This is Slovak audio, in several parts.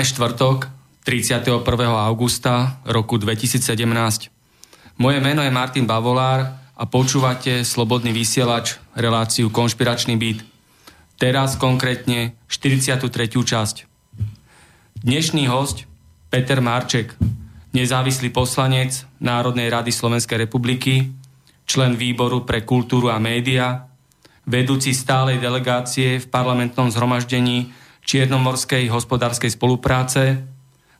Máme štvrtok 31. augusta roku 2017. Moje meno je Martin Bavolár a počúvate Slobodný vysielač reláciu Konšpiračný byt. Teraz konkrétne 43. časť. Dnešný host Peter Marček, nezávislý poslanec Národnej rady Slovenskej republiky, člen výboru pre kultúru a média, vedúci stálej delegácie v parlamentnom zhromaždení Čiernomorskej hospodárskej spolupráce,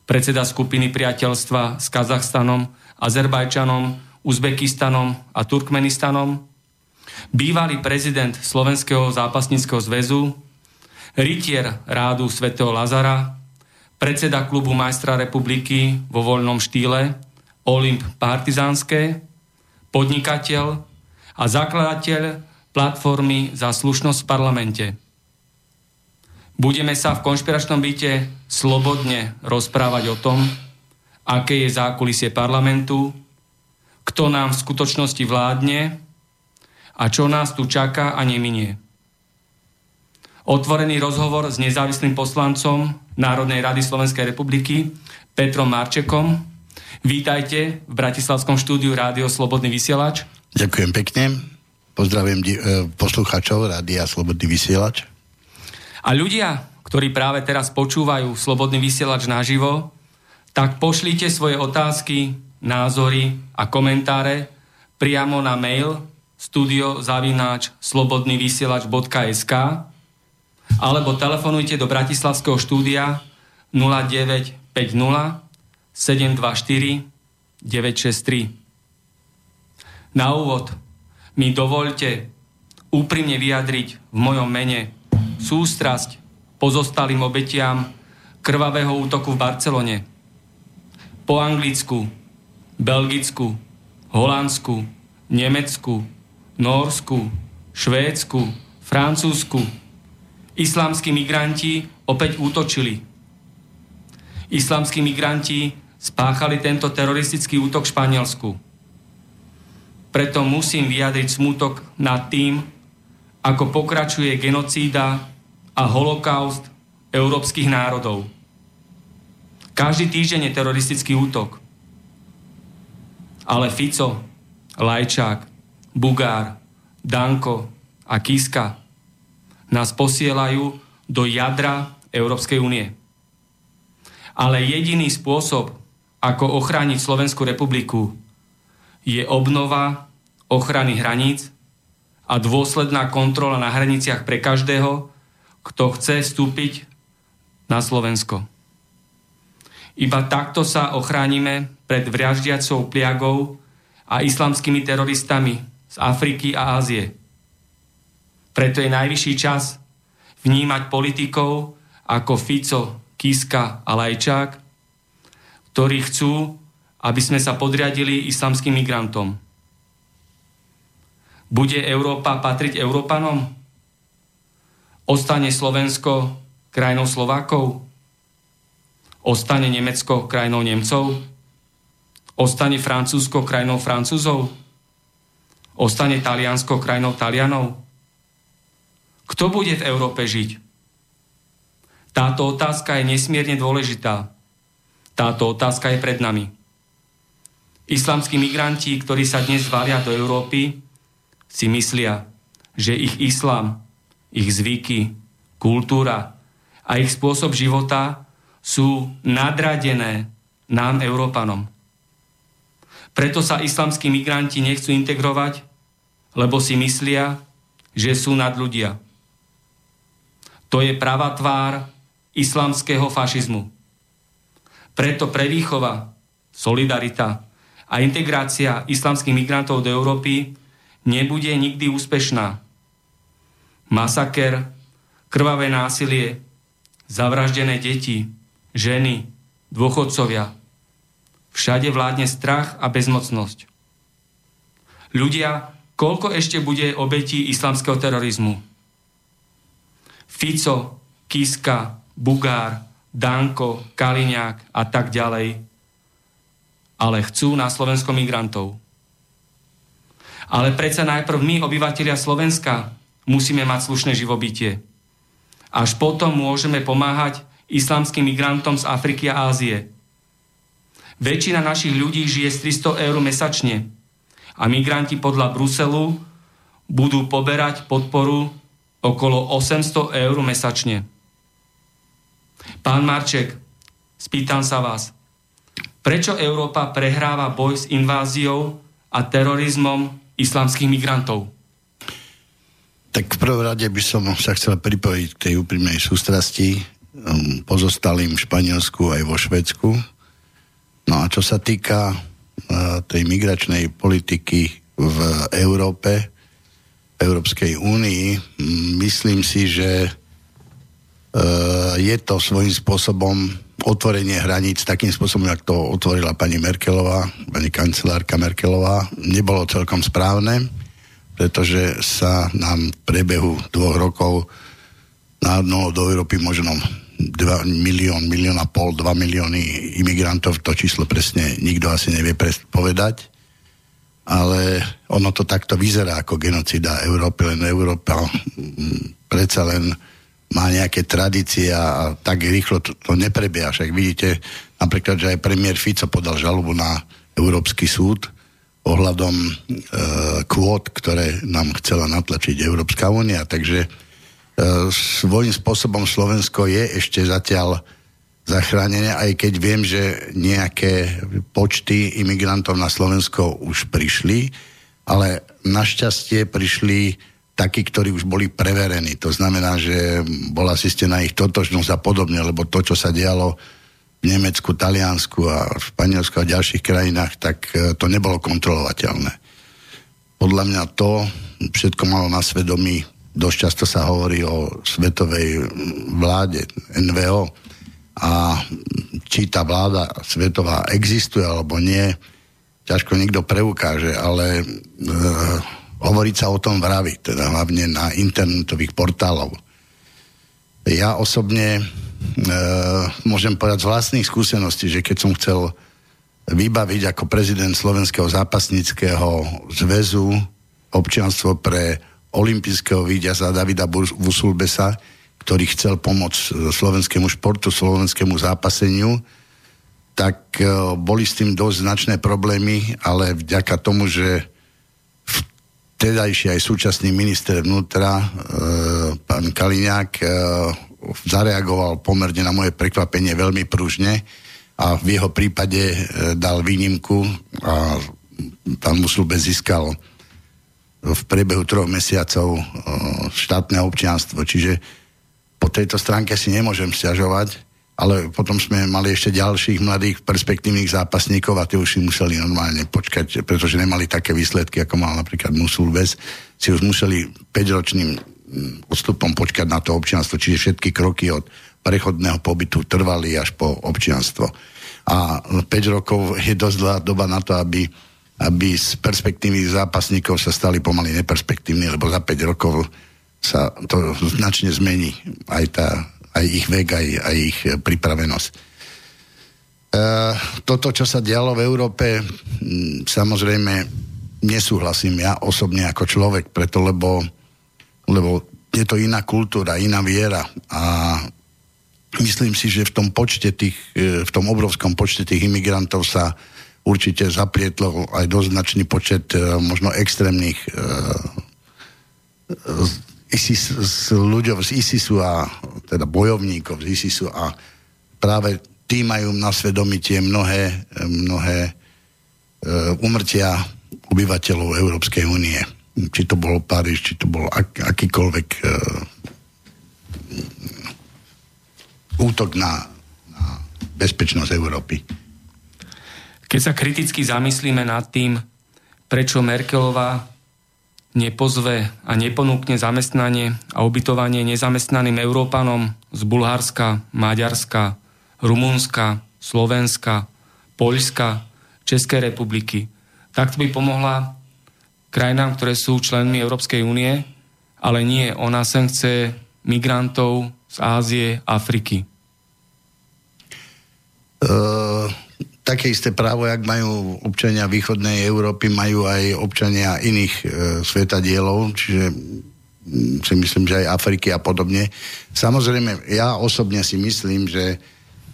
predseda skupiny priateľstva s Kazachstanom, Azerbajčanom, Uzbekistanom a Turkmenistanom, bývalý prezident Slovenského zápasníckého zväzu, rytier rádu svätého Lazara, predseda klubu majstra republiky vo voľnom štýle Olymp Partizánske, podnikateľ a zakladateľ platformy za slušnosť v parlamente. Budeme sa v konšpiračnom byte slobodne rozprávať o tom, aké je zákulisie parlamentu, kto nám v skutočnosti vládne a čo nás tu čaká a neminie. Otvorený rozhovor s nezávislým poslancom Národnej rady Slovenskej republiky Petrom Marčekom. Vítajte v Bratislavskom štúdiu Rádio Slobodný vysielač. Ďakujem pekne. Pozdravujem e, poslucháčov Rádia Slobodný vysielač. A ľudia, ktorí práve teraz počúvajú Slobodný vysielač naživo, tak pošlite svoje otázky, názory a komentáre priamo na mail studiozavináč slobodnyvysielač.sk alebo telefonujte do Bratislavského štúdia 0950 724 963. Na úvod mi dovolte úprimne vyjadriť v mojom mene sústrasť pozostalým obetiam krvavého útoku v Barcelone. Po Anglicku, Belgicku, Holandsku, Nemecku, Norsku, Švédsku, Francúzsku islamskí migranti opäť útočili. Islamskí migranti spáchali tento teroristický útok v Španielsku. Preto musím vyjadriť smutok nad tým, ako pokračuje genocída a holokaust európskych národov. Každý týždeň je teroristický útok. Ale Fico, Lajčák, Bugár, Danko a Kiska nás posielajú do jadra Európskej únie. Ale jediný spôsob, ako ochrániť Slovenskú republiku, je obnova ochrany hraníc a dôsledná kontrola na hraniciach pre každého, kto chce vstúpiť na Slovensko. Iba takto sa ochránime pred vriaždiacou pliagou a islamskými teroristami z Afriky a Ázie. Preto je najvyšší čas vnímať politikov ako Fico, Kiska a Lajčák, ktorí chcú, aby sme sa podriadili islamským migrantom. Bude Európa patriť Európanom? Ostane Slovensko krajinou Slovákov? Ostane Nemecko krajinou Nemcov? Ostane Francúzsko krajinou Francúzov? Ostane Taliansko krajinou Talianov? Kto bude v Európe žiť? Táto otázka je nesmierne dôležitá. Táto otázka je pred nami. Islamskí migranti, ktorí sa dnes valia do Európy, si myslia, že ich islám, ich zvyky, kultúra a ich spôsob života sú nadradené nám, Európanom. Preto sa islamskí migranti nechcú integrovať, lebo si myslia, že sú nad ľudia. To je pravá tvár islamského fašizmu. Preto prevýchova, solidarita a integrácia islamských migrantov do Európy nebude nikdy úspešná. Masaker, krvavé násilie, zavraždené deti, ženy, dôchodcovia. Všade vládne strach a bezmocnosť. Ľudia, koľko ešte bude obetí islamského terorizmu? Fico, Kiska, Bugár, Danko, Kaliňák a tak ďalej, ale chcú na Slovensko migrantov. Ale predsa najprv my, obyvateľia Slovenska, musíme mať slušné živobytie. Až potom môžeme pomáhať islamským migrantom z Afriky a Ázie. Väčšina našich ľudí žije z 300 eur mesačne a migranti podľa Bruselu budú poberať podporu okolo 800 eur mesačne. Pán Marček, spýtam sa vás, prečo Európa prehráva boj s inváziou a terorizmom islamských migrantov? Tak v prvom rade by som sa chcel pripojiť k tej úprimnej sústrasti um, pozostalým v Španielsku aj vo Švedsku. No a čo sa týka uh, tej migračnej politiky v Európe, Európskej únii. Myslím si, že e, je to svojím spôsobom otvorenie hraníc takým spôsobom, ako to otvorila pani Merkelová, pani kancelárka Merkelová, nebolo celkom správne, pretože sa nám v priebehu dvoch rokov nádnulo do Európy možno 2 milión, milión a pol, 2 milióny imigrantov, to číslo presne nikto asi nevie povedať ale ono to takto vyzerá ako genocida Európy, len Európa mm, predsa len má nejaké tradície a tak rýchlo to, to neprebieha. Však vidíte napríklad, že aj premiér Fico podal žalobu na Európsky súd ohľadom e, kvót, ktoré nám chcela natlačiť Európska únia. Takže e, svojím spôsobom Slovensko je ešte zatiaľ zachránenia, aj keď viem, že nejaké počty imigrantov na Slovensko už prišli, ale našťastie prišli takí, ktorí už boli preverení. To znamená, že bola zistená ich totožnosť a podobne, lebo to, čo sa dialo v Nemecku, Taliansku a v Španielsku a ďalších krajinách, tak e, to nebolo kontrolovateľné. Podľa mňa to všetko malo na svedomí, dosť často sa hovorí o svetovej vláde, NVO, a či tá vláda svetová existuje alebo nie, ťažko nikto preukáže, ale e, hovoriť sa o tom vraví, teda hlavne na internetových portálov. Ja osobne e, môžem povedať z vlastných skúseností, že keď som chcel vybaviť ako prezident Slovenského zápasníckého zväzu občianstvo pre olympijského víťaza Davida Vusulbesa, ktorý chcel pomôcť slovenskému športu, slovenskému zápaseniu, tak e, boli s tým dosť značné problémy, ale vďaka tomu, že vtedajší aj súčasný minister vnútra, e, pán Kaliňák, e, zareagoval pomerne na moje prekvapenie veľmi pružne a v jeho prípade e, dal výnimku a pán Muslube získal v priebehu troch mesiacov e, štátne občianstvo. Čiže po tejto stránke si nemôžem stiažovať, ale potom sme mali ešte ďalších mladých perspektívnych zápasníkov a tie už si museli normálne počkať, pretože nemali také výsledky, ako mal napríklad Musulbes, si už museli 5-ročným mm, odstupom počkať na to občianstvo, čiže všetky kroky od prechodného pobytu trvali až po občianstvo. A 5 rokov je dosť dlhá doba na to, aby, aby z perspektívnych zápasníkov sa stali pomaly neperspektívni, lebo za 5 rokov sa to značne zmení. Aj, tá, aj ich vek, aj, aj ich pripravenosť. E, toto, čo sa dialo v Európe, samozrejme nesúhlasím ja osobne ako človek, preto lebo, lebo je to iná kultúra, iná viera a myslím si, že v tom počte tých, e, v tom obrovskom počte tých imigrantov sa určite zaplietlo aj doznačný počet e, možno extrémnych ISIS, s ľuďom z ISISu a teda bojovníkov z ISISu a práve tí majú na svedomí tie mnohé, mnohé uh, umrtia obyvateľov Európskej únie. Či to bol Paríž, či to bol ak, akýkoľvek uh, útok na, na bezpečnosť Európy. Keď sa kriticky zamyslíme nad tým, prečo Merkelová nepozve a neponúkne zamestnanie a ubytovanie nezamestnaným Európanom z Bulharska, Maďarska, Rumunska, Slovenska, Poľska, Českej republiky. Takto by pomohla krajinám, ktoré sú členmi Európskej únie, ale nie, ona sem chce migrantov z Ázie, Afriky. Uh, také isté právo, jak majú občania východnej Európy, majú aj občania iných e, svetadielov, čiže mm, si myslím, že aj Afriky a podobne. Samozrejme, ja osobne si myslím, že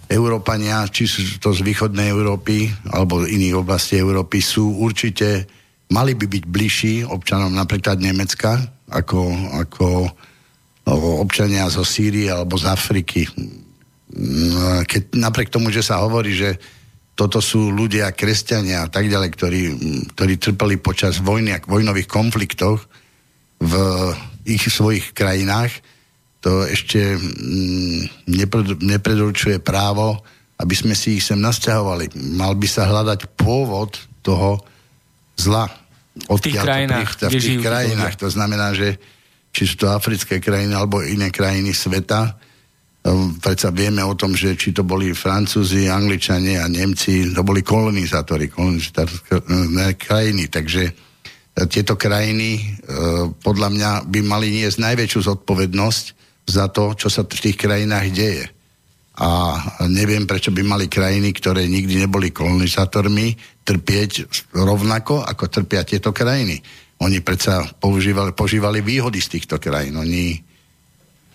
Európania, či sú to z východnej Európy alebo iných oblastí Európy, sú určite, mali by byť bližší občanom napríklad Nemecka, ako, ako občania zo Sýrie alebo z Afriky. Mm, keď napriek tomu, že sa hovorí, že toto sú ľudia, kresťania a tak ďalej, ktorí, ktorí trpeli počas vojny a vojnových konfliktov v ich svojich krajinách, to ešte mm, nepredurčuje právo, aby sme si ich sem nasťahovali. Mal by sa hľadať pôvod toho zla. v tých krajinách. v tých krajinách. To znamená, že či sú to africké krajiny alebo iné krajiny sveta, predsa vieme o tom, že či to boli Francúzi, Angličania a Nemci, to boli kolonizátori, kolonizátorské krajiny, takže e, tieto krajiny e, podľa mňa by mali niesť najväčšiu zodpovednosť za to, čo sa v tých krajinách deje. A neviem, prečo by mali krajiny, ktoré nikdy neboli kolonizátormi, trpieť rovnako, ako trpia tieto krajiny. Oni predsa používali, požívali výhody z týchto krajín. Oni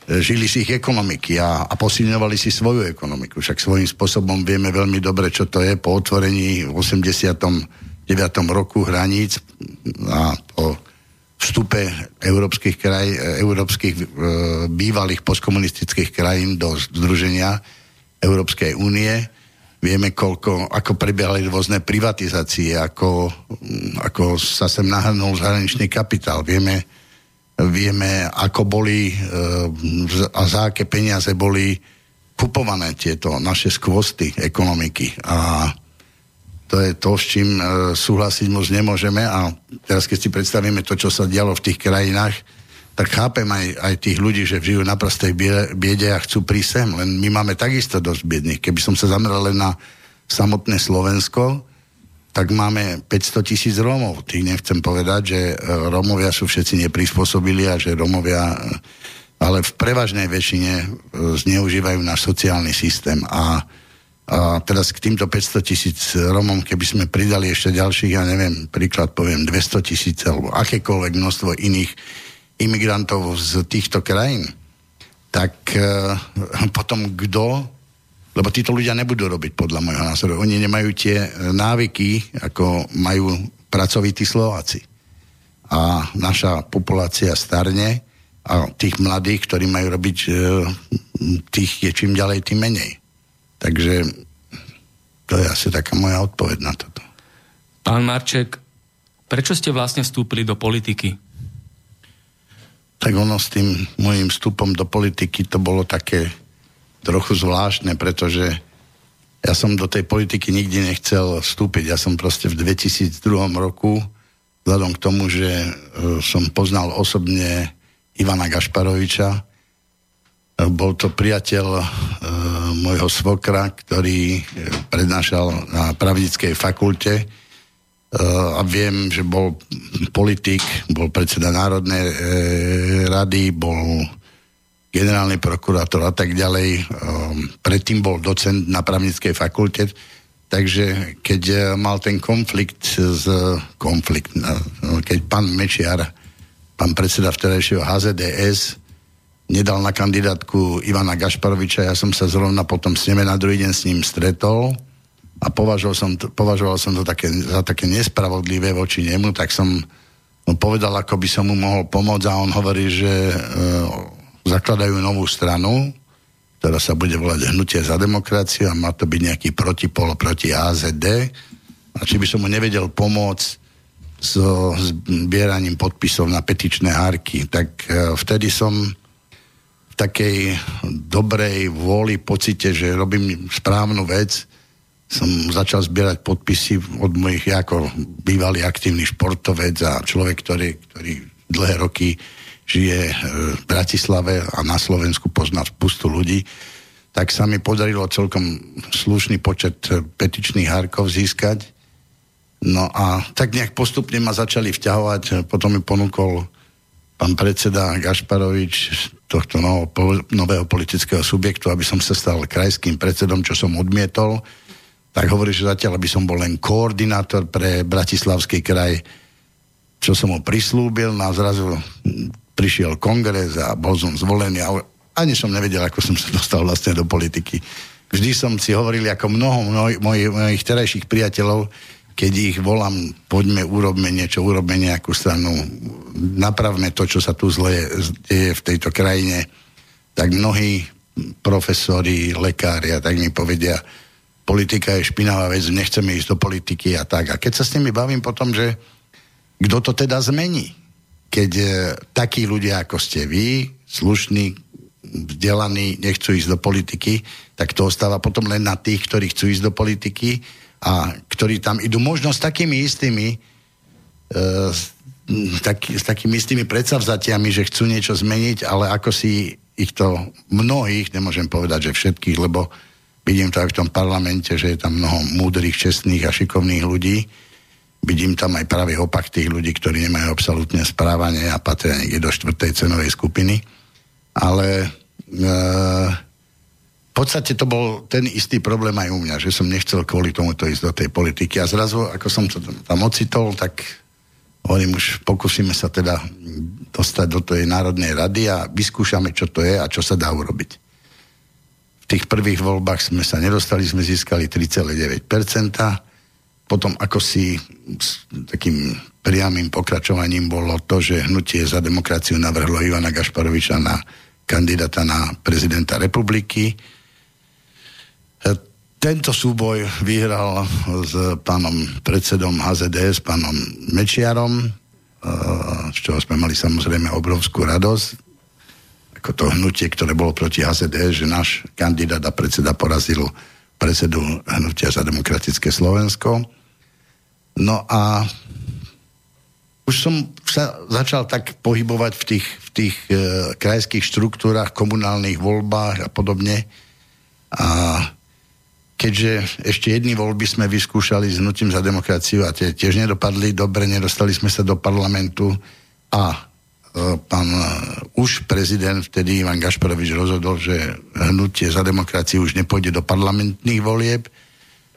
žili z ich ekonomiky a, a posilňovali si svoju ekonomiku. Však svojím spôsobom vieme veľmi dobre, čo to je po otvorení v 89. roku hraníc a po vstupe európskych, kraj, európskych e, bývalých postkomunistických krajín do združenia Európskej únie. Vieme, koľko, ako prebiehali rôzne privatizácie, ako, ako sa sem nahrnul zahraničný kapitál. Vieme, Vieme, ako boli e, a za aké peniaze boli kupované tieto naše skvosty ekonomiky. A to je to, s čím e, súhlasiť moc nemôžeme. A teraz, keď si predstavíme to, čo sa dialo v tých krajinách, tak chápem aj, aj tých ľudí, že žijú na prostej biede a chcú prísť sem. Len my máme takisto dosť biedných. Keby som sa zameral len na samotné Slovensko, tak máme 500 tisíc Rómov. Tých nechcem povedať, že e, Rómovia sú všetci neprispôsobili a že Rómovia, e, ale v prevažnej väčšine e, zneužívajú náš sociálny systém. A, a teraz k týmto 500 tisíc Rómom, keby sme pridali ešte ďalších, ja neviem, príklad poviem 200 tisíc alebo akékoľvek množstvo iných imigrantov z týchto krajín, tak e, potom kto lebo títo ľudia nebudú robiť podľa môjho názoru. Oni nemajú tie e, návyky, ako majú pracovití Slováci. A naša populácia starne a tých mladých, ktorí majú robiť, e, tých je čím ďalej, tým menej. Takže to je asi taká moja odpoveď na toto. Pán Marček, prečo ste vlastne vstúpili do politiky? Tak ono s tým môjim vstupom do politiky to bolo také trochu zvláštne, pretože ja som do tej politiky nikdy nechcel vstúpiť. Ja som proste v 2002 roku, vzhľadom k tomu, že e, som poznal osobne Ivana Gašparoviča, e, bol to priateľ e, môjho svokra, ktorý prednášal na pravnickej fakulte a viem, že bol politik, bol predseda Národnej rady, bol generálny prokurátor a tak ďalej. Um, predtým bol docent na právnickej fakulte. takže keď e, mal ten konflikt z konflikt, no, keď pán Mečiar, pán predseda vtedajšieho HZDS, nedal na kandidátku Ivana Gašparoviča, ja som sa zrovna potom s neme na druhý deň s ním stretol a považoval som to, považoval som to také, za také nespravodlivé voči nemu, tak som povedal, ako by som mu mohol pomôcť a on hovorí, že e, zakladajú novú stranu, ktorá sa bude volať Hnutie za demokraciu a má to byť nejaký protipol proti AZD. A či by som mu nevedel pomôcť so zbieraním podpisov na petičné hárky, tak e, vtedy som v takej dobrej vôli, pocite, že robím správnu vec, som začal zbierať podpisy od mojich ako bývalý aktívny športovec a človek, ktorý, ktorý dlhé roky žije e, v Bratislave a na Slovensku pozná pustu ľudí, tak sa mi podarilo celkom slušný počet e, petičných hárkov získať. No a tak nejak postupne ma začali vťahovať, potom mi ponúkol pán predseda Gašparovič tohto nového politického subjektu, aby som sa stal krajským predsedom, čo som odmietol tak hovorí, že zatiaľ by som bol len koordinátor pre Bratislavský kraj, čo som mu prislúbil, no a zrazu prišiel kongres a bol som zvolený a ani som nevedel, ako som sa dostal vlastne do politiky. Vždy som si hovoril, ako mnoho moj, mojich, mojich terajších priateľov, keď ich volám, poďme, urobme niečo, urobme nejakú stranu, napravme to, čo sa tu zle deje v tejto krajine, tak mnohí profesori, lekári a tak mi povedia, politika je špinavá vec, nechceme ísť do politiky a tak. A keď sa s nimi bavím potom, že kto to teda zmení, keď e, takí ľudia, ako ste vy, slušní, vzdelaní, nechcú ísť do politiky, tak to ostáva potom len na tých, ktorí chcú ísť do politiky a ktorí tam idú možno s takými istými e, s takými istými predsavzatiami, že chcú niečo zmeniť, ale ako si ich to mnohých, nemôžem povedať, že všetkých, lebo Vidím to aj v tom parlamente, že je tam mnoho múdrych, čestných a šikovných ľudí. Vidím tam aj práve opak tých ľudí, ktorí nemajú absolútne správanie a patria niekde do štvrtej cenovej skupiny. Ale e, v podstate to bol ten istý problém aj u mňa, že som nechcel kvôli tomuto ísť do tej politiky. A zrazu, ako som to tam ocitol, tak hovorím už, pokúsime sa teda dostať do tej Národnej rady a vyskúšame, čo to je a čo sa dá urobiť tých prvých voľbách sme sa nedostali, sme získali 3,9%. Potom ako si s takým priamým pokračovaním bolo to, že hnutie za demokraciu navrhlo Ivana Gašparoviča na kandidáta na prezidenta republiky. Tento súboj vyhral s pánom predsedom HZDS, pánom Mečiarom, z čoho sme mali samozrejme obrovskú radosť ako to hnutie, ktoré bolo proti HZD, že náš kandidát a predseda porazil predsedu hnutia za demokratické Slovensko. No a už som sa začal tak pohybovať v tých, v tých e, krajských štruktúrach, komunálnych voľbách a podobne. A keďže ešte jedny voľby sme vyskúšali s hnutím za demokraciu a tie tiež nedopadli dobre, nedostali sme sa do parlamentu a E, pán e, už prezident, vtedy Ivan Gašparovič rozhodol, že hnutie za demokraciu už nepôjde do parlamentných volieb,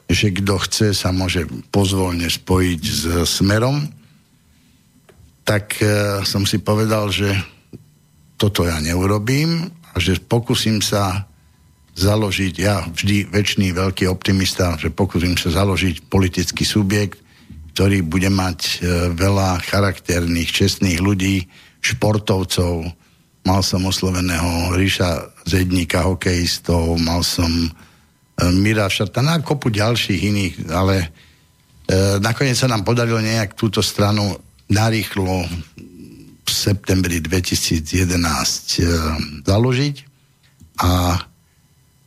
že kto chce sa môže pozvolne spojiť s Smerom, tak e, som si povedal, že toto ja neurobím a že pokúsim sa založiť, ja vždy väčší veľký optimista, že pokúsim sa založiť politický subjekt, ktorý bude mať veľa charakterných, čestných ľudí, športovcov. Mal som osloveného Ríša Zedníka, hokejistov, mal som e, Mira Šartana a kopu ďalších iných, ale e, nakoniec sa nám podarilo nejak túto stranu narýchlo v septembri 2011 e, založiť. A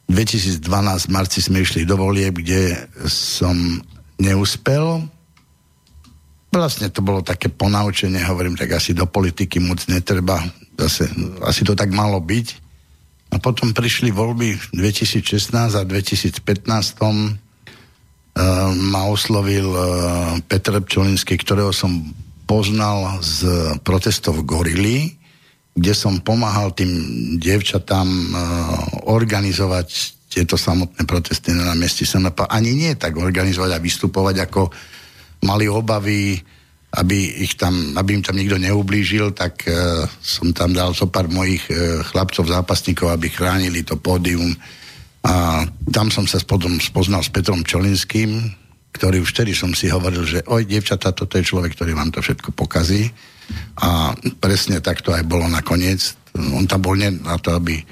2012 v marci sme išli do volieb, kde som neúspel, Vlastne to bolo také ponaučenie, hovorím, tak asi do politiky moc netreba, zase, asi to tak malo byť. A potom prišli voľby v 2016 a 2015 uh, ma oslovil Petr Pčolinský, ktorého som poznal z protestov Gorily, kde som pomáhal tým dievčatám uh, organizovať tieto samotné protesty na námestí SNP ani nie tak organizovať a vystupovať, ako mali obavy, aby, ich tam, aby im tam nikto neublížil, tak uh, som tam dal so pár mojich uh, chlapcov, zápasníkov, aby chránili to pódium. A tam som sa potom spoznal s Petrom Čolinským, ktorý už vtedy som si hovoril, že oj, dievčatá, toto je človek, ktorý vám to všetko pokazí. A presne tak to aj bolo nakoniec. On tam bol nie na to, aby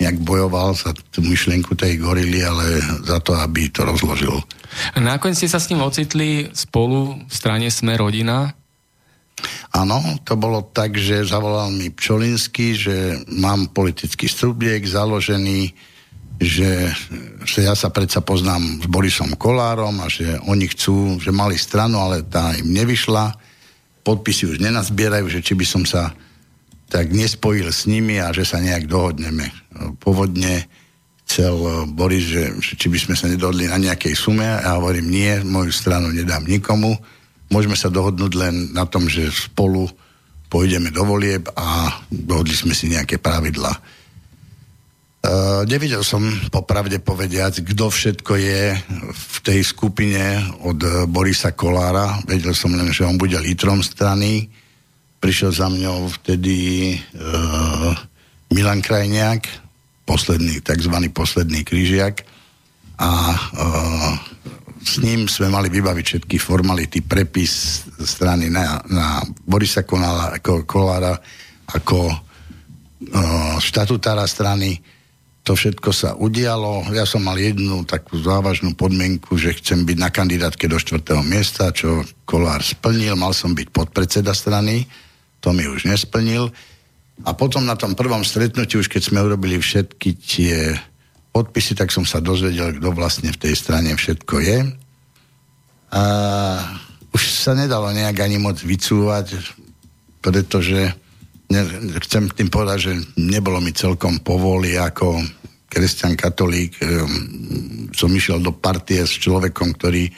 nejak bojoval za tú myšlienku tej gorily, ale za to, aby to rozložil. A nakoniec ste sa s ním ocitli spolu v strane Sme rodina? Áno, to bolo tak, že zavolal mi Pčolinsky, že mám politický subjekt založený, že, že ja sa predsa poznám s Borisom Kolárom a že oni chcú, že mali stranu, ale tá im nevyšla. Podpisy už nenazbierajú, že či by som sa tak nespojil s nimi a že sa nejak dohodneme. Pôvodne chcel eh, Boris, že, či by sme sa nedohodli na nejakej sume a ja hovorím, nie, moju stranu nedám nikomu. Môžeme sa dohodnúť len na tom, že spolu pôjdeme do volieb a dohodli sme si nejaké pravidla. Uh, nevidel som popravde povediac, kto všetko je v tej skupine od Borisa Kolára. Vedel som len, že on bude litrom strany prišiel za mňou vtedy uh, Milan Krajniak, posledný, tzv. posledný krížiak a uh, s ním sme mali vybaviť všetky formality, prepis strany na, na Borisa Konala, ako Kolára, ako uh, štatutára strany. To všetko sa udialo. Ja som mal jednu takú závažnú podmienku, že chcem byť na kandidátke do štvrtého miesta, čo Kolár splnil. Mal som byť podpredseda strany to mi už nesplnil. A potom na tom prvom stretnutí, už keď sme urobili všetky tie podpisy, tak som sa dozvedel, kto vlastne v tej strane všetko je. A už sa nedalo nejak ani moc vycúvať, pretože ne, chcem tým povedať, že nebolo mi celkom povoli ako kresťan katolík. Um, som išiel do partie s človekom, ktorý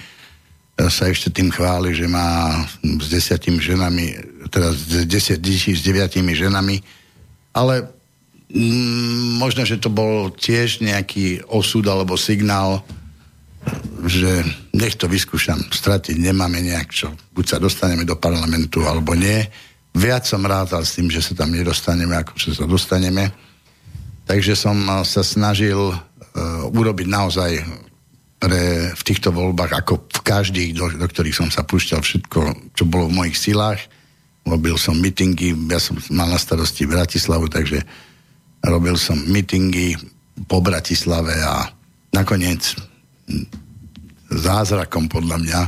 sa ešte tým chváli, že má s desiatimi ženami, teda desiat detí s deviatimi ženami, ale mm, možno, že to bol tiež nejaký osud alebo signál, že nech to vyskúšam, stratiť nemáme nejak čo. Buď sa dostaneme do parlamentu, alebo nie. Viac som rátal s tým, že sa tam nedostaneme, ako že sa dostaneme. Takže som sa snažil uh, urobiť naozaj pre, v týchto voľbách, ako v každých, do, do ktorých som sa púšťal všetko, čo bolo v mojich silách. Robil som meetingy, ja som mal na starosti Bratislavu, takže robil som meetingy po Bratislave a nakoniec zázrakom podľa mňa,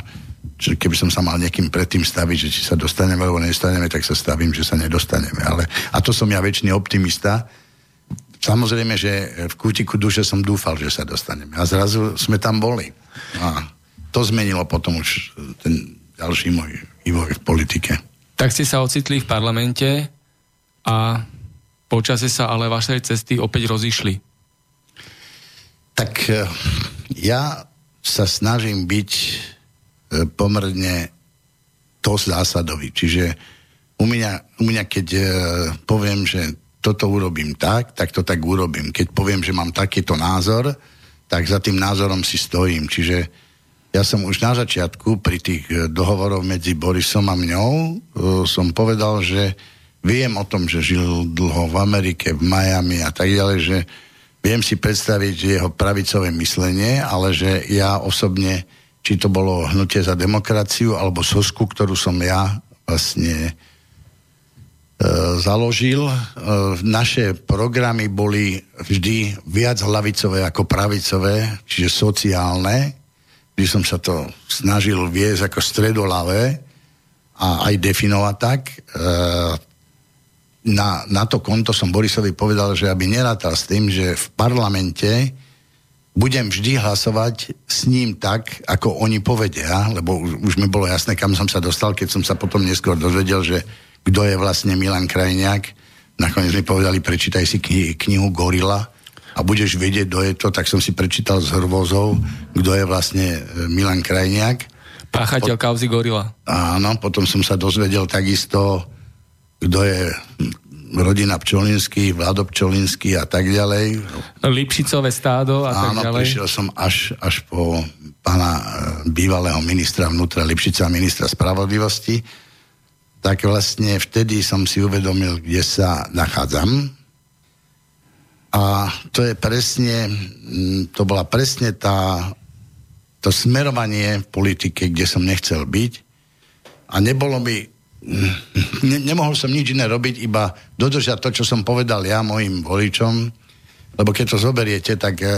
že keby som sa mal niekým predtým staviť, že či sa dostaneme alebo nedostaneme, tak sa stavím, že sa nedostaneme. Ale, a to som ja väčší optimista, Samozrejme, že v kútiku duše som dúfal, že sa dostaneme. A zrazu sme tam boli. A to zmenilo potom už ten ďalší môj vývoj v politike. Tak ste sa ocitli v parlamente a počase sa ale vašej cesty opäť rozišli. Tak e, ja sa snažím byť e, pomerne to zásadový. Čiže u mňa, u mňa keď e, poviem, že toto urobím tak, tak to tak urobím. Keď poviem, že mám takýto názor, tak za tým názorom si stojím. Čiže ja som už na začiatku pri tých eh, dohovoroch medzi Borisom a mňou uh, som povedal, že viem o tom, že žil dlho v Amerike, v Miami a tak ďalej, že viem si predstaviť jeho pravicové myslenie, ale že ja osobne, či to bolo hnutie za demokraciu alebo sosku, ktorú som ja vlastne E, založil. E, naše programy boli vždy viac hlavicové ako pravicové, čiže sociálne, kde som sa to snažil viesť ako stredolavé a aj definovať tak. E, na, na to konto som Borisovi povedal, že aby nerátal s tým, že v parlamente budem vždy hlasovať s ním tak, ako oni povedia, lebo už, už mi bolo jasné, kam som sa dostal, keď som sa potom neskôr dozvedel, že kto je vlastne Milan Krajniak. Nakoniec mi povedali, prečítaj si kni- knihu Gorila a budeš vedieť, kto je to, tak som si prečítal z hrvozov, kto je vlastne e, Milan Krajniak. Páchateľ kauzy Gorila. Áno, potom som sa dozvedel takisto, kto je rodina Pčolinský, Vlado Pčolinský a tak ďalej. Lipšicové stádo a tak Áno, ďalej. prišiel som až, až po pána e, bývalého ministra vnútra Lipšica, ministra spravodlivosti, tak vlastne vtedy som si uvedomil, kde sa nachádzam. A to je presne, mm, to bola presne tá, to smerovanie v politike, kde som nechcel byť. A nebolo mi, mm, ne, nemohol som nič iné robiť, iba dodržať to, čo som povedal ja mojim voličom, lebo keď to zoberiete, tak e,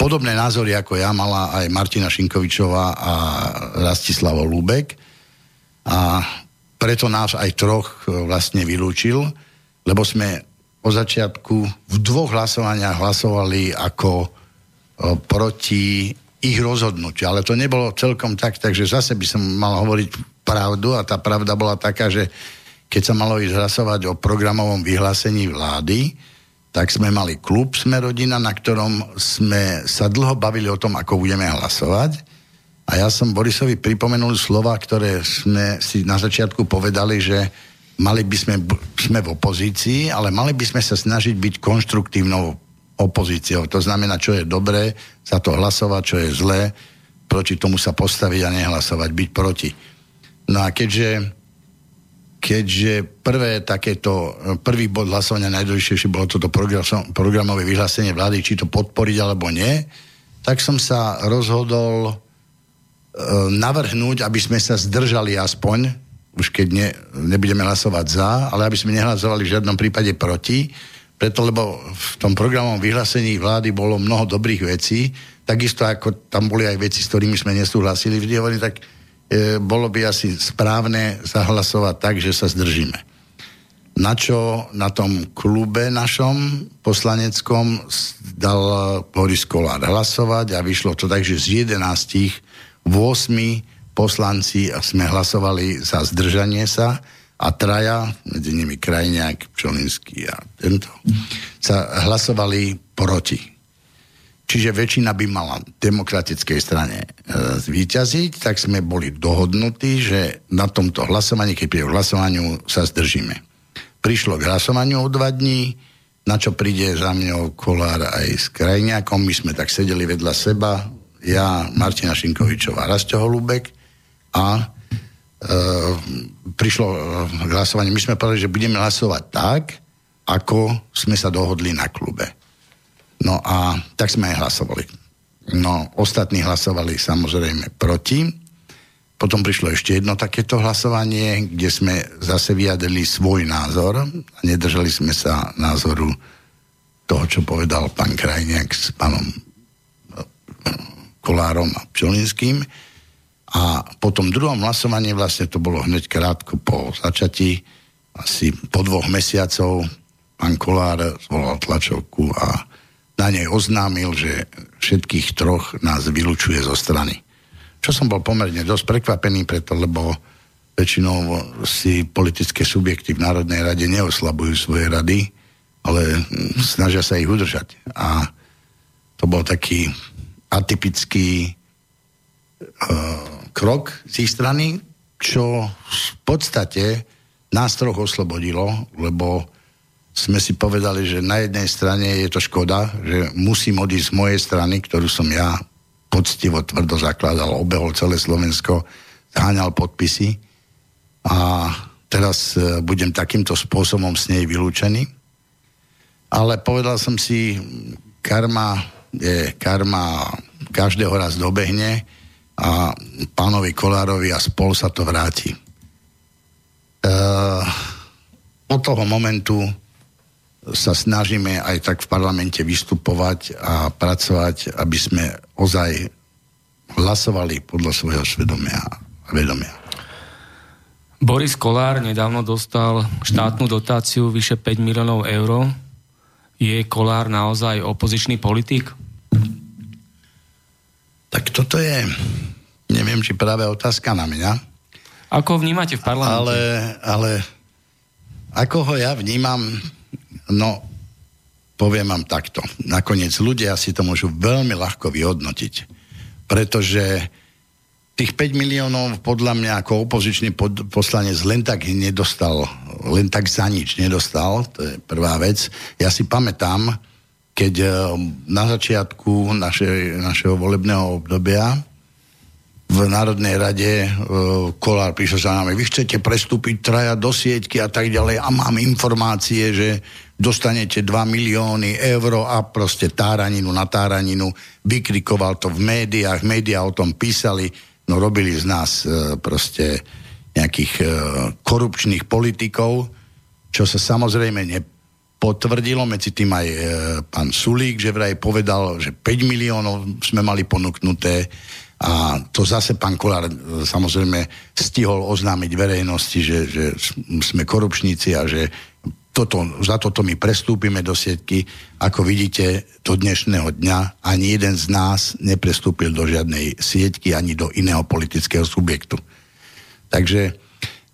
podobné názory ako ja mala aj Martina Šinkovičová a Rastislavo Lúbek a preto nás aj troch e, vlastne vylúčil, lebo sme po začiatku v dvoch hlasovaniach hlasovali ako e, proti ich rozhodnutiu. Ale to nebolo celkom tak, takže zase by som mal hovoriť pravdu a tá pravda bola taká, že keď sa malo ísť hlasovať o programovom vyhlásení vlády, tak sme mali klub Sme rodina, na ktorom sme sa dlho bavili o tom, ako budeme hlasovať. A ja som Borisovi pripomenul slova, ktoré sme si na začiatku povedali, že mali by sme, sme v opozícii, ale mali by sme sa snažiť byť konštruktívnou opozíciou. To znamená, čo je dobré, za to hlasovať, čo je zlé, proti tomu sa postaviť a nehlasovať, byť proti. No a keďže, keďže prvé takéto, prvý bod hlasovania najdôležitejšie bolo toto programové vyhlásenie vlády, či to podporiť alebo nie, tak som sa rozhodol navrhnúť, aby sme sa zdržali aspoň, už keď ne, nebudeme hlasovať za, ale aby sme nehlasovali v žiadnom prípade proti, preto lebo v tom programovom vyhlásení vlády bolo mnoho dobrých vecí, takisto ako tam boli aj veci, s ktorými sme nesúhlasili, vždy hovorím, tak e, bolo by asi správne zahlasovať tak, že sa zdržíme. Na čo na tom klube našom poslaneckom dal Boris Kolár hlasovať a vyšlo to tak, že z 11 8 poslanci sme hlasovali za zdržanie sa a traja, medzi nimi Krajňák, Pčolinský a tento, sa hlasovali proti. Čiže väčšina by mala demokratickej strane e, zvíťaziť, tak sme boli dohodnutí, že na tomto hlasovaní, keď príde hlasovaniu, sa zdržíme. Prišlo k hlasovaniu o dva dní, na čo príde za mňou Kolár aj s Krajňákom, my sme tak sedeli vedľa seba, ja, Martina Šinkovičová, Rasto Holubek a e, prišlo e, k hlasovaniu. My sme povedali, že budeme hlasovať tak, ako sme sa dohodli na klube. No a tak sme aj hlasovali. No, ostatní hlasovali samozrejme proti. Potom prišlo ešte jedno takéto hlasovanie, kde sme zase vyjadrili svoj názor a nedržali sme sa názoru toho, čo povedal pán Krajniak s pánom e, Kolárom a Pčolinským. A po tom druhom hlasovaní vlastne to bolo hneď krátko po začatí, asi po dvoch mesiacov pán Kolár zvolal tlačovku a na nej oznámil, že všetkých troch nás vylúčuje zo strany. Čo som bol pomerne dosť prekvapený preto, lebo väčšinou si politické subjekty v Národnej rade neoslabujú svoje rady, ale snažia sa ich udržať. A to bol taký atypický uh, krok z ich strany, čo v podstate nás troch oslobodilo, lebo sme si povedali, že na jednej strane je to škoda, že musím odísť z mojej strany, ktorú som ja poctivo tvrdo zakladal, obehol celé Slovensko, zháňal podpisy a teraz e, budem takýmto spôsobom s nej vylúčený. Ale povedal som si, karma je karma, každého raz dobehne a pánovi Kolárovi a spol sa to vráti. E, od toho momentu sa snažíme aj tak v parlamente vystupovať a pracovať, aby sme ozaj hlasovali podľa svojho svedomia a vedomia. Boris Kolár nedávno dostal štátnu dotáciu vyše 5 miliónov eur. Je Kolár naozaj opozičný politik? Tak toto je, neviem, či práve otázka na mňa. Ako vnímate v parlamente? Ale, ale ako ho ja vnímam, No, poviem vám takto. Nakoniec ľudia si to môžu veľmi ľahko vyhodnotiť. Pretože tých 5 miliónov podľa mňa ako opozičný pod, poslanec len tak nedostal, len tak za nič nedostal, to je prvá vec. Ja si pamätám, keď eh, na začiatku naše, našeho volebného obdobia v Národnej rade uh, Kolár prišiel za nami, vy chcete prestúpiť traja do sieťky a tak ďalej a mám informácie, že dostanete 2 milióny eur a proste táraninu na táraninu. Vykrikoval to v médiách, médiá o tom písali, no robili z nás uh, proste nejakých uh, korupčných politikov, čo sa samozrejme nepotvrdilo, medzi tým aj uh, pán Sulík, že vraj povedal, že 5 miliónov sme mali ponúknuté, a to zase pán Kolár e, samozrejme stihol oznámiť verejnosti, že, že sme korupčníci a že toto, za toto my prestúpime do sietky. Ako vidíte, do dnešného dňa ani jeden z nás neprestúpil do žiadnej sieťky ani do iného politického subjektu. Takže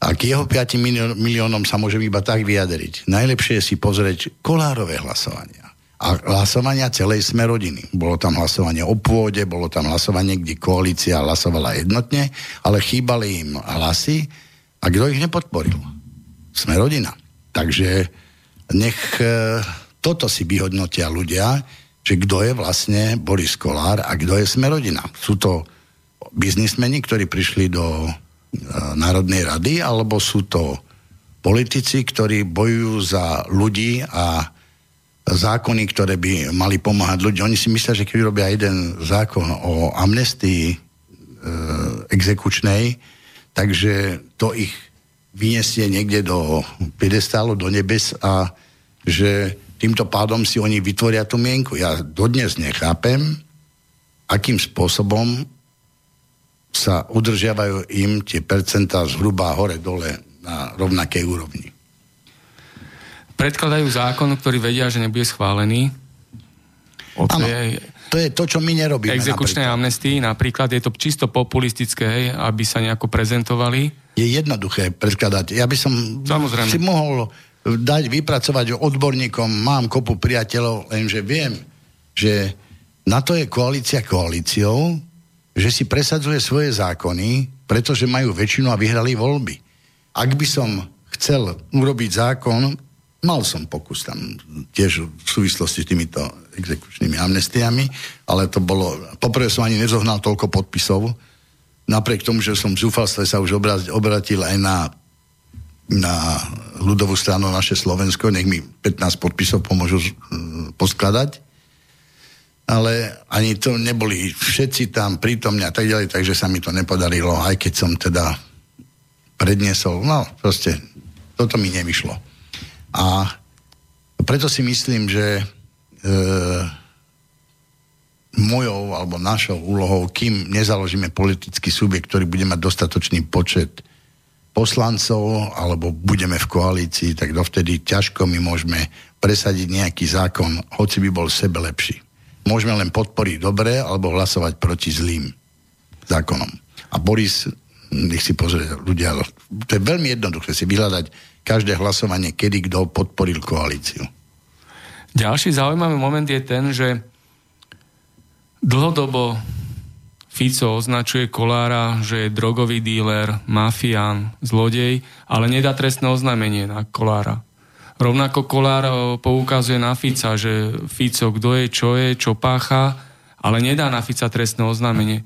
a k jeho 5 miliónom sa môžem iba tak vyjadriť. Najlepšie je si pozrieť kolárové hlasovania a hlasovania celej sme rodiny. Bolo tam hlasovanie o pôde, bolo tam hlasovanie, kde koalícia hlasovala jednotne, ale chýbali im hlasy a kto ich nepodporil? Sme rodina. Takže nech e, toto si vyhodnotia ľudia, že kto je vlastne Boris Kolár a kto je sme rodina. Sú to biznismeni, ktorí prišli do Národnej rady, alebo sú to politici, ktorí bojujú za ľudí a zákony, ktoré by mali pomáhať ľuďom. Oni si myslia, že keď robia jeden zákon o amnestii e, exekučnej, takže to ich vyniesie niekde do piedestálu, do nebes a že týmto pádom si oni vytvoria tú mienku. Ja dodnes nechápem, akým spôsobom sa udržiavajú im tie percentá zhruba hore-dole na rovnakej úrovni predkladajú zákon, ktorý vedia, že nebude schválený. O tej to je to, čo my nerobíme. Exekučnej amnestii napríklad, je to čisto populistické, hej, aby sa nejako prezentovali. Je jednoduché predkladať. Ja by som Samozrejme. si mohol dať, vypracovať odborníkom, mám kopu priateľov, lenže viem, že na to je koalícia koalíciou, že si presadzuje svoje zákony, pretože majú väčšinu a vyhrali voľby. Ak by som chcel urobiť zákon, Mal som pokus tam tiež v súvislosti s týmito exekučnými amnestiami, ale to bolo... Poprvé som ani nezohnal toľko podpisov, napriek tomu, že som v zúfalstve sa už obratil aj na, na ľudovú stranu naše Slovensko, nech mi 15 podpisov pomôžu poskladať. Ale ani to neboli všetci tam prítomní a tak ďalej, takže sa mi to nepodarilo, aj keď som teda predniesol. No, proste, toto mi nevyšlo. A preto si myslím, že e, mojou alebo našou úlohou, kým nezaložíme politický subjekt, ktorý bude mať dostatočný počet poslancov alebo budeme v koalícii, tak dovtedy ťažko my môžeme presadiť nejaký zákon, hoci by bol sebe lepší. Môžeme len podporiť dobré alebo hlasovať proti zlým zákonom. A Boris, nech si pozrie ľudia, to je veľmi jednoduché si vyhľadať každé hlasovanie, kedy kto podporil koalíciu. Ďalší zaujímavý moment je ten, že dlhodobo Fico označuje Kolára, že je drogový díler, mafián, zlodej, ale nedá trestné oznámenie na Kolára. Rovnako Kolár eh, poukazuje na Fica, že Fico kto je, čo je, čo pácha, ale nedá na Fica trestné oznámenie.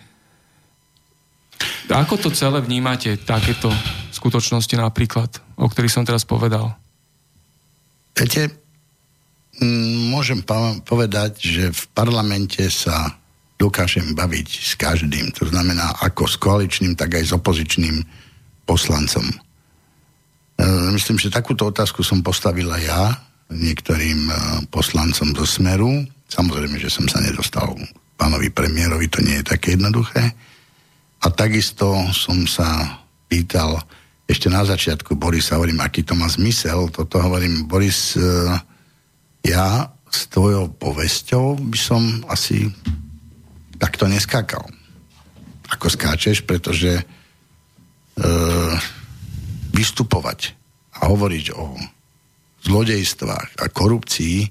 Ako to celé vnímate, takéto skutočnosti napríklad, o ktorých som teraz povedal? Viete, môžem povedať, že v parlamente sa dokážem baviť s každým. To znamená ako s koaličným, tak aj s opozičným poslancom. E, myslím, že takúto otázku som postavila ja niektorým e, poslancom do Smeru. Samozrejme, že som sa nedostal pánovi premiérovi, to nie je také jednoduché. A takisto som sa pýtal ešte na začiatku Borisa, hovorím, aký to má zmysel. Toto hovorím, Boris, e, ja s tvojou povesťou by som asi takto neskákal. Ako skáčeš, pretože e, vystupovať a hovoriť o zlodejstvách a korupcii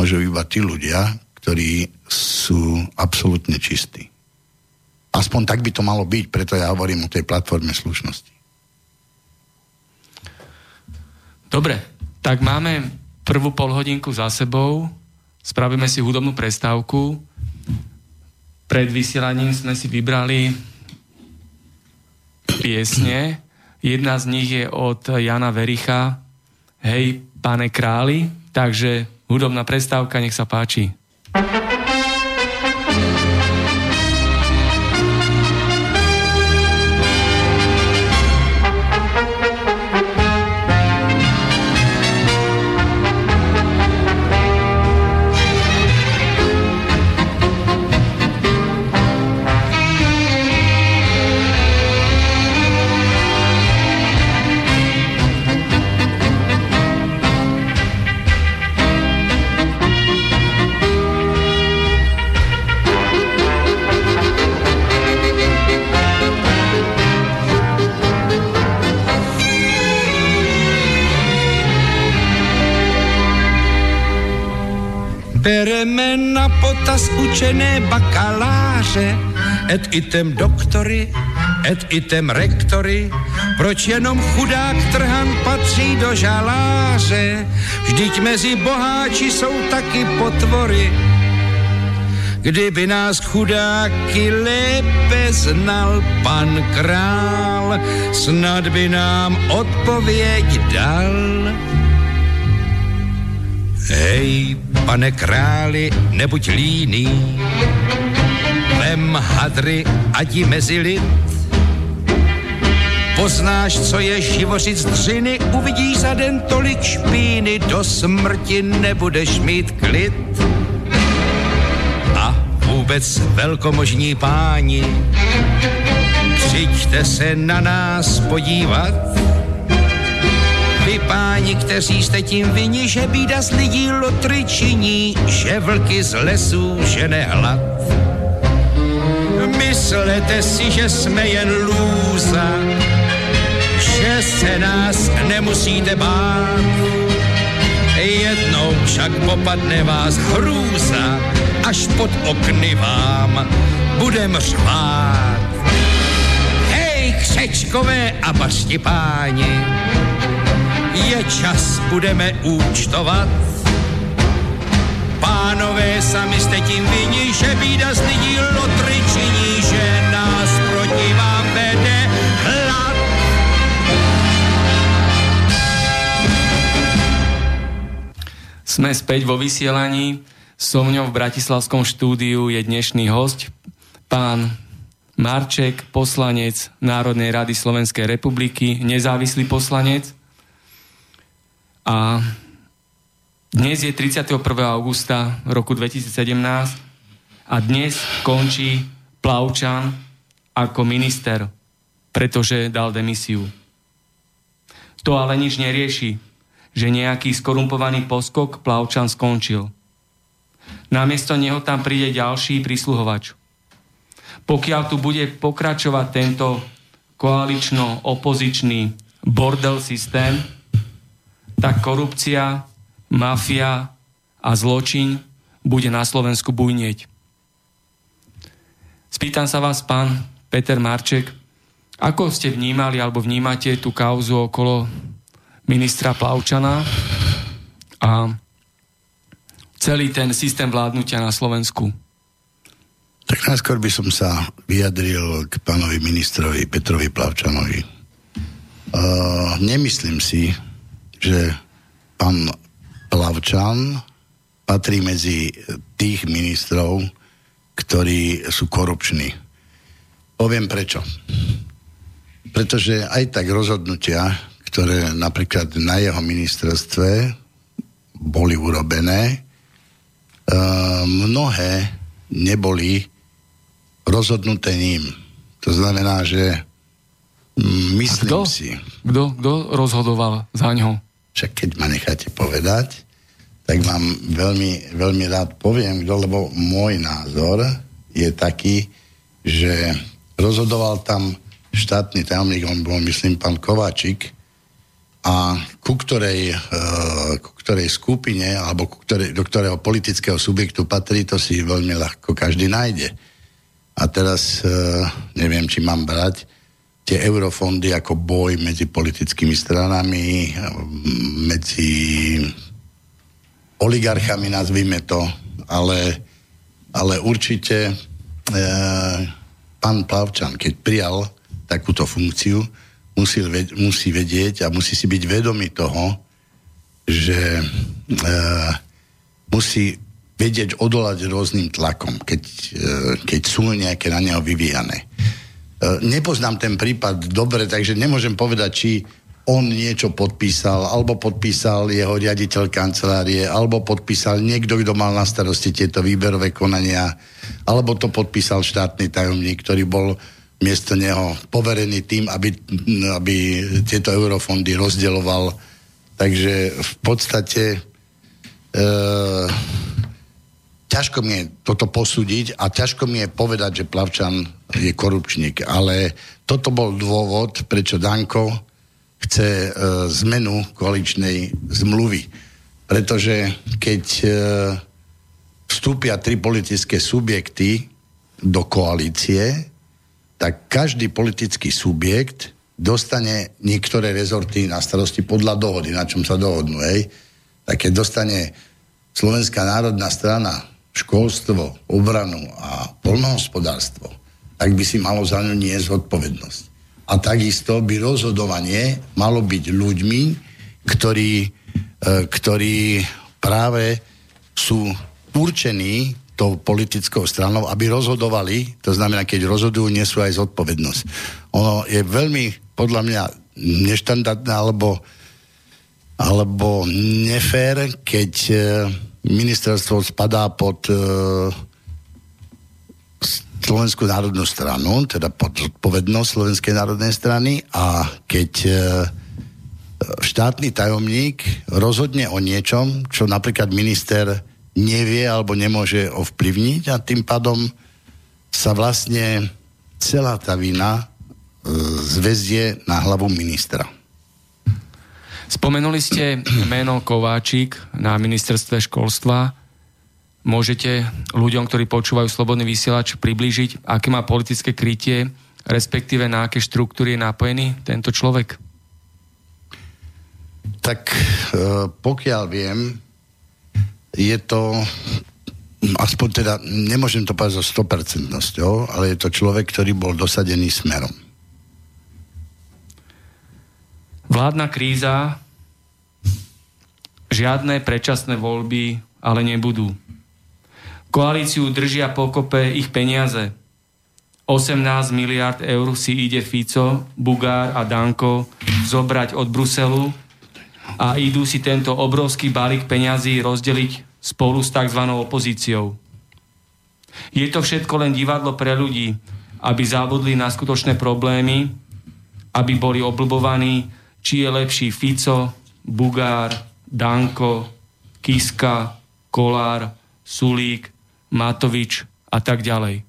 môžu iba tí ľudia, ktorí sú absolútne čistí. aspoň tak by to malo byť, preto ja hovorím o tej platforme slušnosti. Dobre, tak máme prvú polhodinku za sebou, spravíme si hudobnú prestávku. Pred vysielaním sme si vybrali piesne. Jedna z nich je od Jana Vericha, Hej, pane králi, takže hudobná prestávka, nech sa páči. Bereme na potaz učené bakaláře, et item doktory, et item rektory, proč jenom chudák trhan patří do žaláře, vždyť mezi boháči jsou taky potvory. Kdyby nás chudáky lépe znal pan král, snad by nám odpověď dal. Hej, pane králi, nebuď líný, vem hadry, adi mezi lid. Poznáš, co je živořit dřiny, uvidíš za den tolik špíny, do smrti nebudeš mít klid. A vůbec velkomožní páni, přijďte se na nás podívat, páni, kteří jste tím vyni, že bída z lidí lotry činí, že vlky z lesů žene hlad. Myslete si, že jsme jen lůza, že se nás nemusíte bát. Jednou však popadne vás hrůza, až pod okny vám budem řvát. Hej, křečkové a bašti páni, je čas, budeme účtovat. Pánové, sami jste tím vyni, že bída z lidí lotry činí, že nás proti vám vede hlad. Sme späť vo vysielaní. So mňou v Bratislavskom štúdiu je dnešný host, pán Marček, poslanec Národnej rady Slovenskej republiky, nezávislý poslanec. A dnes je 31. augusta roku 2017 a dnes končí Plavčan ako minister, pretože dal demisiu. To ale nič nerieši, že nejaký skorumpovaný poskok Plavčan skončil. Namiesto neho tam príde ďalší prísluhovač. Pokiaľ tu bude pokračovať tento koalično-opozičný bordel systém, tak korupcia, mafia a zločin bude na Slovensku bujnieť. Spýtam sa vás, pán Peter Marček, ako ste vnímali alebo vnímate tú kauzu okolo ministra Plavčana a celý ten systém vládnutia na Slovensku? Tak najskôr by som sa vyjadril k pánovi ministrovi Petrovi Plavčanovi. Uh, nemyslím si, že pán Plavčan patrí medzi tých ministrov, ktorí sú korupční. Poviem prečo. Pretože aj tak rozhodnutia, ktoré napríklad na jeho ministerstve boli urobené, mnohé neboli rozhodnuté ním. To znamená, že myslím kto? si... Kto, kto rozhodoval za ňo? Však keď ma necháte povedať, tak vám veľmi, veľmi rád poviem, lebo môj názor je taký, že rozhodoval tam štátny tajomník, on bol, myslím, pán Kováčik, a ku ktorej, uh, ku ktorej skupine, alebo ku ktorej, do ktorého politického subjektu patrí, to si veľmi ľahko každý nájde. a teraz e, neviem, či mám brať tie eurofondy ako boj medzi politickými stranami, medzi oligarchami, nazvime to, ale, ale určite e, pán Plavčan, keď prijal takúto funkciu, musí, musí vedieť a musí si byť vedomý toho, že e, musí vedieť odolať rôznym tlakom, keď, e, keď sú nejaké na neho vyvíjane. E, nepoznám ten prípad dobre, takže nemôžem povedať, či on niečo podpísal, alebo podpísal jeho riaditeľ kancelárie, alebo podpísal niekto, kto mal na starosti tieto výberové konania, alebo to podpísal štátny tajomník, ktorý bol miesto neho poverený tým, aby, aby tieto eurofondy rozdeloval. Takže v podstate e, ťažko mi je toto posúdiť a ťažko mi je povedať, že Plavčan je korupčník, ale toto bol dôvod, prečo Danko chce e, zmenu koaličnej zmluvy. Pretože keď e, vstúpia tri politické subjekty do koalície, tak každý politický subjekt dostane niektoré rezorty na starosti podľa dohody, na čom sa dohodnú. Hej. Tak keď dostane Slovenská národná strana školstvo, obranu a polnohospodárstvo, tak by si malo za ňu niesť zodpovednosť. A takisto by rozhodovanie malo byť ľuďmi, ktorí, e, ktorí práve sú určení tou politickou stranou, aby rozhodovali, to znamená, keď rozhodujú, nesú aj zodpovednosť. Ono je veľmi, podľa mňa, neštandardné alebo, alebo nefér, keď e, ministerstvo spadá pod e, Slovenskú národnú stranu, teda pod zodpovednosť Slovenskej národnej strany a keď e, štátny tajomník rozhodne o niečom, čo napríklad minister nevie alebo nemôže ovplyvniť a tým pádom sa vlastne celá tá vina e, na hlavu ministra. Spomenuli ste meno Kováčik na ministerstve školstva. Môžete ľuďom, ktorí počúvajú Slobodný vysielač, priblížiť, aké má politické krytie, respektíve na aké štruktúry je napojený tento človek? Tak e, pokiaľ viem, je to aspoň teda, nemôžem to povedať so 100%, ale je to človek, ktorý bol dosadený smerom. Vládna kríza, žiadne predčasné voľby ale nebudú. Koalíciu držia pokope ich peniaze. 18 miliard eur si ide Fico, Bugár a Danko zobrať od Bruselu a idú si tento obrovský balík peňazí rozdeliť spolu s tzv. opozíciou. Je to všetko len divadlo pre ľudí, aby závodli na skutočné problémy, aby boli oblbovaní, či je lepší Fico, Bugár, Danko, Kiska, Kolár, Sulík, Matovič a tak ďalej.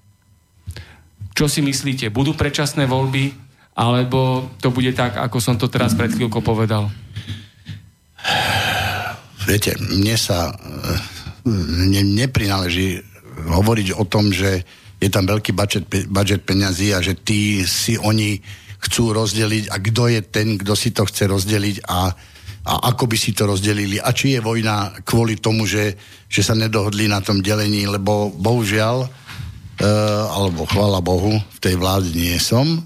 Čo si myslíte? Budú predčasné voľby, alebo to bude tak, ako som to teraz pred chvíľkou povedal? Viete, mne sa ne, neprináleží hovoriť o tom, že je tam veľký budget, budget peňazí a že tí si oni chcú rozdeliť a kto je ten, kto si to chce rozdeliť a, a ako by si to rozdelili a či je vojna kvôli tomu, že, že sa nedohodli na tom delení, lebo bohužiaľ, e, alebo chvála Bohu, v tej vláde nie som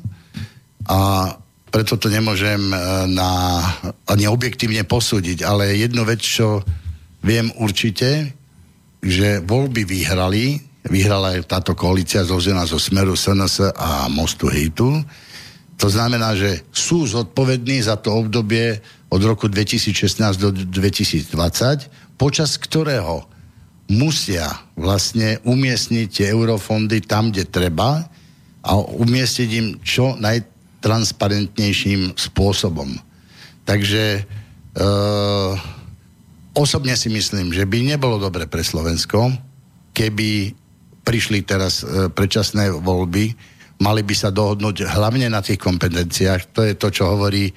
a preto to nemôžem e, na, ani objektívne posúdiť, ale jednu vec, čo viem určite, že voľby vyhrali, vyhrala aj táto koalícia zložená zo Smeru SNS a Mostu Hitu. To znamená, že sú zodpovední za to obdobie od roku 2016 do 2020, počas ktorého musia vlastne umiestniť tie eurofondy tam, kde treba a umiestniť im čo naj, transparentnejším spôsobom. Takže e, osobne si myslím, že by nebolo dobre pre Slovensko, keby prišli teraz e, predčasné voľby, mali by sa dohodnúť hlavne na tých kompetenciách. To je to, čo hovorí e,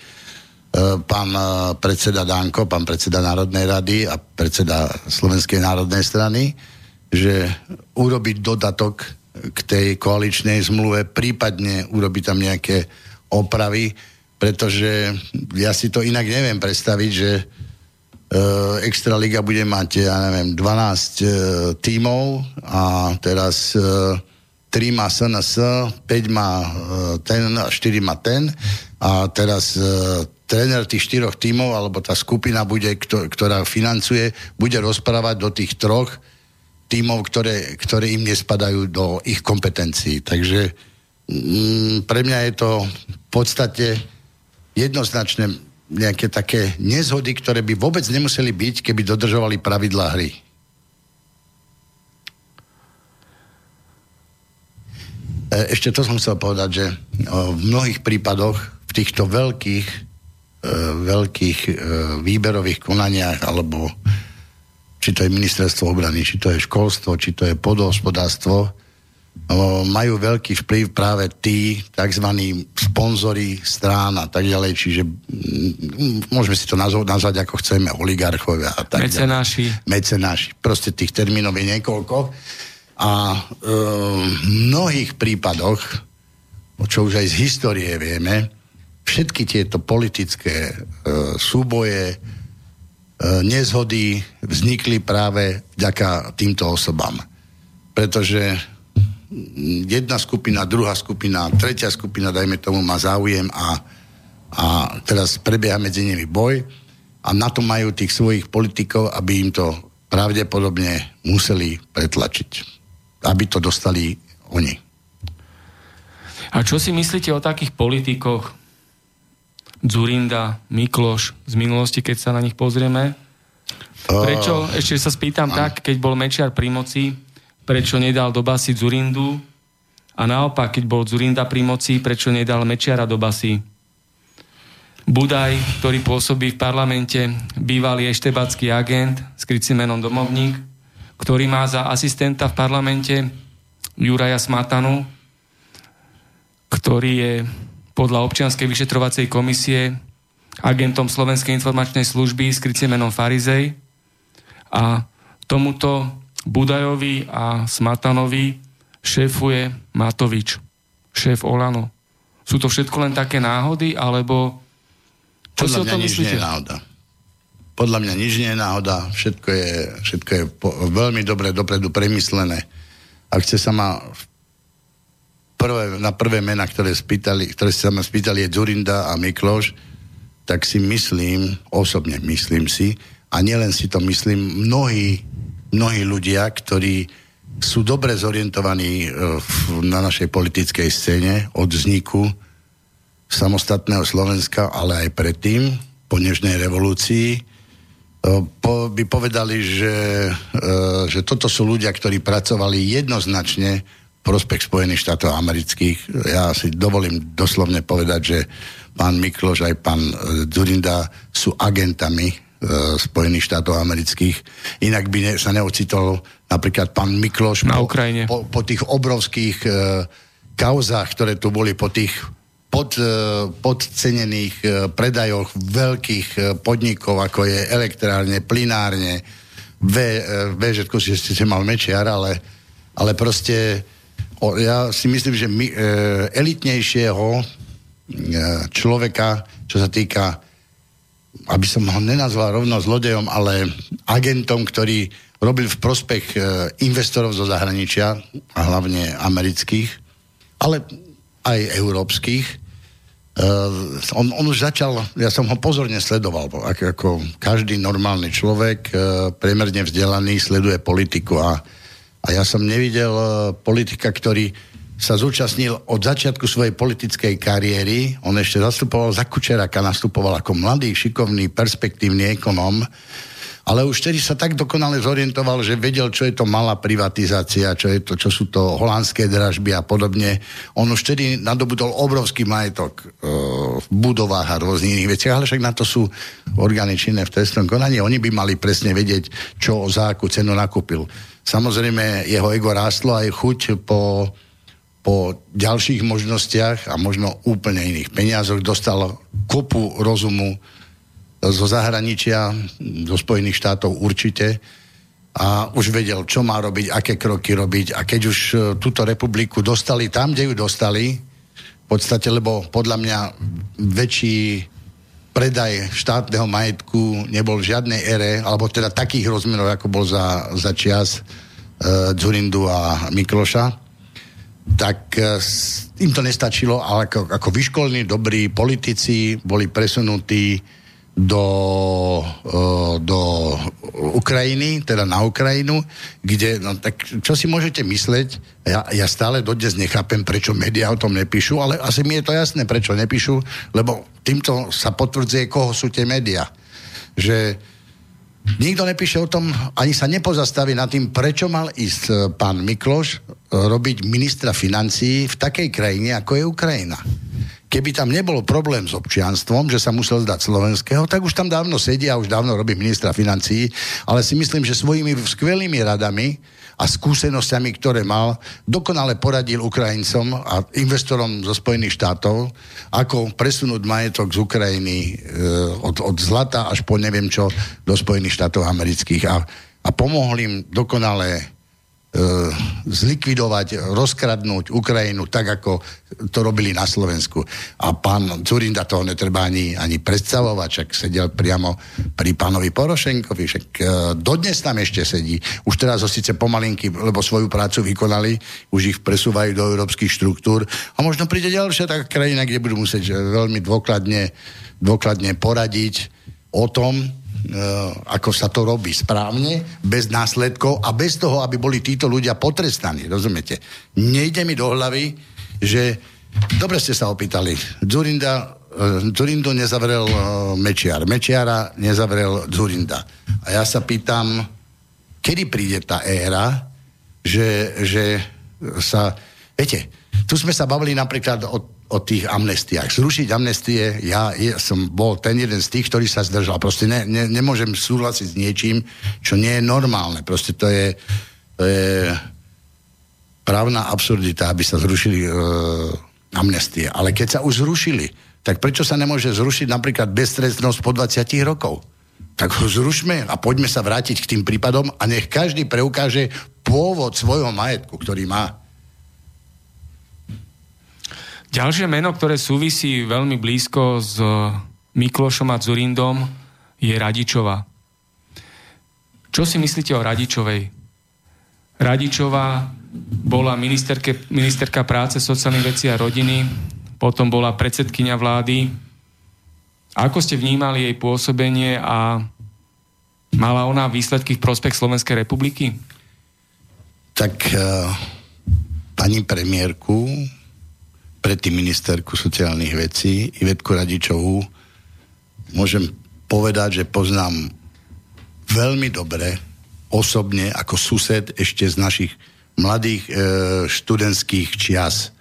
pán e, predseda Danko, pán predseda Národnej rady a predseda Slovenskej národnej strany, že urobiť dodatok k tej koaličnej zmluve, prípadne urobiť tam nejaké opravy, pretože ja si to inak neviem predstaviť, že e, Extraliga bude mať, ja neviem, 12 e, tímov a teraz 3 má SNS, 5 má e, ten, 4 má ten a teraz e, tréner tých štyroch tímov, alebo tá skupina, bude, ktorá financuje, bude rozprávať do tých troch tímov, ktoré, ktoré im nespadajú do ich kompetencií. Takže mm, pre mňa je to v podstate jednoznačné nejaké také nezhody, ktoré by vôbec nemuseli byť, keby dodržovali pravidlá hry. Ešte to som chcel povedať, že v mnohých prípadoch v týchto veľkých, e, veľkých e, výberových konaniach alebo či to je ministerstvo obrany, či to je školstvo, či to je podhospodárstvo, majú veľký vplyv práve tí tzv. sponzory strán a tak ďalej, čiže mm, môžeme si to nazvať, nazvať ako chceme, oligarchovia a tak Mecenáši. Ďalej. Mecenáši. Proste tých termínov je niekoľko. A e, v mnohých prípadoch, čo už aj z histórie vieme, všetky tieto politické e, súboje, E, nezhody vznikli práve vďaka týmto osobám. Pretože jedna skupina, druhá skupina, tretia skupina, dajme tomu, má záujem a, a teraz prebieha medzi nimi boj a na to majú tých svojich politikov, aby im to pravdepodobne museli pretlačiť. Aby to dostali oni. A čo si myslíte o takých politikoch, Zurinda, Mikloš z minulosti, keď sa na nich pozrieme. Prečo, ešte sa spýtam uh, tak, keď bol Mečiar pri moci, prečo nedal do basy Zurindu a naopak, keď bol Zurinda pri moci, prečo nedal Mečiara do basy? Budaj, ktorý pôsobí v parlamente, bývalý eštebacký agent s krycím menom Domovník, ktorý má za asistenta v parlamente Juraja Smatanu, ktorý je podľa občianskej vyšetrovacej komisie agentom Slovenskej informačnej služby s kryciem menom Farizej a tomuto Budajovi a Smatanovi šéfuje Matovič, šéf Olano. Sú to všetko len také náhody, alebo čo Podľa si o tom myslíte? Nie je náhoda. Podľa mňa nič nie je náhoda, všetko je, všetko je po, veľmi dobre dopredu premyslené. Ak ste sa ma prvé, na prvé mena, ktoré, spýtali, ktoré sa ma spýtali, je Zurinda a Mikloš, tak si myslím, osobne myslím si, a nielen si to myslím, mnohí, mnohí ľudia, ktorí sú dobre zorientovaní e, na našej politickej scéne od vzniku samostatného Slovenska, ale aj predtým, po Nežnej revolúcii, e, by povedali, že, e, že toto sú ľudia, ktorí pracovali jednoznačne prospech Spojených štátov amerických. Ja si dovolím doslovne povedať, že pán Mikloš aj pán Zurinda sú agentami e, Spojených štátov amerických. Inak by ne, sa neocitol napríklad pán Mikloš Na po, Ukrajine. Po, po tých obrovských e, kauzách, ktoré tu boli, po tých pod, e, podcenených e, predajoch veľkých e, podnikov, ako je elektrárne, plinárne, VŽ, si ste mal mečiar, ale, ale proste o, ja si myslím, že my, e, elitnejšieho e, človeka, čo sa týka, aby som ho nenazval rovno zlodejom, ale agentom, ktorý robil v prospech e, investorov zo zahraničia, a hlavne amerických, ale aj európskych. Uh, on, on už začal, ja som ho pozorne sledoval, ako, ako každý normálny človek, uh, priemerne vzdelaný, sleduje politiku a a ja som nevidel e, politika, ktorý sa zúčastnil od začiatku svojej politickej kariéry. On ešte zastupoval za Kučeraka, nastupoval ako mladý, šikovný, perspektívny ekonom. Ale už vtedy sa tak dokonale zorientoval, že vedel, čo je to malá privatizácia, čo, je to, čo sú to holandské dražby a podobne. On už vtedy nadobudol obrovský majetok e, v budovách a rôznych iných veciach, ale však na to sú orgány činné v trestnom konaní. Oni by mali presne vedieť, čo za akú cenu nakúpil. Samozrejme, jeho ego rástlo aj chuť po, po ďalších možnostiach a možno úplne iných peniazoch dostal kopu rozumu zo zahraničia, zo Spojených štátov určite. a už vedel, čo má robiť, aké kroky robiť a keď už e, túto republiku dostali tam, kde ju dostali, v podstate, lebo podľa mňa väčší predaj štátneho majetku nebol v žiadnej ére, alebo teda takých rozmerov, ako bol za, za čias uh, Dzurindu a Mikloša, tak uh, im to nestačilo, ale ako, ako vyškolní, dobrí politici boli presunutí do, uh, do Ukrajiny, teda na Ukrajinu, kde, no tak čo si môžete mysleť, ja, ja stále dodnes nechápem, prečo médiá o tom nepíšu, ale asi mi je to jasné, prečo nepíšu, lebo týmto sa potvrdzuje, koho sú tie médiá. Že nikto nepíše o tom, ani sa nepozastaví nad tým, prečo mal ísť uh, pán Mikloš uh, robiť ministra financií v takej krajine, ako je Ukrajina keby tam nebolo problém s občianstvom, že sa musel zdať slovenského, tak už tam dávno sedí a už dávno robí ministra financií, ale si myslím, že svojimi skvelými radami a skúsenosťami, ktoré mal, dokonale poradil Ukrajincom a investorom zo Spojených štátov, ako presunúť majetok z Ukrajiny e, od, od zlata až po neviem čo do Spojených štátov amerických. A, a pomohol im dokonale zlikvidovať, rozkradnúť Ukrajinu tak, ako to robili na Slovensku. A pán Zurinda toho netreba ani, ani predstavovať, však sedel priamo pri pánovi Porošenkovi, však e, dodnes tam ešte sedí. Už teraz ho síce pomalinky, lebo svoju prácu vykonali, už ich presúvajú do európskych štruktúr a možno príde ďalšia taká krajina, kde budú musieť veľmi dôkladne, dôkladne poradiť o tom, ako sa to robí správne, bez následkov a bez toho, aby boli títo ľudia potrestaní, rozumiete? Nejde mi do hlavy, že dobre ste sa opýtali, Zurinda, uh, Zurindu nezavrel uh, Mečiar, Mečiara nezavrel Zurinda. A ja sa pýtam, kedy príde tá éra, že, že sa, viete, tu sme sa bavili napríklad o o tých amnestiách. Zrušiť amnestie, ja, ja som bol ten jeden z tých, ktorý sa zdržal. Proste ne, ne, nemôžem súhlasiť s niečím, čo nie je normálne. Proste to je, to je právna absurdita, aby sa zrušili e, amnestie. Ale keď sa už zrušili, tak prečo sa nemôže zrušiť napríklad beztrestnosť po 20 rokov? Tak ho zrušme a poďme sa vrátiť k tým prípadom a nech každý preukáže pôvod svojho majetku, ktorý má. Ďalšie meno, ktoré súvisí veľmi blízko s Miklošom a Zurindom, je Radičová. Čo si myslíte o Radičovej? Radičová bola ministerka práce, sociálnych vecí a rodiny, potom bola predsedkynia vlády. Ako ste vnímali jej pôsobenie a mala ona výsledky v prospech Slovenskej republiky? Tak uh, pani premiérku predtým ministerku sociálnych vecí, Ivetku Radičovú, môžem povedať, že poznám veľmi dobre, osobne, ako sused ešte z našich mladých e, študentských čias.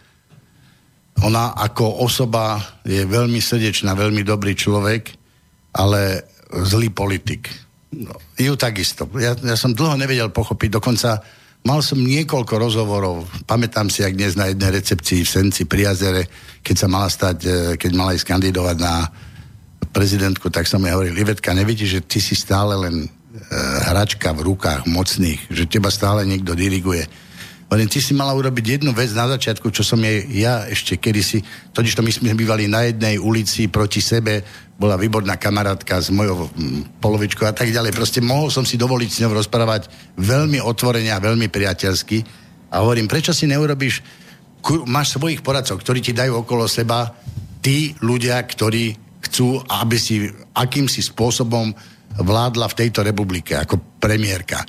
Ona ako osoba je veľmi srdečná, veľmi dobrý človek, ale zlý politik. No, ju takisto. Ja, ja som dlho nevedel pochopiť, dokonca Mal som niekoľko rozhovorov, pamätám si, ak dnes na jednej recepcii v Senci pri jazere, keď sa mala stať, e, keď mala ísť kandidovať na prezidentku, tak som jej hovoril, Ivetka, nevidíš, že ty si stále len e, hračka v rukách mocných, že teba stále niekto diriguje. Len ty si mala urobiť jednu vec na začiatku, čo som jej ja ešte kedysi, totiž to my sme bývali na jednej ulici proti sebe, bola výborná kamarátka s mojou polovičkou a tak ďalej. Proste mohol som si dovoliť s ňou rozprávať veľmi otvorene a veľmi priateľsky. A hovorím, prečo si neurobiš, máš svojich poradcov, ktorí ti dajú okolo seba tí ľudia, ktorí chcú, aby si akýmsi spôsobom vládla v tejto republike ako premiérka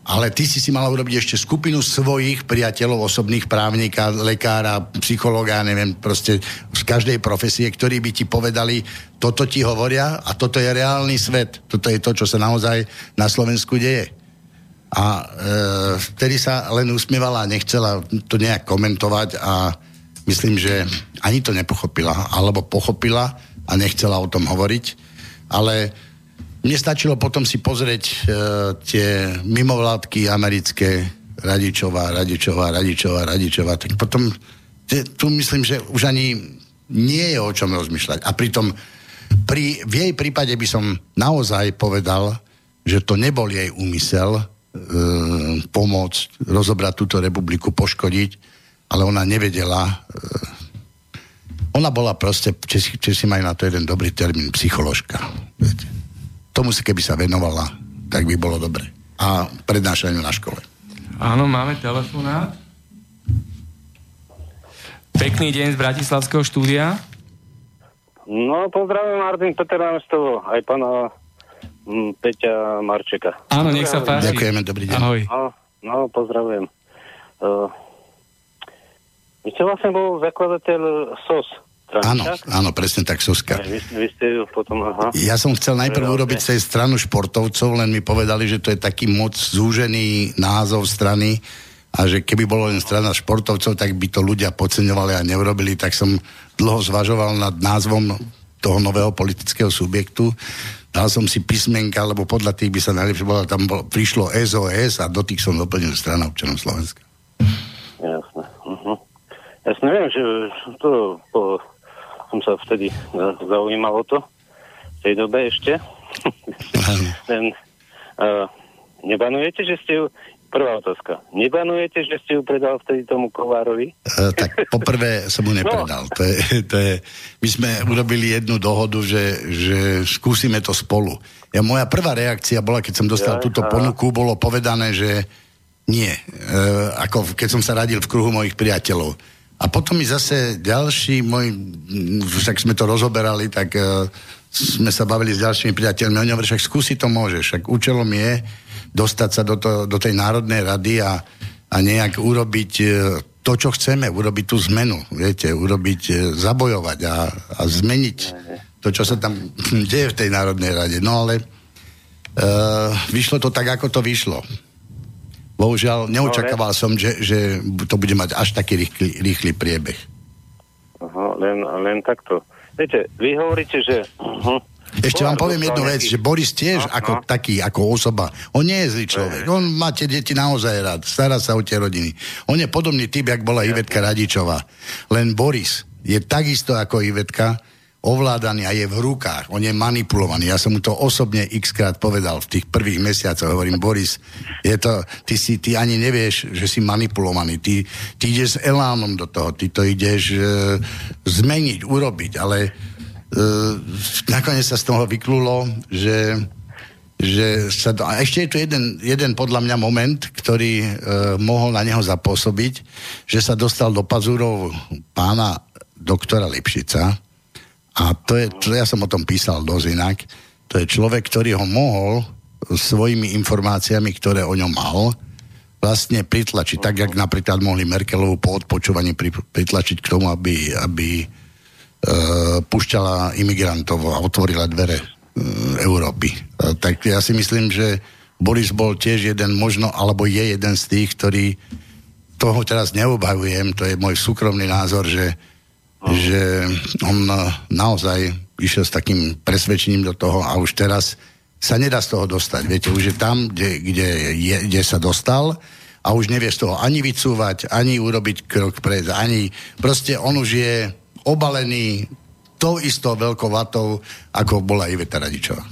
ale ty si si mala urobiť ešte skupinu svojich priateľov, osobných právnika, lekára, psychológa, neviem, proste z každej profesie, ktorí by ti povedali, toto ti hovoria a toto je reálny svet. Toto je to, čo sa naozaj na Slovensku deje. A e, vtedy sa len usmievala a nechcela to nejak komentovať a myslím, že ani to nepochopila, alebo pochopila a nechcela o tom hovoriť, ale mne stačilo potom si pozrieť uh, tie mimovládky americké, Radičová, Radičová, Radičová, Radičová, tak potom te, tu myslím, že už ani nie je o čom rozmýšľať. A pritom pri, v jej prípade by som naozaj povedal, že to nebol jej úmysel pomôcť, rozobrať túto republiku, poškodiť, ale ona nevedela. E, ona bola proste, Česi, Česi majú na to jeden dobrý termín, psycholožka. Viete. Tomu si keby sa venovala, tak by bolo dobre. A prednášaniu na škole. Áno, máme telefonát. Pekný deň z Bratislavského štúdia. No, pozdravím Martin Peter Námestovo, aj pána m, Peťa Marčeka. Áno, nech sa páči. Ďakujeme, dobrý deň. Ahoj. No, no pozdravujem. Uh, vy ste vlastne bol zakladateľ SOS. Áno, áno, presne tak, Soska. Vy, vy ste potom, aha. Ja som chcel najprv Dobre. urobiť tej stranu športovcov, len mi povedali, že to je taký moc zúžený názov strany a že keby bolo len strana športovcov, tak by to ľudia podceňovali a neurobili, tak som dlho zvažoval nad názvom toho nového politického subjektu. Dal som si písmenka, lebo podľa tých by sa najlepšie bolo, tam bolo, prišlo SOS a do tých som doplnil strana občanom Slovenska. Jasné. Uh-huh. Ja si neviem, že to po, som sa vtedy za- zaujímal o to, v tej dobe ešte. Len uh, nebanujete, že ste ju, prvá otázka, nebanujete, že ste ju predal vtedy tomu Kovárovi? E, tak poprvé som mu nepredal. To je, to je, my sme urobili jednu dohodu, že, že skúsime to spolu. Ja, moja prvá reakcia bola, keď som dostal Ja, túto aha. ponuku, bolo povedané, že nie. E, ako keď som sa radil v kruhu mojich priateľov. A potom mi zase ďalší môj, m, však sme to rozoberali, tak e, sme sa bavili s ďalšími priateľmi. Oni hovorili, však skúsi to môžeš. Však účelom je dostať sa do, to, do tej Národnej rady a, a nejak urobiť e, to, čo chceme, urobiť tú zmenu, viete, urobiť, e, zabojovať a, a zmeniť to, čo sa tam deje v tej Národnej rade. No ale uh, vyšlo to tak, ako to vyšlo. Bohužiaľ, neočakával som, že, že to bude mať až taký rýchly, rýchly priebeh. Aha, len, len takto. Viete, vy hovoríte, že... Uh-huh. Ešte vám poviem jednu vec, že Boris tiež No, ako no. taký, ako osoba, on nie je zlý človek, on má tie deti naozaj rád, stará sa o tie rodiny. On je podobný typ, jak bola Ivetka Radičová. Len Boris je takisto ako Ivetka, ovládaný a je v rukách, on je manipulovaný. Ja som mu to osobne x krát povedal v tých prvých mesiacoch. Hovorím, Boris, je to, ty, si, ty ani nevieš, že si manipulovaný. Ty, ty ideš s elánom do toho, ty to ideš e, zmeniť, urobiť, ale e, nakoniec sa z toho vyklulo, že že sa to, a ešte je tu jeden, jeden podľa mňa moment, ktorý e, mohol na neho zapôsobiť, že sa dostal do pazúrov pána doktora Lipšica a to je, to ja som o tom písal dosť inak, to je človek, ktorý ho mohol svojimi informáciami, ktoré o ňom mal, vlastne pritlačiť, tak jak napríklad mohli Merkelovu po odpočúvaní pri, pritlačiť k tomu, aby, aby e, pušťala imigrantov a otvorila dvere e, Európy. E, tak ja si myslím, že Boris bol tiež jeden možno, alebo je jeden z tých, ktorý toho teraz neobhajujem, to je môj súkromný názor, že, že on e, naozaj išiel s takým presvedčením do toho a už teraz sa nedá z toho dostať. Viete, už je tam, kde, kde, je, kde sa dostal a už nevie z toho ani vycúvať, ani urobiť krok pred, ani proste on už je obalený tou istou veľkou vatou, ako bola Iveta Radičová.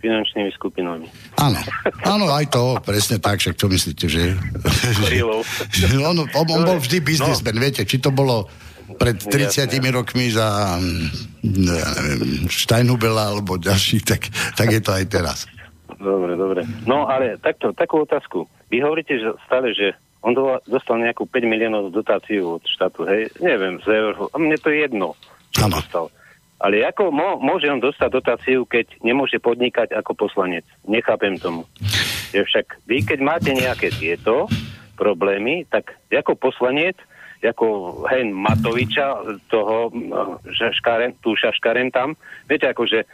finančnými skupinami. Áno, áno, aj to, presne tak, však čo myslíte, že... Že on, on, on bol vždy biznismen, no. viete, či to bolo pred 30 Jasné. rokmi za mm, ja neviem, Steinhubela alebo ďalší, tak, tak je to aj teraz. Dobre, dobre. No ale takto, takú otázku. Vy hovoríte že stále, že on do- dostal nejakú 5 miliónov dotáciu od štátu, hej? Neviem, z eur. A mne to je jedno, Áno. dostal. Ale ako mo- môže on dostať dotáciu, keď nemôže podnikať ako poslanec? Nechápem tomu. Že však vy, keď máte nejaké tieto problémy, tak ako poslanec, ako hen Matoviča, toho mm, že škaren, tú šaškaren tam, viete, akože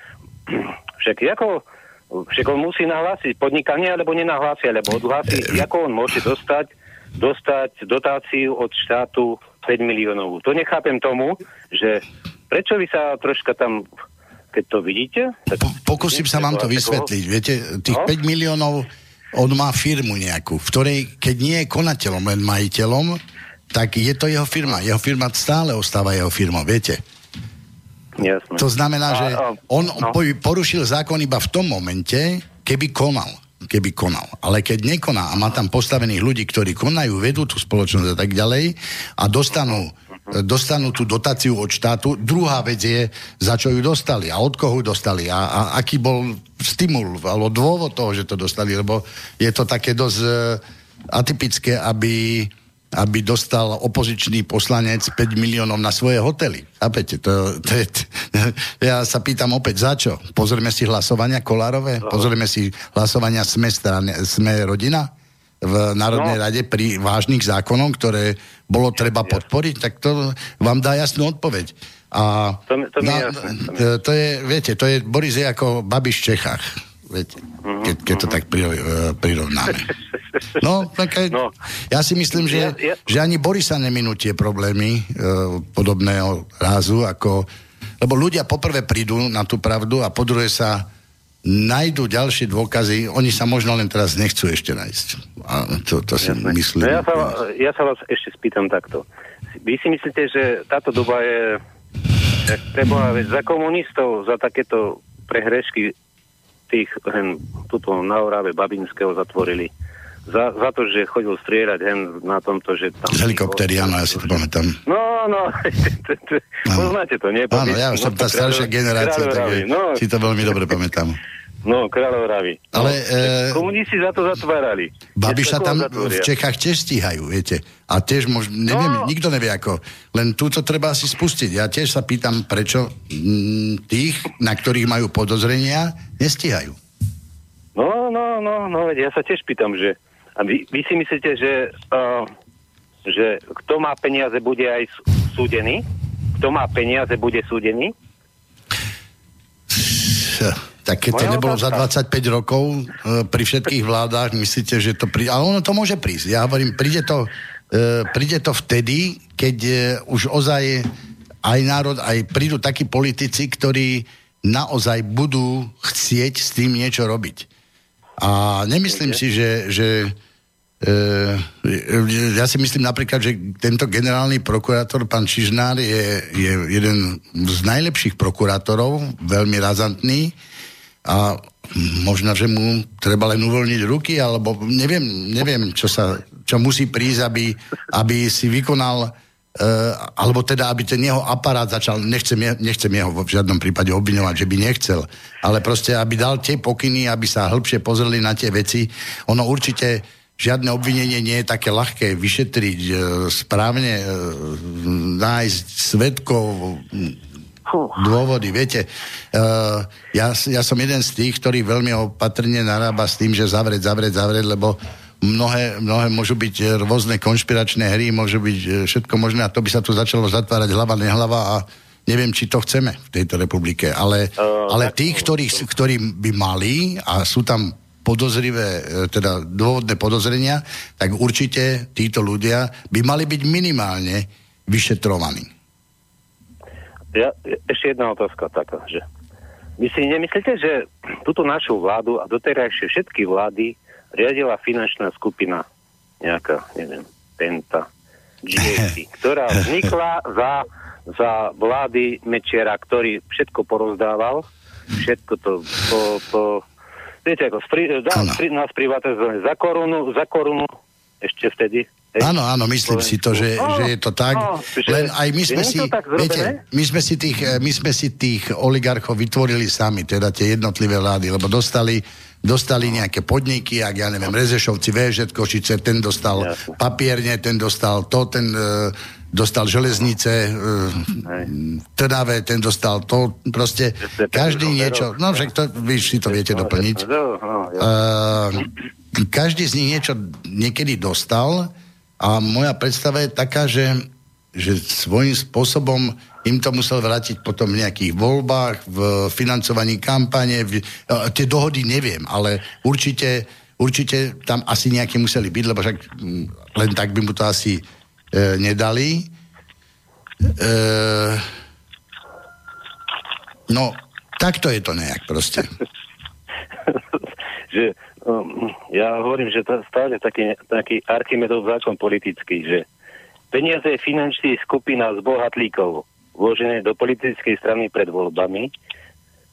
však ako však on musí nahlásiť podnikanie, alebo nenahlási, alebo odhlási, ako on môže dostať, dostať dotáciu od štátu 5 miliónov. To nechápem tomu, že prečo vy sa troška tam, keď to vidíte... Tak, Po, pokúsim sa vám to vysvetliť. Viete, tých No. 5 miliónov, on má firmu nejakú, v ktorej, keď nie je konateľom, len majiteľom, tak je to jeho firma. Jeho firma stále ostáva jeho firmou, viete? Jasné. To znamená, že on no. po- porušil zákon iba v tom momente, keby konal. keby konal. Ale keď nekoná a má tam postavených ľudí, ktorí konajú, vedú tú spoločnosť a tak ďalej a dostanú, dostanú tú dotáciu od štátu, druhá vec je, za čo ju dostali a od koho ju dostali a, a aký bol stimul alebo dôvod toho, že to dostali, lebo je to také dosť uh, atypické, aby aby dostal opozičný poslanec 5 miliónov na svoje hotely. Chápete? To, to je, ja sa pýtam opäť, za čo? Pozrieme si hlasovania Kolárové? Pozrieme si hlasovania Sme, strane, Sme rodina? v Národnej no. rade pri vážnych zákonom, ktoré bolo treba podporiť, tak to vám dá jasnú odpoveď. A to, to, na, jasné, to, to je, viete, to je Boris je ako Babiš v Čechách. Viete, keď, keď to tak prirovnáme. No, tak aj, no. ja si myslím, že, ja, ja... že ani Borisa neminú tie problémy e, podobného rázu, ako, lebo ľudia poprvé prídu na tú pravdu a po druhé sa nájdú ďalšie dôkazy, oni sa možno len teraz nechcú ešte nájsť. A to, to si Jasne. myslím. No ja, sa, ja sa vás ešte spýtam takto. Vy si myslíte, že táto doba je treba za komunistov, za takéto prehrešky tých, hen, tuto na Orave Babinského zatvorili za, za to, že chodil strieľať hen na tomto, že tam... Z helikoptery, áno, ja si to pamätám. No, no, poznáte to, nie? Áno, ja som tá staršia generácia, tak no, si to veľmi dobre pamätám. No, Kráľovravy. Ale... No, e... Komunisti za to zatvárali. Babiša tam zatvoria. v Čechách tiež stíhajú, viete. A tiež mož, neviem, no. nikto nevie ako. Len túto treba si spustiť. Ja tiež sa pýtam, prečo m, tých, na ktorých majú podozrenia, nestíhajú. No, no, no, no, ja sa tiež pýtam, že a vy, vy si myslíte, že, uh, že kto má peniaze, bude aj súdený? Kto má peniaze, bude súdený? Tak keď to nebolo otázka. za 25 rokov uh, pri všetkých vládach, myslíte, že to príde... Ale ono to môže prísť. Ja hovorím, príde to, uh, príde to vtedy, keď uh, už ozaj aj národ, aj prídu takí politici, ktorí naozaj budú chcieť s tým niečo robiť. A nemyslím si, že, že e, ja si myslím napríklad, že tento generálny prokurátor, pán Čižnár, je, je jeden z najlepších prokurátorov, veľmi razantný a možno, že mu treba len uvoľniť ruky, alebo neviem, neviem čo, sa, čo musí prísť, aby, aby si vykonal Uh, alebo teda, aby ten jeho aparát začal, nechcem, nechcem jeho v žiadnom prípade obviňovať, že by nechcel, ale proste, aby dal tie pokyny, aby sa hĺbšie pozreli na tie veci. Ono určite žiadne obvinenie nie je také ľahké vyšetriť, uh, správne uh, nájsť svetkov, dôvody. Viete, uh, ja, ja som jeden z tých, ktorý veľmi opatrne narába s tým, že zavrieť, zavrieť, zavrieť, lebo mnohé, mnohé môžu byť rôzne konšpiračné hry, môžu byť e, všetko možné a to by sa tu začalo zatvárať hlava, nehlava a neviem, či to chceme v tejto republike. Ale, uh, ale tí, ktorí, ktorí by mali a sú tam podozrivé, teda dôvodné podozrenia, tak určite títo ľudia by mali byť minimálne vyšetrovaní. Ja, ešte jedna otázka taká, že vy si nemyslíte, že túto našu vládu a doterajšie všetky vlády riadila finančná skupina, nejaká, neviem, Penta, GSP, ktorá vznikla za, za vlády Mečiera, ktorý všetko porozdával, všetko to po, po viete, ako spri, dá, spri, nás privatizovali za korunu, za korunu, ešte vtedy, Áno, áno, myslím si to, že, no, že je to tak. No, Len aj my sme si, viete, my sme si, tých, my sme si tých oligarchov vytvorili sami, teda tie jednotlivé vlády, lebo dostali dostali nejaké podniky, ak ja neviem, Rezešovci, VŽ, Košice, ten dostal Jasne. papierne, ten dostal to, ten uh, dostal železnice, uh, Trnave, ten dostal to, proste každý niečo, no však to, vy si to viete doplniť. Uh, každý z nich niečo niekedy dostal a moja predstava je taká, že, že svojím spôsobom im to musel vrátiť potom v nejakých voľbách, v financovaní kampane. V, tie dohody neviem, ale určite, určite tam asi nejaké museli byť, lebo však mm, len tak by mu to asi e, nedali. E, no, takto je to nejak proste. že, ja hovorím, že to stále taký, taký Archimedov zákon politický, že peniaze je finančný skupina z bohatlíkov vložené do politickej strany pred voľbami,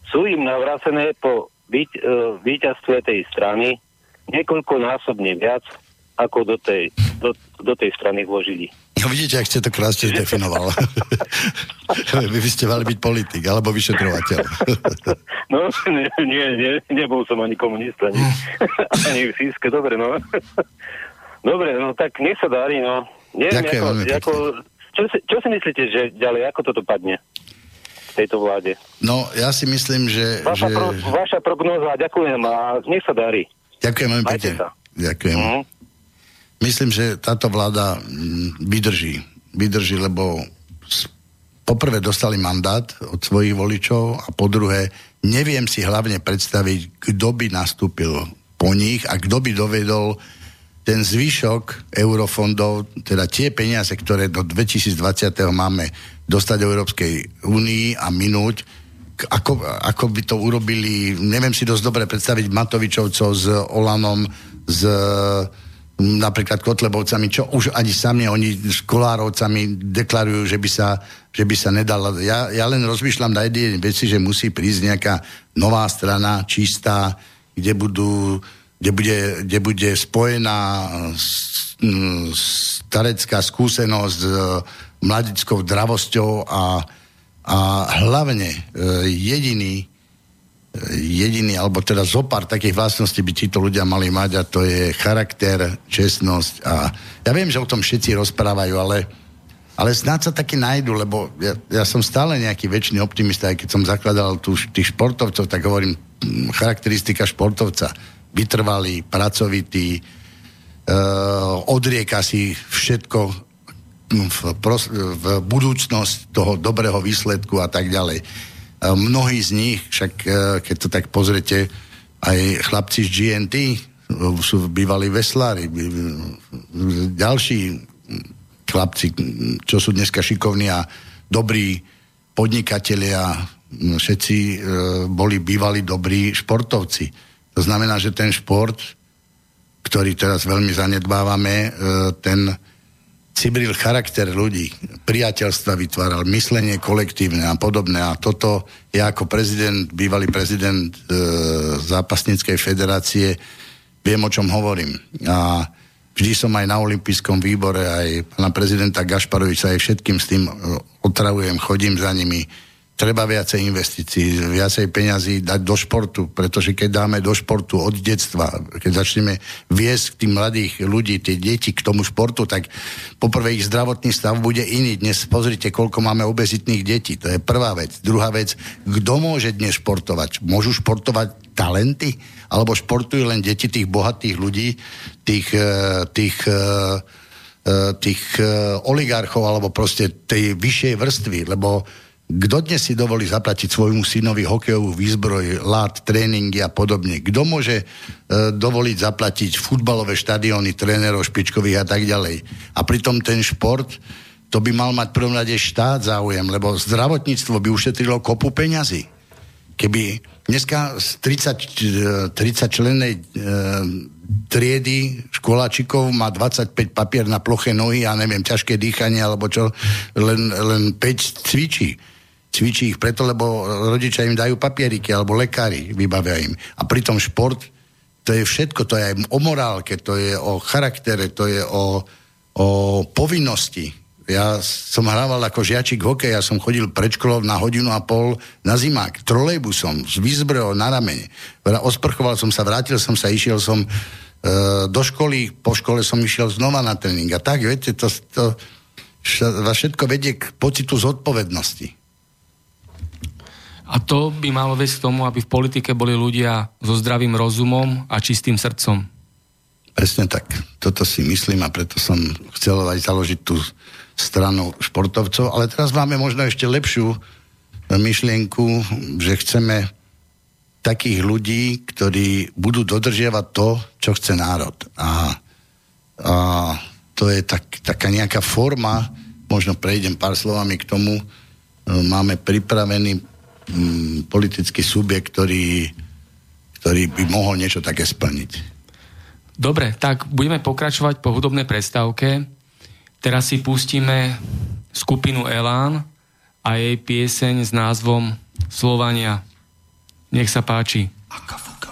sú im navrácené po byť, e, víťazstve tej strany niekoľkonásobne viac, ako do tej, do, do tej strany vložili. No vidíte, ak ste to krásne zdefinoval. Vy by ste mali byť politik, alebo vyšetrovateľ. no, nie, nie, nie, nebol som ani komunista, ani, ani v Síske, dobre, no. dobre, no tak nech sa darí, no. Neviem, Ďakujem ako, veľmi ako, čo, si, čo si myslíte, že ďalej, ako toto padne tejto vláde? No, ja si myslím, že... Vaša, že... pro, vaša prognóza, ďakujem a nech sa darí. Ďakujem veľmi pekne. Ďakujem. Mhm. Myslím, že táto vláda mm, vydrží. Vydrží, lebo poprvé dostali mandát od svojich voličov a po druhé neviem si hlavne predstaviť, kto by nastúpil po nich a kto by dovedol ten zvyšok eurofondov, teda tie peniaze, ktoré do 2020. máme dostať do Európskej únii a minúť, ako, ako by to urobili, neviem si dosť dobre predstaviť Matovičovcov s Olanom, s napríklad Kotlebovcami, čo už ani sami oni s Kolárovcami deklarujú, že by sa, že by sa nedalo. Ja, ja len rozmýšľam na jednej veci, že musí prísť nejaká nová strana, čistá, kde budú kde bude, kde bude spojená starecká skúsenosť s e, mladickou dravosťou a, a hlavne e, jediný jediný, alebo teda zopár takých vlastností by títo ľudia mali mať a to je charakter, čestnosť a ja viem, že o tom všetci rozprávajú, ale, ale snáď sa taky nájdu, lebo ja, ja som stále nejaký väčší optimista, aj keď som zakladal tu tých športovcov, tak hovorím, mm, charakteristika športovca, vytrvalý, pracovitý, uh, odrieka si všetko mm, v, pros- v budúcnosť toho dobrého výsledku a tak ďalej. E, Mnohí z nich, však e, keď to tak pozrete, aj chlapci z GNT e, sú bývalí veslári, ďalší chlapci, čo sú dneska šikovní a dobrí podnikatelia, všetci e, boli bývali dobrí športovci. To znamená, že ten šport, ktorý teraz veľmi zanedbávame, ten cibril charakter ľudí, priateľstva vytváral, myslenie kolektívne a podobné. A toto ja ako prezident, bývalý prezident e, zápasníckej federácie viem, o čom hovorím. A vždy som aj na olympijskom výbore, aj pána prezidenta Gašparoviča, aj všetkým s tým e, otravujem, chodím za nimi. Treba viacej investícií, viacej peňazí dať do športu, pretože keď dáme do športu od detstva, keď začneme viesť tým mladých ľudí, tie deti k tomu športu, tak poprvé ich zdravotný stav bude iný. Dnes pozrite, koľko máme obezitných detí. To je prvá vec. Druhá vec, kto môže dnes športovať? Môžu športovať talenty? Alebo športujú len deti tých bohatých ľudí, tých, eh, tých eh, eh, tých oligarchov alebo proste tej vyššej vrstvy, lebo kto dnes si dovolí zaplatiť svojmu synovi hokejovú výzbroj, lát, tréningy a podobne? Kto môže e, dovoliť zaplatiť futbalové štadióny, trénerov špičkových a tak ďalej? A pritom ten šport, to by mal mať prvom rade štát záujem, lebo zdravotníctvo by ušetrilo kopu peňazí. Keby dneska z 30, e, 30 člennej e, triedy školáčikov má 25 papier na ploché nohy a neviem, ťažké dýchanie alebo čo, len, len 5 cvičí. Cvičí ich preto, lebo rodičia im dajú papieriky alebo lekári vybavia im. A pritom šport, to je všetko, to je aj o morálke, to je o charaktere, to je o, o povinnosti. Ja som hrával ako žiačik hokej, ja som chodil pred školou na hodinu a pol na zimák, trolejbusom, s výzbrojou na ramene. Osprchoval som sa, vrátil som sa, išiel som e, do školy, po škole som išiel znova na tréning. A tak, viete, to, to vás všetko vedie k pocitu zodpovednosti. A to by malo viesť k tomu, aby v politike boli ľudia so zdravým rozumom a čistým srdcom. Presne tak. Toto si myslím a preto som chcel aj založiť tú stranu športovcov. Ale teraz máme možno ešte lepšiu myšlienku, že chceme takých ľudí, ktorí budú dodržiavať to, čo chce národ. A, a to je tak, taká nejaká forma, možno prejdem pár slovami k tomu, e, máme pripravený mm, politický subjekt, ktorý, ktorý by mohol niečo také splniť. Dobre, tak budeme pokračovať po hudobnej prestávke. Teraz si pustíme skupinu Elán a jej pieseň s názvom Slovania. Nech sa páči. Akafunka,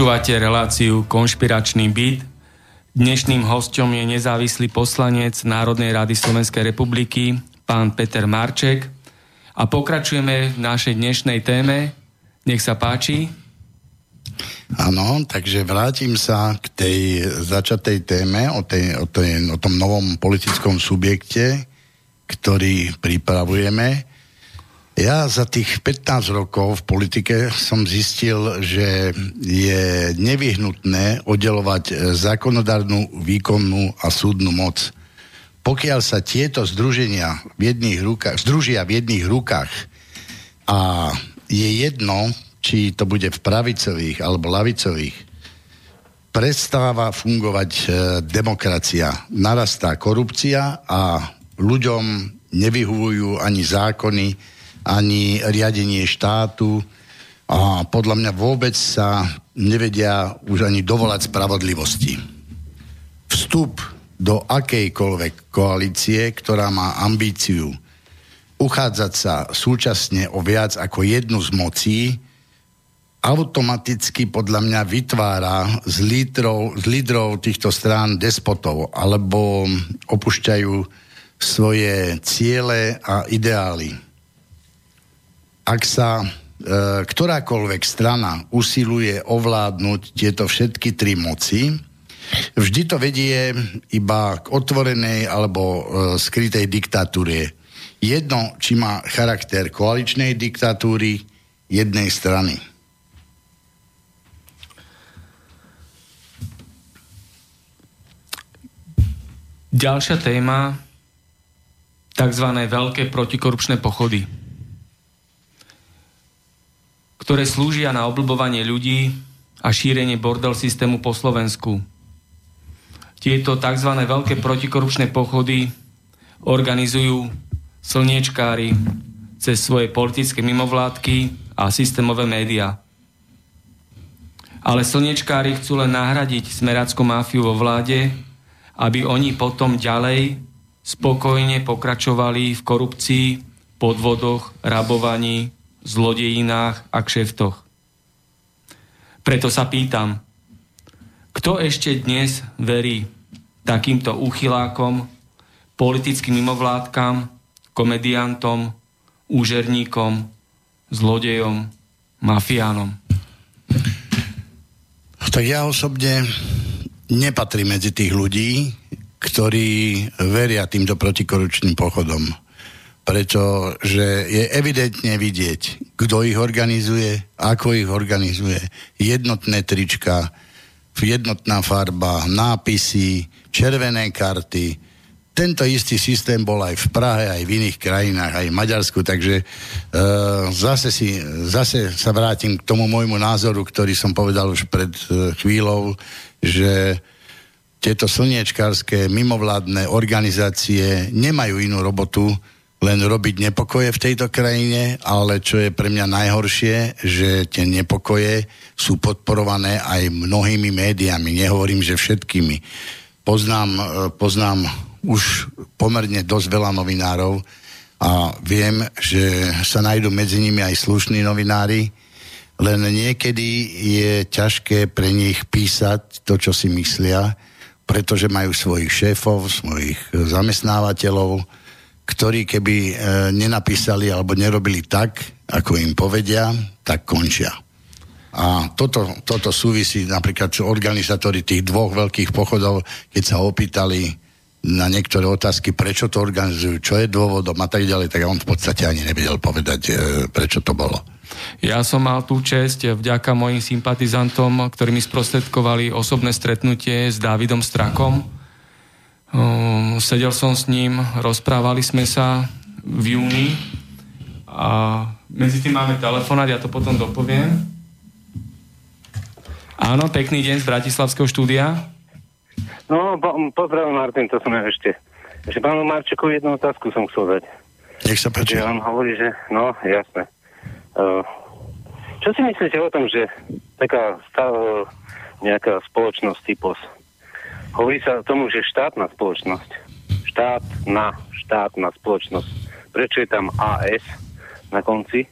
Počúvate reláciu Konšpiračný byt. Dnešným hostom je nezávislý poslanec Národnej rady Slovenskej republiky, pán Peter Marček. A pokračujeme v našej dnešnej téme. Nech sa páči. Áno, takže vrátim sa k tej začatej téme o, tej, o, tej, o tom novom politickom subjekte, ktorý pripravujeme. Ja za tých 15 rokov v politike som zistil, že je nevyhnutné oddelovať zákonodárnu, výkonnú a súdnu moc. Pokiaľ sa tieto združenia v jedných rukách, združia v jedných rukách a je jedno, či to bude v pravicových alebo lavicových, prestáva fungovať e, demokracia. Narastá korupcia a ľuďom nevyhuvujú ani zákony, ani riadenie štátu a podľa mňa vôbec sa nevedia už ani dovolať spravodlivosti. Vstup do akejkoľvek koalície, ktorá má ambíciu uchádzať sa súčasne o viac ako jednu z mocí, automaticky podľa mňa vytvára z lídrov, z lídrov týchto strán despotov alebo opúšťajú svoje ciele a ideály ak sa e, ktorákoľvek strana usiluje ovládnuť tieto všetky tri moci, vždy to vedie iba k otvorenej alebo e, skrytej diktatúre. Jedno, či má charakter koaličnej diktatúry jednej strany. Ďalšia téma, tzv. veľké protikorupčné pochody ktoré slúžia na oblbovanie ľudí a šírenie bordel systému po Slovensku. Tieto tzv. veľké protikorupčné pochody organizujú slniečkári cez svoje politické mimovládky a systémové médiá. Ale slniečkári chcú len nahradiť smerackú máfiu vo vláde, aby oni potom ďalej spokojne pokračovali v korupcii, podvodoch, rabovaní zlodejinách a kšeftoch. Preto sa pýtam, kto ešte dnes verí takýmto úchylákom, politickým mimovládkam, komediantom, úžerníkom, zlodejom, mafiánom? Tak ja osobne nepatrím medzi tých ľudí, ktorí veria týmto protikoručným pochodom pretože je evidentne vidieť, kto ich organizuje, ako ich organizuje, jednotné trička, jednotná farba, nápisy, červené karty. Tento istý systém bol aj v Prahe, aj v iných krajinách, aj v Maďarsku, takže e, zase, si, zase sa vrátim k tomu môjmu názoru, ktorý som povedal už pred e, chvíľou, že tieto slniečkárske mimovládne organizácie nemajú inú robotu, len robiť nepokoje v tejto krajine, ale čo je pre mňa najhoršie, že tie nepokoje sú podporované aj mnohými médiami, nehovorím, že všetkými. Poznám, e, poznám už pomerne dosť veľa novinárov a viem, že sa nájdú medzi nimi aj slušní novinári, len niekedy je ťažké pre nich písať to, čo si myslia, pretože majú svojich šéfov, svojich zamestnávateľov, ktorí keby e, nenapísali alebo nerobili tak, ako im povedia, tak končia. A toto, toto súvisí napríklad organizátori tých dvoch veľkých pochodov, keď sa opýtali na niektoré otázky, prečo to organizujú, čo je dôvodom a tak ďalej, tak on v podstate ani nevedel povedať, e, prečo to bolo. Ja som mal tú čest vďaka mojim sympatizantom, ktorí mi sprostredkovali osobné stretnutie s Dávidom Strakom, sedel som s ním, rozprávali sme sa v júni a medzi tým máme telefonát, ja to potom dopoviem. Áno, pekný deň z Bratislavského štúdia. No, po, pozdravujem Martin, to som ja ešte. Ešte pánu Marčeku jednu otázku som chcel dať. Nech sa páči. On hovorí, že, no, jasné. Uh, čo si myslíte o tom, že taká stav, nejaká spoločnosť typos Hovorí sa tomu, že štátna spoločnosť. Štátna, štátna spoločnosť. Prečo je tam AS na konci?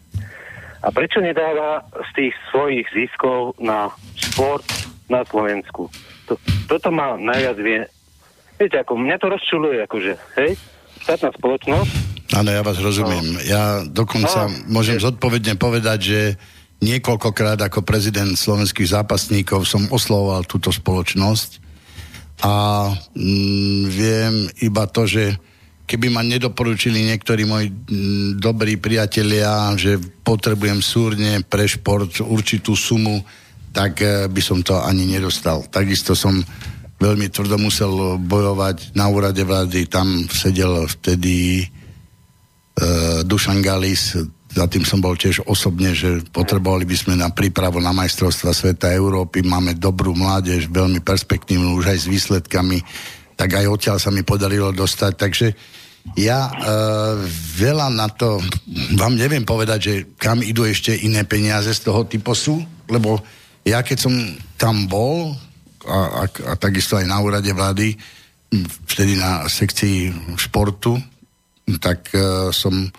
A prečo nedáva z tých svojich ziskov na šport na Slovensku? To, toto ma najviac vie. Viete, ako mňa to rozčuluje, akože, hej, štátna spoločnosť. Áno, ja vás rozumiem. No. Ja dokonca no, môžem zodpovedne povedať, že niekoľkokrát ako prezident slovenských zápasníkov som oslovoval túto spoločnosť a mm, viem iba to, že keby ma nedoporučili niektorí moji mm, dobrí priatelia, že potrebujem súrne pre šport určitú sumu, tak e, by som to ani nedostal. Takisto som veľmi tvrdo musel bojovať na úrade vlády. Tam sedel vtedy e, Dušan Galis, za tým som bol tiež osobne, že potrebovali by sme na prípravu na majstrovstva sveta Európy. Máme dobrú mládež, veľmi perspektívnu, už aj s výsledkami tak aj odtiaľ sa mi podarilo dostať. Takže ja e, veľa na to vám neviem povedať, že kam idú ešte iné peniaze z toho typosu, lebo ja keď som tam bol a, a, a takisto aj na úrade vlády, vtedy na sekcii športu, tak e, som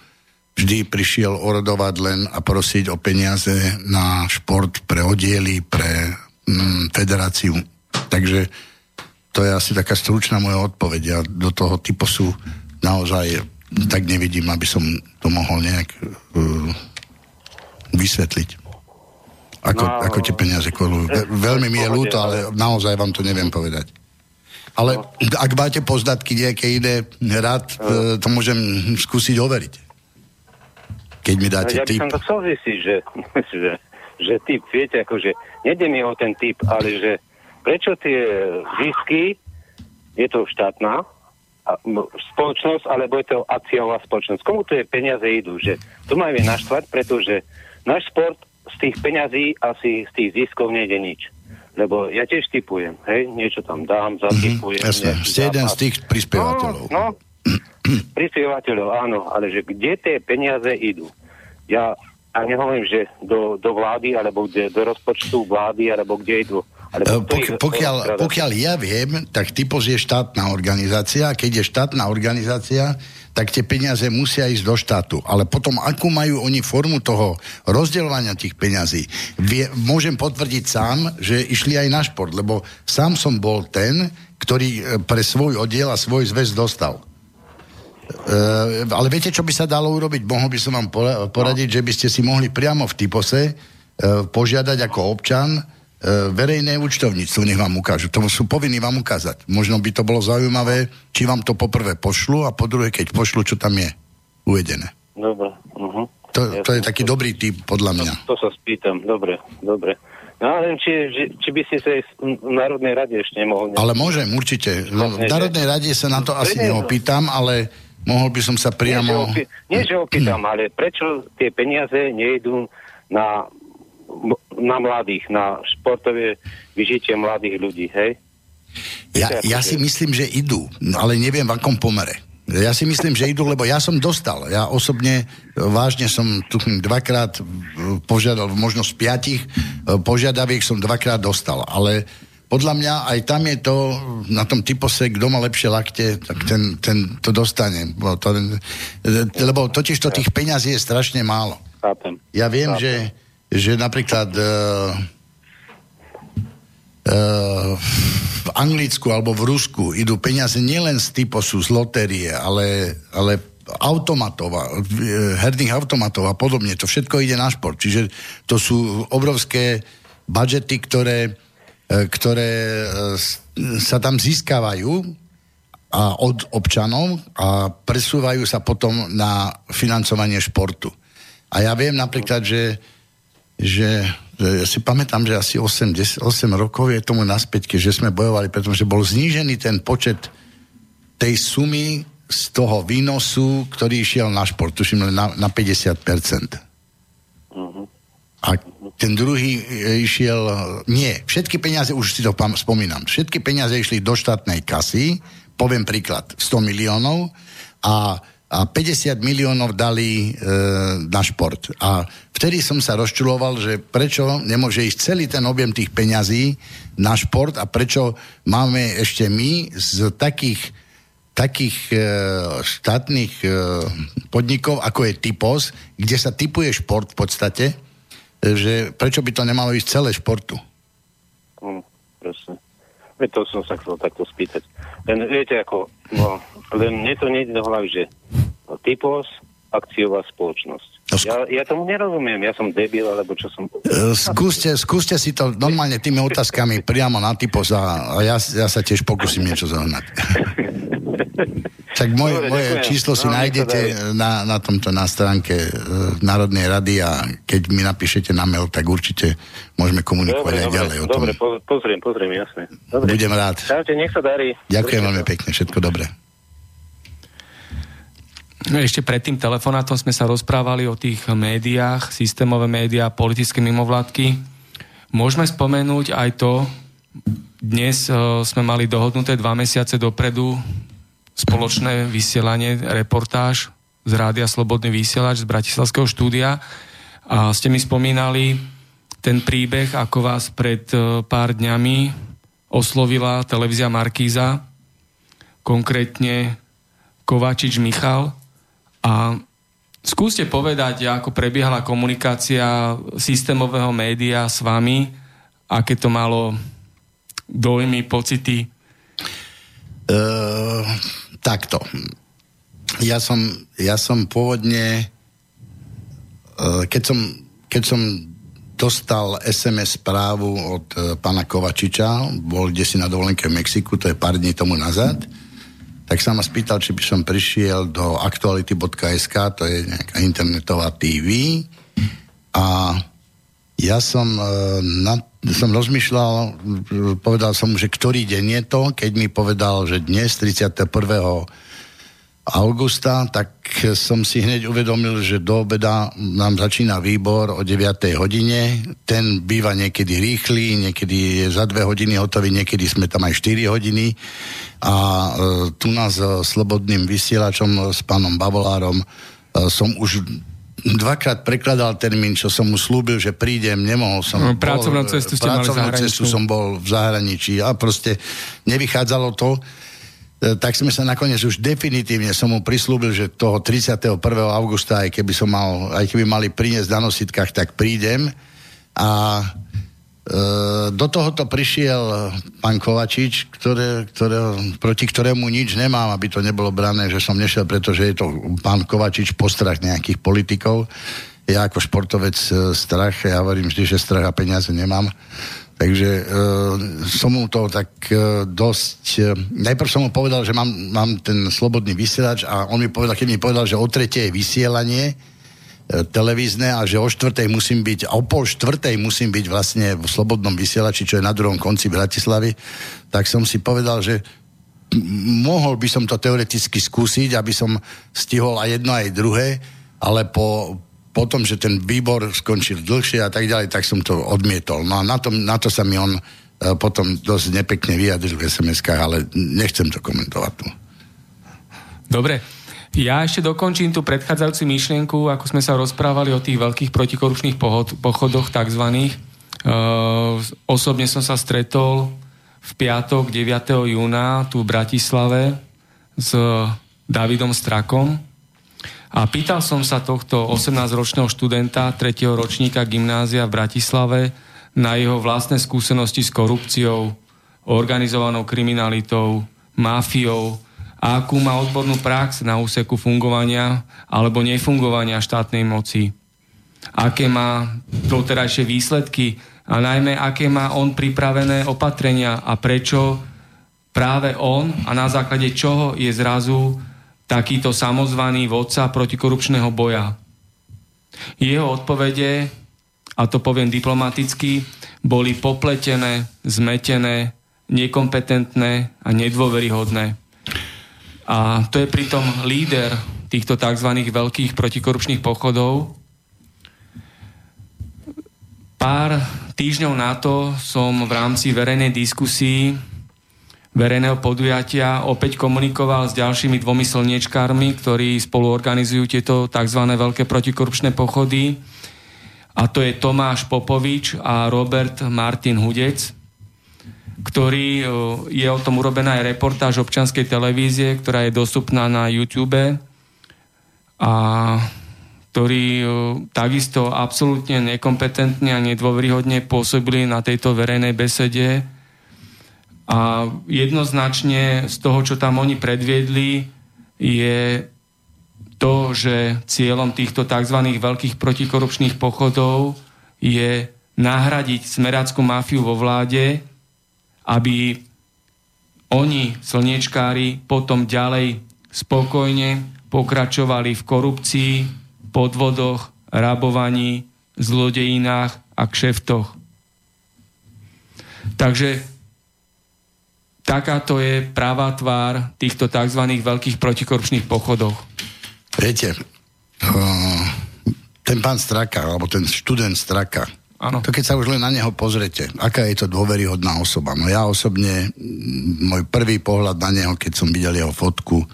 vždy prišiel orodovať len a prosiť o peniaze na šport pre oddiely, pre mm, federáciu. Takže to je asi taká stručná moja odpoveď. Ja do toho typu sú naozaj tak nevidím, aby som to mohol nejak uh, vysvetliť. Ako, no, ako tie peniaze kolujú. Veľmi mi je ľúto, ale naozaj vám to neviem povedať. Ale no. ak máte poznatky nejaké iné, rád no. to môžem skúsiť overiť. Keď mi dáte ja tip. Ja by som to chcel zistiť, že, že, že typ, viete, akože, nejde mi o ten typ, ale že prečo tie zisky, je to štátna spoločnosť, alebo je to akciová spoločnosť. Komu tie peniaze idú? Že to ma vie naštvať, pretože náš sport z tých peňazí asi z tých ziskov nejde nič. Lebo ja tiež typujem, hej, niečo tam dám, zatypujem. Mm-hmm, jasne, ste jeden z tých prispievateľov. No, no prispievateľov, áno, ale že kde tie peniaze idú? Ja, ja nehovorím, že do, do vlády, alebo kde, do rozpočtu vlády, alebo kde idú Pok- pokiaľ, pokiaľ ja viem, tak typos je štátna organizácia. Keď je štátna organizácia, tak tie peniaze musia ísť do štátu. Ale potom, akú majú oni formu toho rozdeľovania tých peňazí, vie, môžem potvrdiť sám, že išli aj na šport, lebo sám som bol ten, ktorý e, pre svoj oddiel a svoj zväz dostal. Uh, ale viete, čo by sa dalo urobiť? Mohol by som vám poradiť, no. že by ste si mohli priamo v typose uh, požiadať ako občan E, verejné účtovníctvo, nech vám ukážu. To sú povinní vám ukázať. Možno by to bolo zaujímavé, či vám to poprvé pošlu a po druhé, keď pošlu, čo tam je uvedené. Dobre. Uh-huh. To, to je taký dobrý typ, podľa mňa. To, to sa spýtam. Dobre, dobre. No ale či, či, či by ste sa v Národnej rade ešte nemohol... Ale môžem, určite. Vlastne, v Národnej rade sa na to asi neopýtam, ale mohol by som sa priamo... Nie, že, opý, nie, že opýtam, ale prečo tie peniaze nejdú na na mladých, na športové vyžitie mladých ľudí, hej? Ja, ja si myslím, že idú, ale neviem v akom pomere. Ja si myslím, že idú, lebo ja som dostal. Ja osobne vážne som tu dvakrát požiadal, možno z piatich požiadaviek som dvakrát dostal, ale podľa mňa aj tam je to, na tom typose, kto má lepšie lakte, tak ten, ten to dostane. Lebo, to, lebo totiž to tých peňazí je strašne málo. Ja viem, Chápem. že že napríklad uh, uh, v Anglicku alebo v Rusku idú peniaze nielen z typosu, z lotérie, ale, ale automatov, herných automatov a podobne. To všetko ide na šport. Čiže to sú obrovské budžety, ktoré, ktoré sa tam získavajú a od občanov a presúvajú sa potom na financovanie športu. A ja viem napríklad, že že, ja si pamätám, že asi 8, 10, 8 rokov je tomu naspäť, že sme bojovali, pretože bol znížený ten počet tej sumy z toho výnosu, ktorý išiel na šport, tuším na, na 50%. Uh-huh. A ten druhý e, išiel, nie, všetky peniaze, už si to pam, spomínam, všetky peniaze išli do štátnej kasy, poviem príklad, 100 miliónov a a 50 miliónov dali e, na šport. A vtedy som sa rozčuloval, že prečo nemôže ísť celý ten objem tých peňazí na šport a prečo máme ešte my z takých takých e, štátnych e, podnikov, ako je Typos, kde sa typuje šport v podstate, že prečo by to nemalo ísť celé športu? Hm, presne. To som sa chcel takto spýtať. Len viete, ako, no, len mne to nejde do hlavy, že Typos, akciová spoločnosť. No, Ja, ja tomu nerozumiem, ja som debil, alebo čo som... E, Skúste, skúste si to normálne tými otázkami priamo na typos a, a ja, ja sa tiež pokúsim niečo zohnať. Tak moje, Dobre, moje ďakujem. číslo si No, nájdete na, na tomto na stránke e, Národnej rady a keď mi napíšete na mail, tak určite môžeme komunikovať Dobre, aj dobre, ďalej o tom. dobre, po, pozriem, pozriem, jasne. Dobre. Budem rád. Čaute, nech sa darí. Ďakujem veľmi pekne, všetko dobré. No, Ešte pred tým telefonátom sme sa rozprávali o tých médiách, systémové médiá, politické mimovládky. Môžeme spomenúť aj to, dnes uh, sme mali dohodnuté dva mesiace dopredu spoločné vysielanie, reportáž z Rádia Slobodný vysielač z Bratislavského štúdia a ste mi spomínali ten príbeh, ako vás pred uh, pár dňami oslovila televízia Markíza, konkrétne Kovačič Michal a skúste povedať, ako prebiehala komunikácia systémového média s vami, aké to malo dojmy, pocity. Uh, takto. Ja som, ja som pôvodne, uh, keď som, keď som dostal SMS správu od uh, pána Kovačiča, bol kde si na dovolenke v Mexiku, to je pár dní tomu nazad, tak sa ma spýtal, či by som prišiel do aktuality.sk, to je nejaká internetová TV a ja som, e, na, som rozmýšľal, povedal som mu, že ktorý deň je to, keď mi povedal, že dnes, 31. augusta, tak som si hneď uvedomil, že do obeda nám začína výbor o 9. hodine. Ten býva niekedy rýchly, niekedy je za 2 hodiny hotový, niekedy sme tam aj 4 hodiny. A e, tu nás e, slobodným vysielačom s pánom Bavolárom e, som už dvakrát prekladal termín, čo som mu slúbil, že prídem, nemohol som. No, pracovnú Bol- cestu ste mali pracovnú zahraničnú. cestu som bol v zahraničí a proste nevychádzalo to. E, Tak sme sa nakoniec už definitívne som mu prislúbil, že toho 31. augusta, aj keby som mal, aj keby mali priniesť na nositkách, tak prídem. A do tohoto prišiel pán Kovačič, ktoré, ktoré, proti ktorému nič nemám, aby to nebolo brané, že som nešiel, pretože je to pán Kovačič postrach nejakých politikov. Ja ako športovec e, strach, ja hovorím vždy, že strach a peniaze nemám. Takže e, som mu to tak e, dosť... E, najprv som mu povedal, že mám, mám ten slobodný vysielač a on mi povedal, keď mi povedal, že o tretej je vysielanie, e, televízne a že o štvrtej musím byť, a o pol štvrtej musím byť vlastne v slobodnom vysielači, čo je na druhom konci Bratislavy, tak som si povedal, že mohol by som to teoreticky skúsiť, aby som stihol aj jedno, aj druhé, ale po, po tom, že ten výbor skončil dlhšie a tak ďalej, tak som to odmietol. No a na to, na to sa mi on e, potom dosť nepekne vyjadril v SMS-kách, ale nechcem to komentovať. Dobre, ja ešte dokončím tú predchádzajúcu myšlienku, ako sme sa rozprávali o tých veľkých protikorupčných pochodoch takzvaných. Uh, osobne som sa stretol v piatok 9. júna tu v Bratislave s Davidom Strakom a pýtal som sa tohto 18-ročného študenta 3. ročníka gymnázia v Bratislave na jeho vlastné skúsenosti s korupciou, organizovanou kriminalitou, mafiou a akú má odbornú prax na úseku fungovania alebo nefungovania štátnej moci. Aké má doterajšie výsledky a najmä aké má on pripravené opatrenia a prečo práve on a na základe čoho je zrazu takýto samozvaný vodca protikorupčného boja. Jeho odpovede, a to poviem diplomaticky, boli popletené, zmetené, nekompetentné a nedôveryhodné. A to je pritom líder týchto tzv. veľkých protikorupčných pochodov. Pár týždňov na to som v rámci verejnej diskusii verejného podujatia opäť komunikoval s ďalšími dvomi slniečkármi, ktorí spolu organizujú tieto tzv. veľké protikorupčné pochody. A to je Tomáš Popovič a Robert Martin Hudec. Ktorý je o tom urobená aj reportáž občanskej televízie, ktorá je dostupná na YouTube a ktorí takisto absolútne nekompetentne a nedôveryhodne pôsobili na tejto verejnej besede. A jednoznačne z toho, čo tam oni predviedli, je to, že cieľom týchto tzv. veľkých protikorupčných pochodov je nahradiť smeráckú mafiu vo vláde, aby oni, slniečkári, potom ďalej spokojne pokračovali v korupcii, podvodoch, rabovaní, zlodejinách a kšeftoch. Takže takáto je práva tvár týchto tzv. veľkých protikorupčných pochodov. Viete, ten pán Straka, alebo ten študent Straka, Áno. To keď sa už len na neho pozrete, aká je to dôveryhodná osoba. No ja osobne, môj prvý pohľad na neho, keď som videl jeho fotku,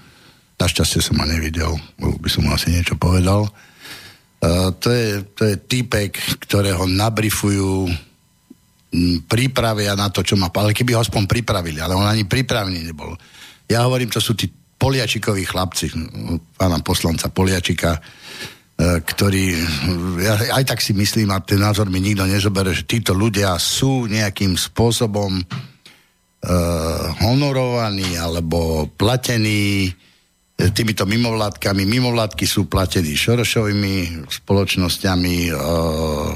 našťastie som ho nevidel, by som mu asi niečo povedal, uh, to, je, to je týpek, ktorého nabrifujú prípravia na to, čo má, ale keby ho aspoň pripravili, ale on ani pripravený nebol. Ja hovorím, to sú tí poliačikoví chlapci, pána poslanca Poliačika, ktorý, ja aj tak si myslím, a ten názor mi nikto nezobere, že títo ľudia sú nejakým spôsobom uh, honorovaní alebo platení e, týmito mimovládkami. Mimovládky sú platení Šorošovými spoločnosťami, uh,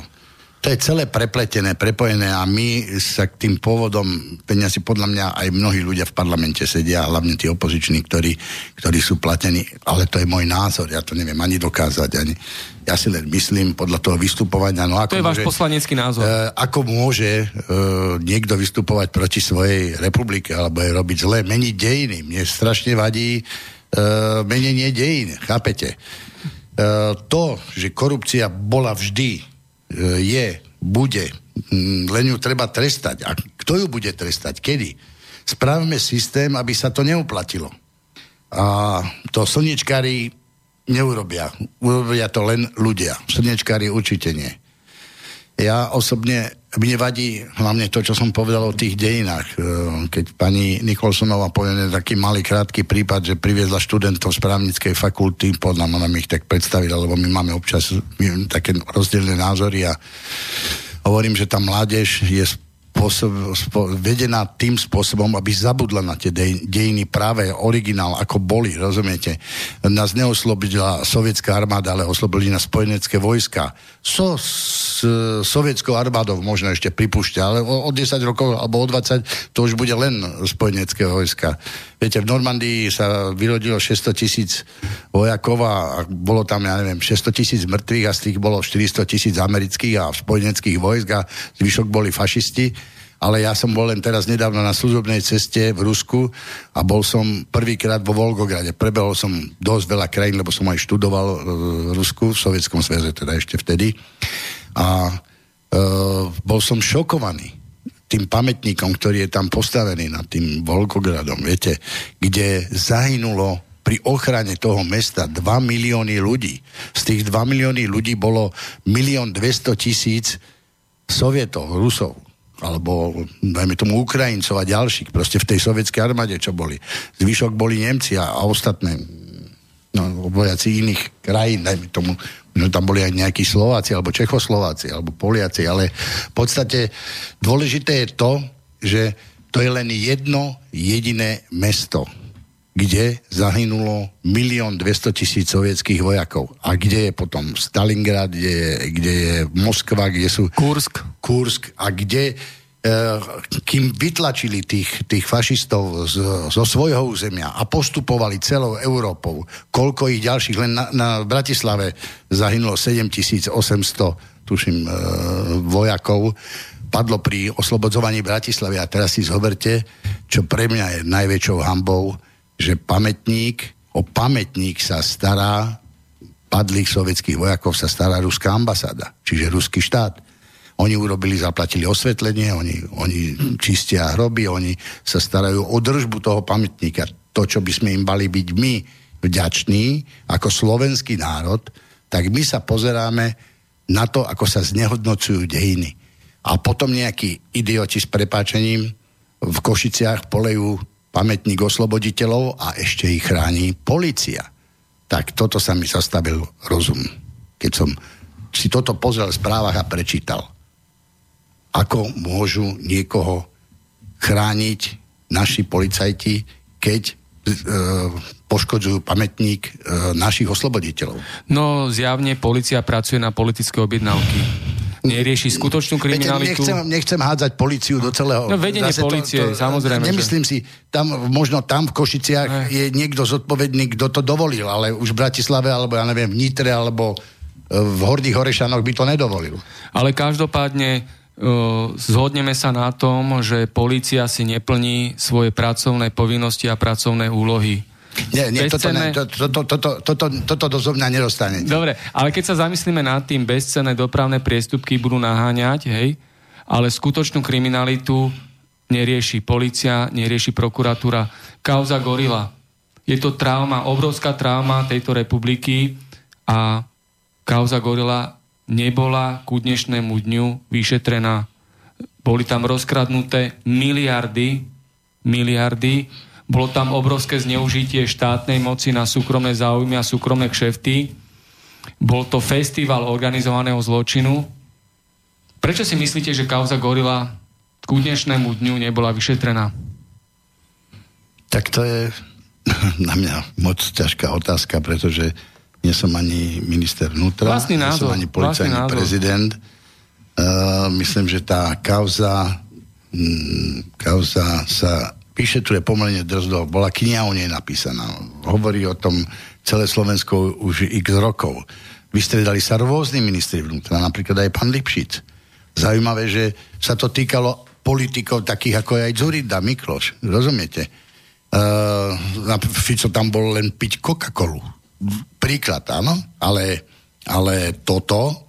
to je celé prepletené, prepojené a my sa k tým pôvodom peniazy podľa mňa aj mnohí ľudia v parlamente sedia, hlavne tí opoziční, ktorí, ktorí sú platení, ale to je môj názor, ja to neviem ani dokázať, ani ja si len myslím podľa toho vystupovania. No ako to je môže, váš poslanecký názor. Uh, ako môže uh, niekto vystupovať proti svojej republike alebo je robiť zle, meniť dejiny. Mne strašne vadí uh, menenie dejín, chápete? Uh, to, že korupcia bola vždy E, je, bude, len ju treba trestať. A kto ju bude trestať? Kedy? Spravme systém, aby sa to neuplatilo. A to slnečkári neurobia. Urobia to len ľudia. Slnečkári určite nie. Ja osobne, mne vadí hlavne to, čo som povedal o tých dejinách. E, keď pani Nikolsonová povie taký malý krátky prípad, že priviezla študentov z právnickej fakulty, podľa mňa ich tak predstavila, lebo my máme občas také rozdielne názory a hovorím, že tá mládež je spôsob, spo, vedená tým spôsobom, aby zabudla na tie dej, dejiny práve originál, ako boli, rozumiete? Nás neoslobodila sovietská armáda, ale oslobodili na spojenecké vojska. So s sovietskou armádou možno ešte pripúšťa, ale o, o 10 rokov alebo o 20 to už bude len spojenecké vojska. Viete, v Normandii sa vyrodilo 600 tisíc vojakov a bolo tam, ja neviem, 600 tisíc mŕtvych a z tých bolo 400 tisíc amerických a spojeneckých vojsk a zvyšok boli fašisti ale ja som bol len teraz nedávno na služobnej ceste v Rusku a bol som prvýkrát vo Volgograde. Prebehol som dosť veľa krajín, lebo som aj študoval e, v Rusku, v Sovietskom zväze teda ešte vtedy. A e, bol som šokovaný tým pamätníkom, ktorý je tam postavený nad tým Volgogradom, viete, kde zahynulo pri ochrane toho mesta 2 milióny ľudí. Z tých 2 milióny ľudí bolo milión 200 tisíc sovietov, Rusov alebo dajme tomu Ukrajincov a ďalších, proste v tej sovietskej armáde, čo boli. Zvyšok boli Nemci a, a ostatné no, vojaci iných krajín, dajme tomu, no, tam boli aj nejakí Slováci, alebo Čechoslováci, alebo Poliaci, ale v podstate dôležité je to, že to je len jedno jediné mesto, kde zahynulo milión 200 tisíc sovietských vojakov. A kde je potom Stalingrad, kde je, kde je Moskva, kde sú... Kursk. Kursk. A kde kým vytlačili tých, tých fašistov z, zo svojho územia a postupovali celou Európou, koľko ich ďalších, len na, na Bratislave zahynulo 7800, tuším, e, vojakov, padlo pri oslobodzovaní Bratislavy. A teraz si zoberte, čo pre mňa je najväčšou hambou, že pamätník, o pamätník sa stará, padlých sovietských vojakov sa stará ruská ambasáda, čiže ruský štát. Oni urobili, zaplatili osvetlenie, oni, oni čistia hroby, oni sa starajú o držbu toho pamätníka. To, čo by sme im mali byť my vďační ako slovenský národ, tak my sa pozeráme na to, ako sa znehodnocujú dejiny. A potom nejakí idioti s prepáčením v Košiciach polejú pamätník osloboditeľov a ešte ich chráni policia. Tak toto sa mi zastavil rozum, keď som si toto pozrel v správach a prečítal. Ako môžu niekoho chrániť naši policajti, keď e, poškodzujú pamätník e, našich osloboditeľov. No zjavne policia pracuje na politické objednávky. Nerieši skutočnú kriminalitu. Nechcem, nechcem hádzať policiu do celého... No vedenie policie, to, to, samozrejme. Nemyslím že... si, tam, možno tam v Košiciach ne. je niekto zodpovedný, kto to dovolil, ale už v Bratislave, alebo ja neviem, v Nitre, alebo e, v Horných Horešanoch by to nedovolil. Ale každopádne zhodneme sa na tom, že policia si neplní svoje pracovné povinnosti a pracovné úlohy. Nie, nie, toto, ne, to, to, to, to, toto, toto do mňa nedostane. Dobre, ale keď sa zamyslíme nad tým, bezcenné dopravné priestupky budú naháňať, hej, ale skutočnú kriminalitu nerieši policia, nerieši prokuratúra. Kauza Gorila. Je to trauma, obrovská trauma tejto republiky a kauza Gorila nebola ku dnešnému dňu vyšetrená. Boli tam rozkradnuté miliardy, miliardy, bolo tam obrovské zneužitie štátnej moci na súkromné záujmy a súkromné kšefty. Bol to festival organizovaného zločinu. Prečo si myslíte, že kauza Gorila ku dnešnému dňu nebola vyšetrená? Tak to je na mňa moc ťažká otázka, pretože nie som ani minister vnútra, vlastný nie som ani policajný prezident. Uh, myslím, že tá kauza, mm, kauza sa vyšetruje pomerne drzdo. Bola kniha o nej napísaná. Hovorí o tom celé Slovensko už x rokov. Vystredali sa rôzni ministri vnútra, napríklad aj pán Lipšic. Zaujímavé, že sa to týkalo politikov takých ako aj Zurinda, Mikloš. Rozumiete? Uh, Fico tam bol len piť Coca-Colu príklad, áno, ale, ale toto,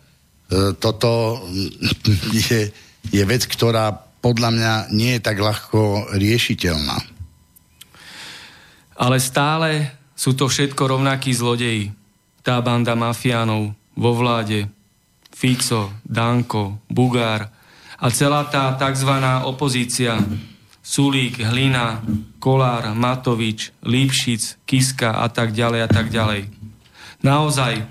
e, toto je, je vec, ktorá podľa mňa nie je tak ľahko riešiteľná. Ale stále sú to všetko rovnakí zlodeji. Tá banda mafiánov vo vláde, Fico, Danko, Bugár a celá tá tzv. opozícia, Sulík, Hlina, Kolár, Matovič, Lipšic, Kiska a tak ďalej a tak ďalej. Naozaj,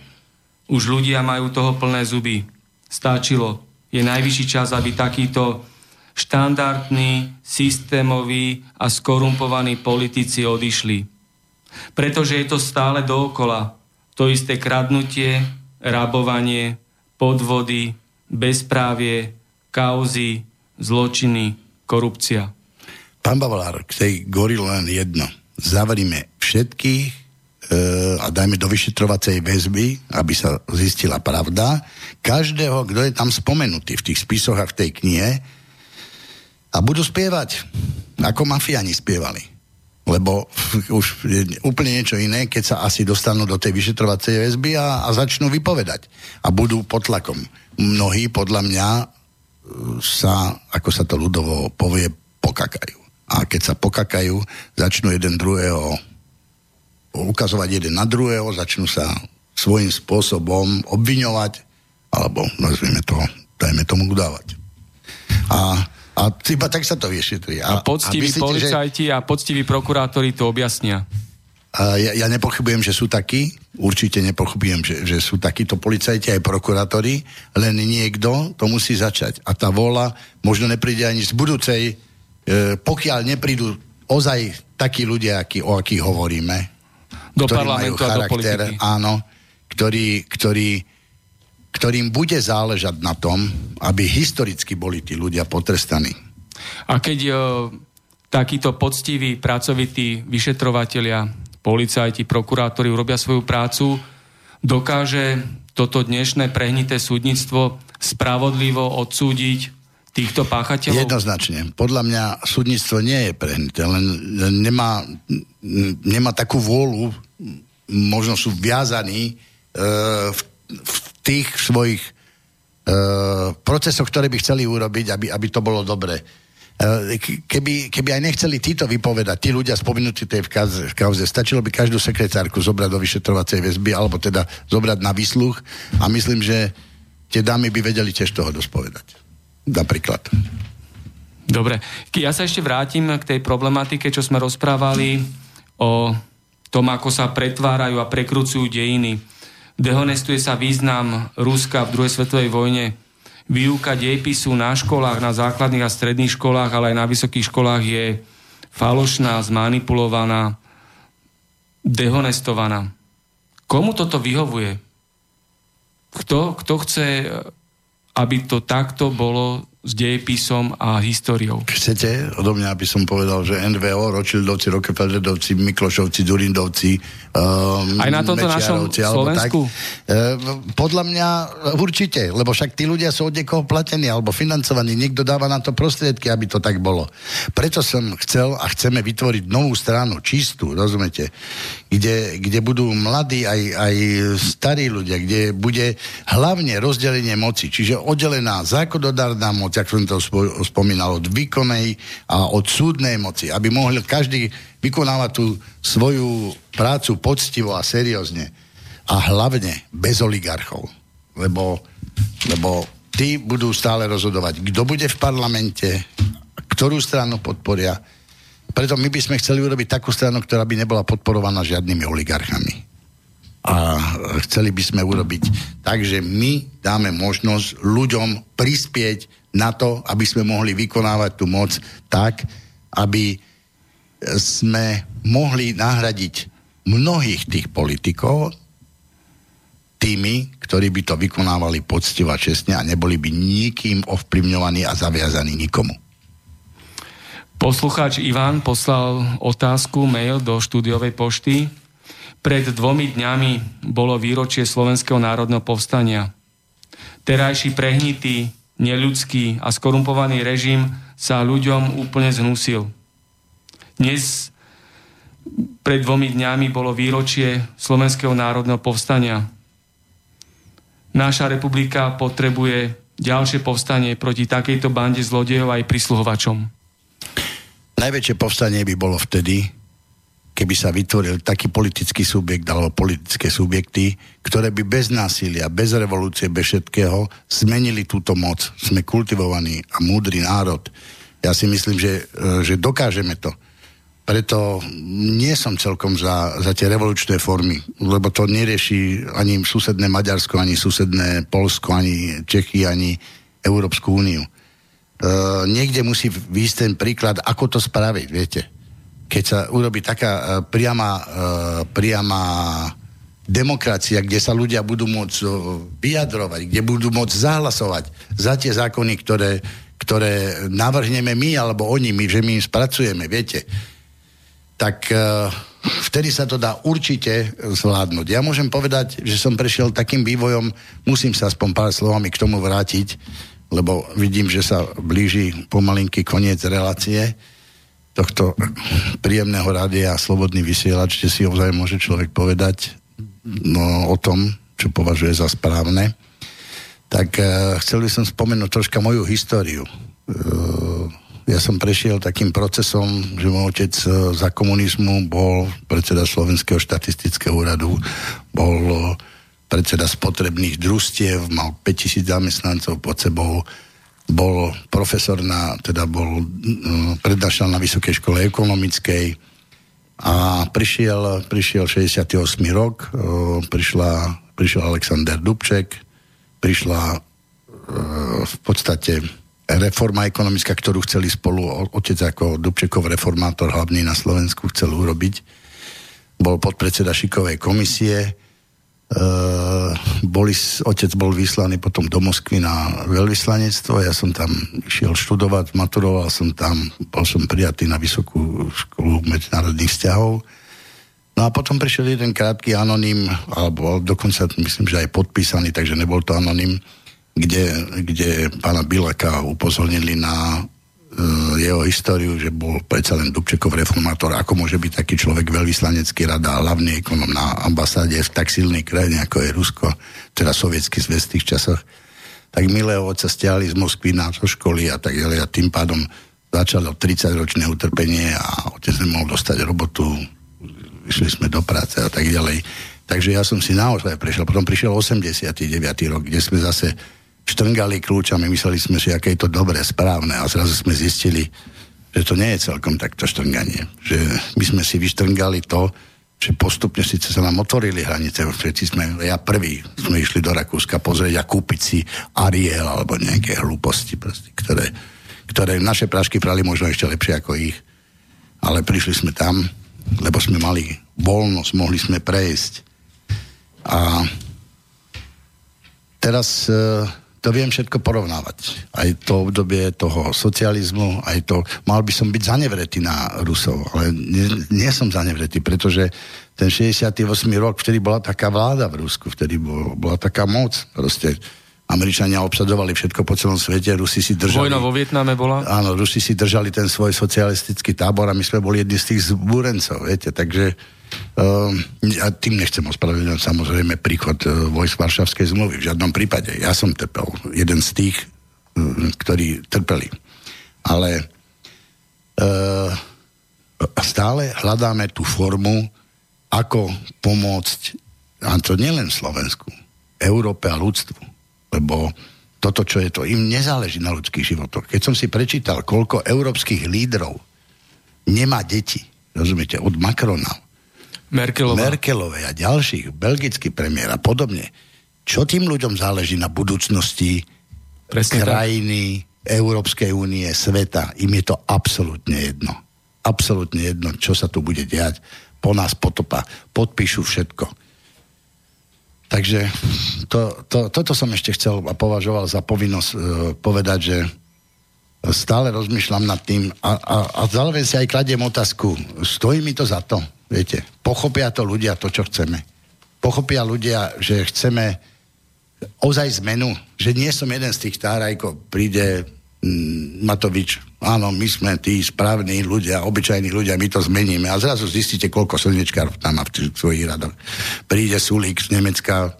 už ľudia majú toho plné zuby. Stáčilo. Je najvyšší čas, aby takíto štandardní, systémoví a skorumpovaní politici odišli. Pretože je to stále dookola. To isté kradnutie, rabovanie, podvody, bezprávie, kauzy, zločiny, korupcia. Pán Bavalár, k tej goril len jedno. Zavrime všetkých e, a dajme do vyšetrovacej väzby, aby sa zistila pravda, každého, kto je tam spomenutý v tých spisoch a v tej knihe a budú spievať, ako mafiani spievali. Lebo už je úplne niečo iné, keď sa asi dostanú do tej vyšetrovacej väzby a, a začnú vypovedať. A budú pod tlakom. Mnohí, podľa mňa, e, sa, ako sa to ľudovo povie, pokakajú a keď sa pokakajú, začnú jeden druhého ukazovať jeden na druhého, začnú sa svojím spôsobom obviňovať, alebo nazvime to, dajme tomu udávať. A, a iba tak sa to vyšetrí. A, a poctiví a myslíte, policajti že... a poctiví prokurátori to objasnia. A ja, ja nepochybujem, že sú takí, určite nepochybujem, že, že sú takíto policajti aj prokurátori, len niekto to musí začať. A tá vola možno nepríde ani z budúcej pokiaľ neprídu ozaj takí ľudia, aký, o akých hovoríme, do ktorí majú charakter, do áno, ktorí, ktorí, ktorým bude záležať na tom, aby historicky boli tí ľudia potrestaní. A keď o, e, takíto poctiví, pracovití vyšetrovatelia, policajti, prokurátori urobia svoju prácu, dokáže toto dnešné prehnité súdnictvo spravodlivo odsúdiť týchto páchateľov? Jednoznačne. Podľa mňa súdnictvo nie je prehnité, len nemá, nemá takú vôľu, možno sú viazaní e, v, v tých svojich e, procesoch, ktoré by chceli urobiť, aby, aby to bolo dobre. E, keby, keby aj nechceli títo vypovedať, tí ľudia spomenutí tej v kauze, v kauze, stačilo by každú sekretárku zobrať do vyšetrovacej väzby, alebo teda zobrať na výsluch a myslím, že tie dámy by vedeli tiež toho dospovedať napríklad. Dobre. Ja sa ešte vrátim k tej problematike, čo sme rozprávali o tom, ako sa pretvárajú a prekrucujú dejiny. Dehonestuje sa význam Ruska v druhej svetovej vojne. Výuka dejpisu na školách, na základných a stredných školách, ale aj na vysokých školách je falošná, zmanipulovaná, dehonestovaná. Komu toto vyhovuje? Kto, kto chce, aby to takto bolo s dejepisom a históriou. Chcete odo mňa, aby som povedal, že NVO, Rothschildovci, Rockefellerovci, Miklošovci, Durindovci, um, Aj na tomto našom Slovensku? Tak, uh, podľa mňa určite, lebo však tí ľudia sú od niekoho platení alebo financovaní, niekto dáva na to prostriedky, aby to tak bolo. Preto som chcel a chceme vytvoriť novú stranu, čistú, rozumiete, kde, kde budú mladí aj, aj starí ľudia, kde bude hlavne rozdelenie moci, čiže oddelená zákonodárna moc, moc, jak som to spomínal, od výkonnej a od súdnej moci, aby mohli každý vykonávať tú svoju prácu poctivo a seriózne. A hlavne bez oligarchov. Lebo, lebo tí budú stále rozhodovať, kto bude v parlamente, ktorú stranu podporia. Preto my by sme chceli urobiť takú stranu, ktorá by nebola podporovaná žiadnymi oligarchami a chceli by sme urobiť tak, že my dáme možnosť ľuďom prispieť na to, aby sme mohli vykonávať tú moc tak, aby sme mohli nahradiť mnohých tých politikov tými, ktorí by to vykonávali poctivo a čestne a neboli by nikým ovplyvňovaní a zaviazaní nikomu. Poslucháč Ivan poslal otázku, mail do štúdiovej pošty pred dvomi dňami bolo výročie Slovenského národného povstania. Terajší prehnitý, neľudský a skorumpovaný režim sa ľuďom úplne zhnusil. Dnes pred dvomi dňami bolo výročie Slovenského národného povstania. Naša republika potrebuje ďalšie povstanie proti takejto bande zlodejov aj prisluhovačom. Najväčšie povstanie by bolo vtedy, keby sa vytvoril taký politický subjekt alebo politické subjekty, ktoré by bez násilia, bez revolúcie, bez všetkého zmenili túto moc. Sme kultivovaný a múdry národ. Ja si myslím, že, e, že dokážeme to. Preto nie som celkom za, za tie revolučné formy, lebo to nerieši ani susedné Maďarsko, ani susedné Polsko, ani Čechy, ani Európsku úniu. E, niekde musí výjsť ten príklad, ako to spraviť, viete keď sa urobí taká uh, priama, uh, priama demokracia, kde sa ľudia budú môcť uh, vyjadrovať, kde budú môcť zahlasovať za tie zákony, ktoré, ktoré navrhneme my alebo oni, my, že my im spracujeme, viete, tak vtedy sa to dá určite zvládnuť. Ja môžem povedať, že som prešiel takým vývojom, musím sa aspoň pár slovami k tomu vrátiť, lebo vidím, že sa blíži pomalinky koniec relácie tohto príjemného rádia a slobodný vysielač, kde si ozaj môže človek povedať no, o tom, čo považuje za správne. Tak uh, chcel by som spomenúť troška moju históriu. Uh, ja som prešiel takým procesom, že môj otec uh, za komunizmu bol predseda Slovenského štatistického úradu, bol uh, predseda spotrebných družstiev, mal 5000 zamestnancov pod sebou, bol profesor na, teda bol mm, prednášal na Vysokej škole ekonomickej a prišiel, prišiel 68. rok, prišla, prišiel Alexander Dubček, prišla v podstate reforma ekonomická, ktorú chceli spolu otec ako Dubčekov reformátor hlavný na Slovensku chcel urobiť. Bol podpredseda šikovej komisie, Uh, boli, otec bol vyslaný potom do Moskvy na veľvyslanectvo, ja som tam išiel študovať, maturoval som tam, bol som prijatý na Vysokú školu medzinárodných vzťahov. No a potom prišiel jeden krátky anonym, alebo dokonca myslím, že aj podpísaný, takže nebol to anonym, kde, kde pána Bilaka upozornili na jeho históriu, že bol predsa len Dubčekov reformátor, ako môže byť taký človek veľvyslanecký rada a hlavný ekonom na ambasáde v tak silnej krajine, ako je Rusko, teda sovietský zväz v tých časoch. Tak milého otca stiahli z Moskvy na zo školy a tak ďalej a tým pádom začalo 30-ročné utrpenie a otec nemohol dostať robotu, išli sme do práce a tak ďalej. Takže ja som si naozaj prešiel. Potom prišiel 89. rok, kde sme zase štrngali kľúčami, mysleli sme si, aké je to dobré, správne a zrazu sme zistili, že to nie je celkom takto štrnganie. Že my sme si vyštrngali to, že postupne síce sa nám otvorili hranice, všetci sme, ja prvý sme išli do Rakúska pozrieť a kúpiť si Ariel alebo nejaké hlúposti, proste, ktoré, ktoré naše prášky prali možno ešte lepšie ako ich. Ale prišli sme tam, lebo sme mali voľnosť, mohli sme prejsť. A teraz e, to viem všetko porovnávať. Aj to obdobie toho socializmu, aj to, mal by som byť zanevretý na Rusov, ale nie, nie som zanevretý, pretože ten 68. rok, vtedy bola taká vláda v Rusku, vtedy bol, bola taká moc, proste Američania obsadovali všetko po celom svete, Rusi si držali... Vojna vo Vietname bola? Áno, Rusi si držali ten svoj socialistický tábor a my sme boli jedni z tých zbúrencov, viete, takže Uh, ja tým nechcem ospravedlňovať samozrejme príchod uh, vojsk Varšavskej zmluvy. V žiadnom prípade. Ja som trpel. Jeden z tých, uh, ktorí trpeli. Ale uh, stále hľadáme tú formu, ako pomôcť, a to nielen Slovensku, Európe a ľudstvu. Lebo toto, čo je to, im nezáleží na ľudských životoch. Keď som si prečítal, koľko európskych lídrov nemá deti, rozumiete, od Macrona, Merkelová. Merkelovej a ďalších, belgický premiér a podobne. Čo tým ľuďom záleží na budúcnosti Presne krajiny, tak. Európskej únie, sveta? Im je to absolútne jedno. Absolútne jedno, čo sa tu bude diať. Po nás potopa. Podpíšu všetko. Takže to, to, toto som ešte chcel a považoval za povinnosť uh, povedať, že stále rozmýšľam nad tým a, a, a zároveň si aj kladiem otázku, stojí mi to za to? Viete, pochopia to ľudia to, čo chceme. Pochopia ľudia, že chceme ozaj zmenu, že nie som jeden z tých tárajko, príde Matovič, áno, my sme tí správni ľudia, obyčajní ľudia, my to zmeníme a zrazu zistíte, koľko slnečkár tam má v svojich radoch. Príde Sulík z Nemecka,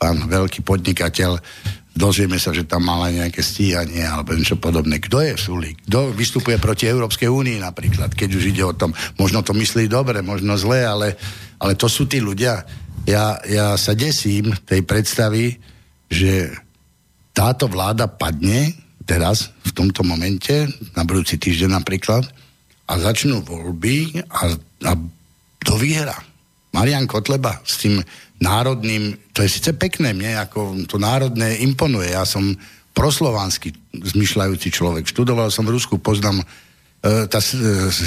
pán veľký podnikateľ, dozvieme sa, že tam mala nejaké stíhanie alebo niečo podobné. Kto je Sulík? Kto vystupuje proti Európskej únii napríklad, keď už ide o tom. Možno to myslí dobre, možno zle, ale, ale to sú tí ľudia. Ja, ja sa desím tej predstavy, že táto vláda padne teraz, v tomto momente, na budúci týždeň napríklad, a začnú voľby a, a to vyhra. Marian Kotleba s tým národným, to je síce pekné, mne ako to národné imponuje. Ja som proslovanský zmyšľajúci človek. Študoval som v Rusku, poznám e, tá e,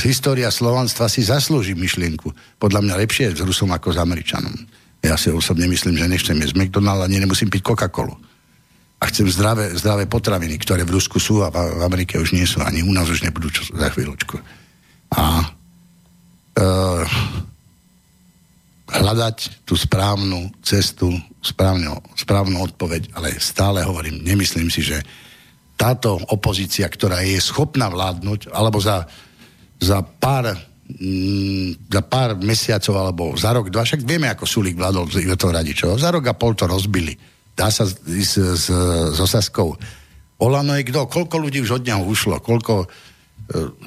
história slovanstva si zaslúži myšlienku. Podľa mňa lepšie je s Rusom ako s Američanom. Ja si osobne myslím, že nechcem jesť McDonald ani nemusím piť Coca-Colu. A chcem zdravé, zdravé potraviny, ktoré v Rusku sú a v Amerike už nie sú. Ani u nás už nebudú čo, za chvíľočku. A e, hľadať tú správnu cestu, správnu, správnu odpoveď, ale stále hovorím, nemyslím si, že táto opozícia, ktorá je schopná vládnuť, alebo za, za pár mm, za pár mesiacov alebo za rok, dva, však vieme, ako Sulík vládol toho Radičov. Za rok a pol to rozbili. Dá sa ísť s, s Osaskou. Olano je kto? Koľko ľudí už od neho ušlo? Koľko... E,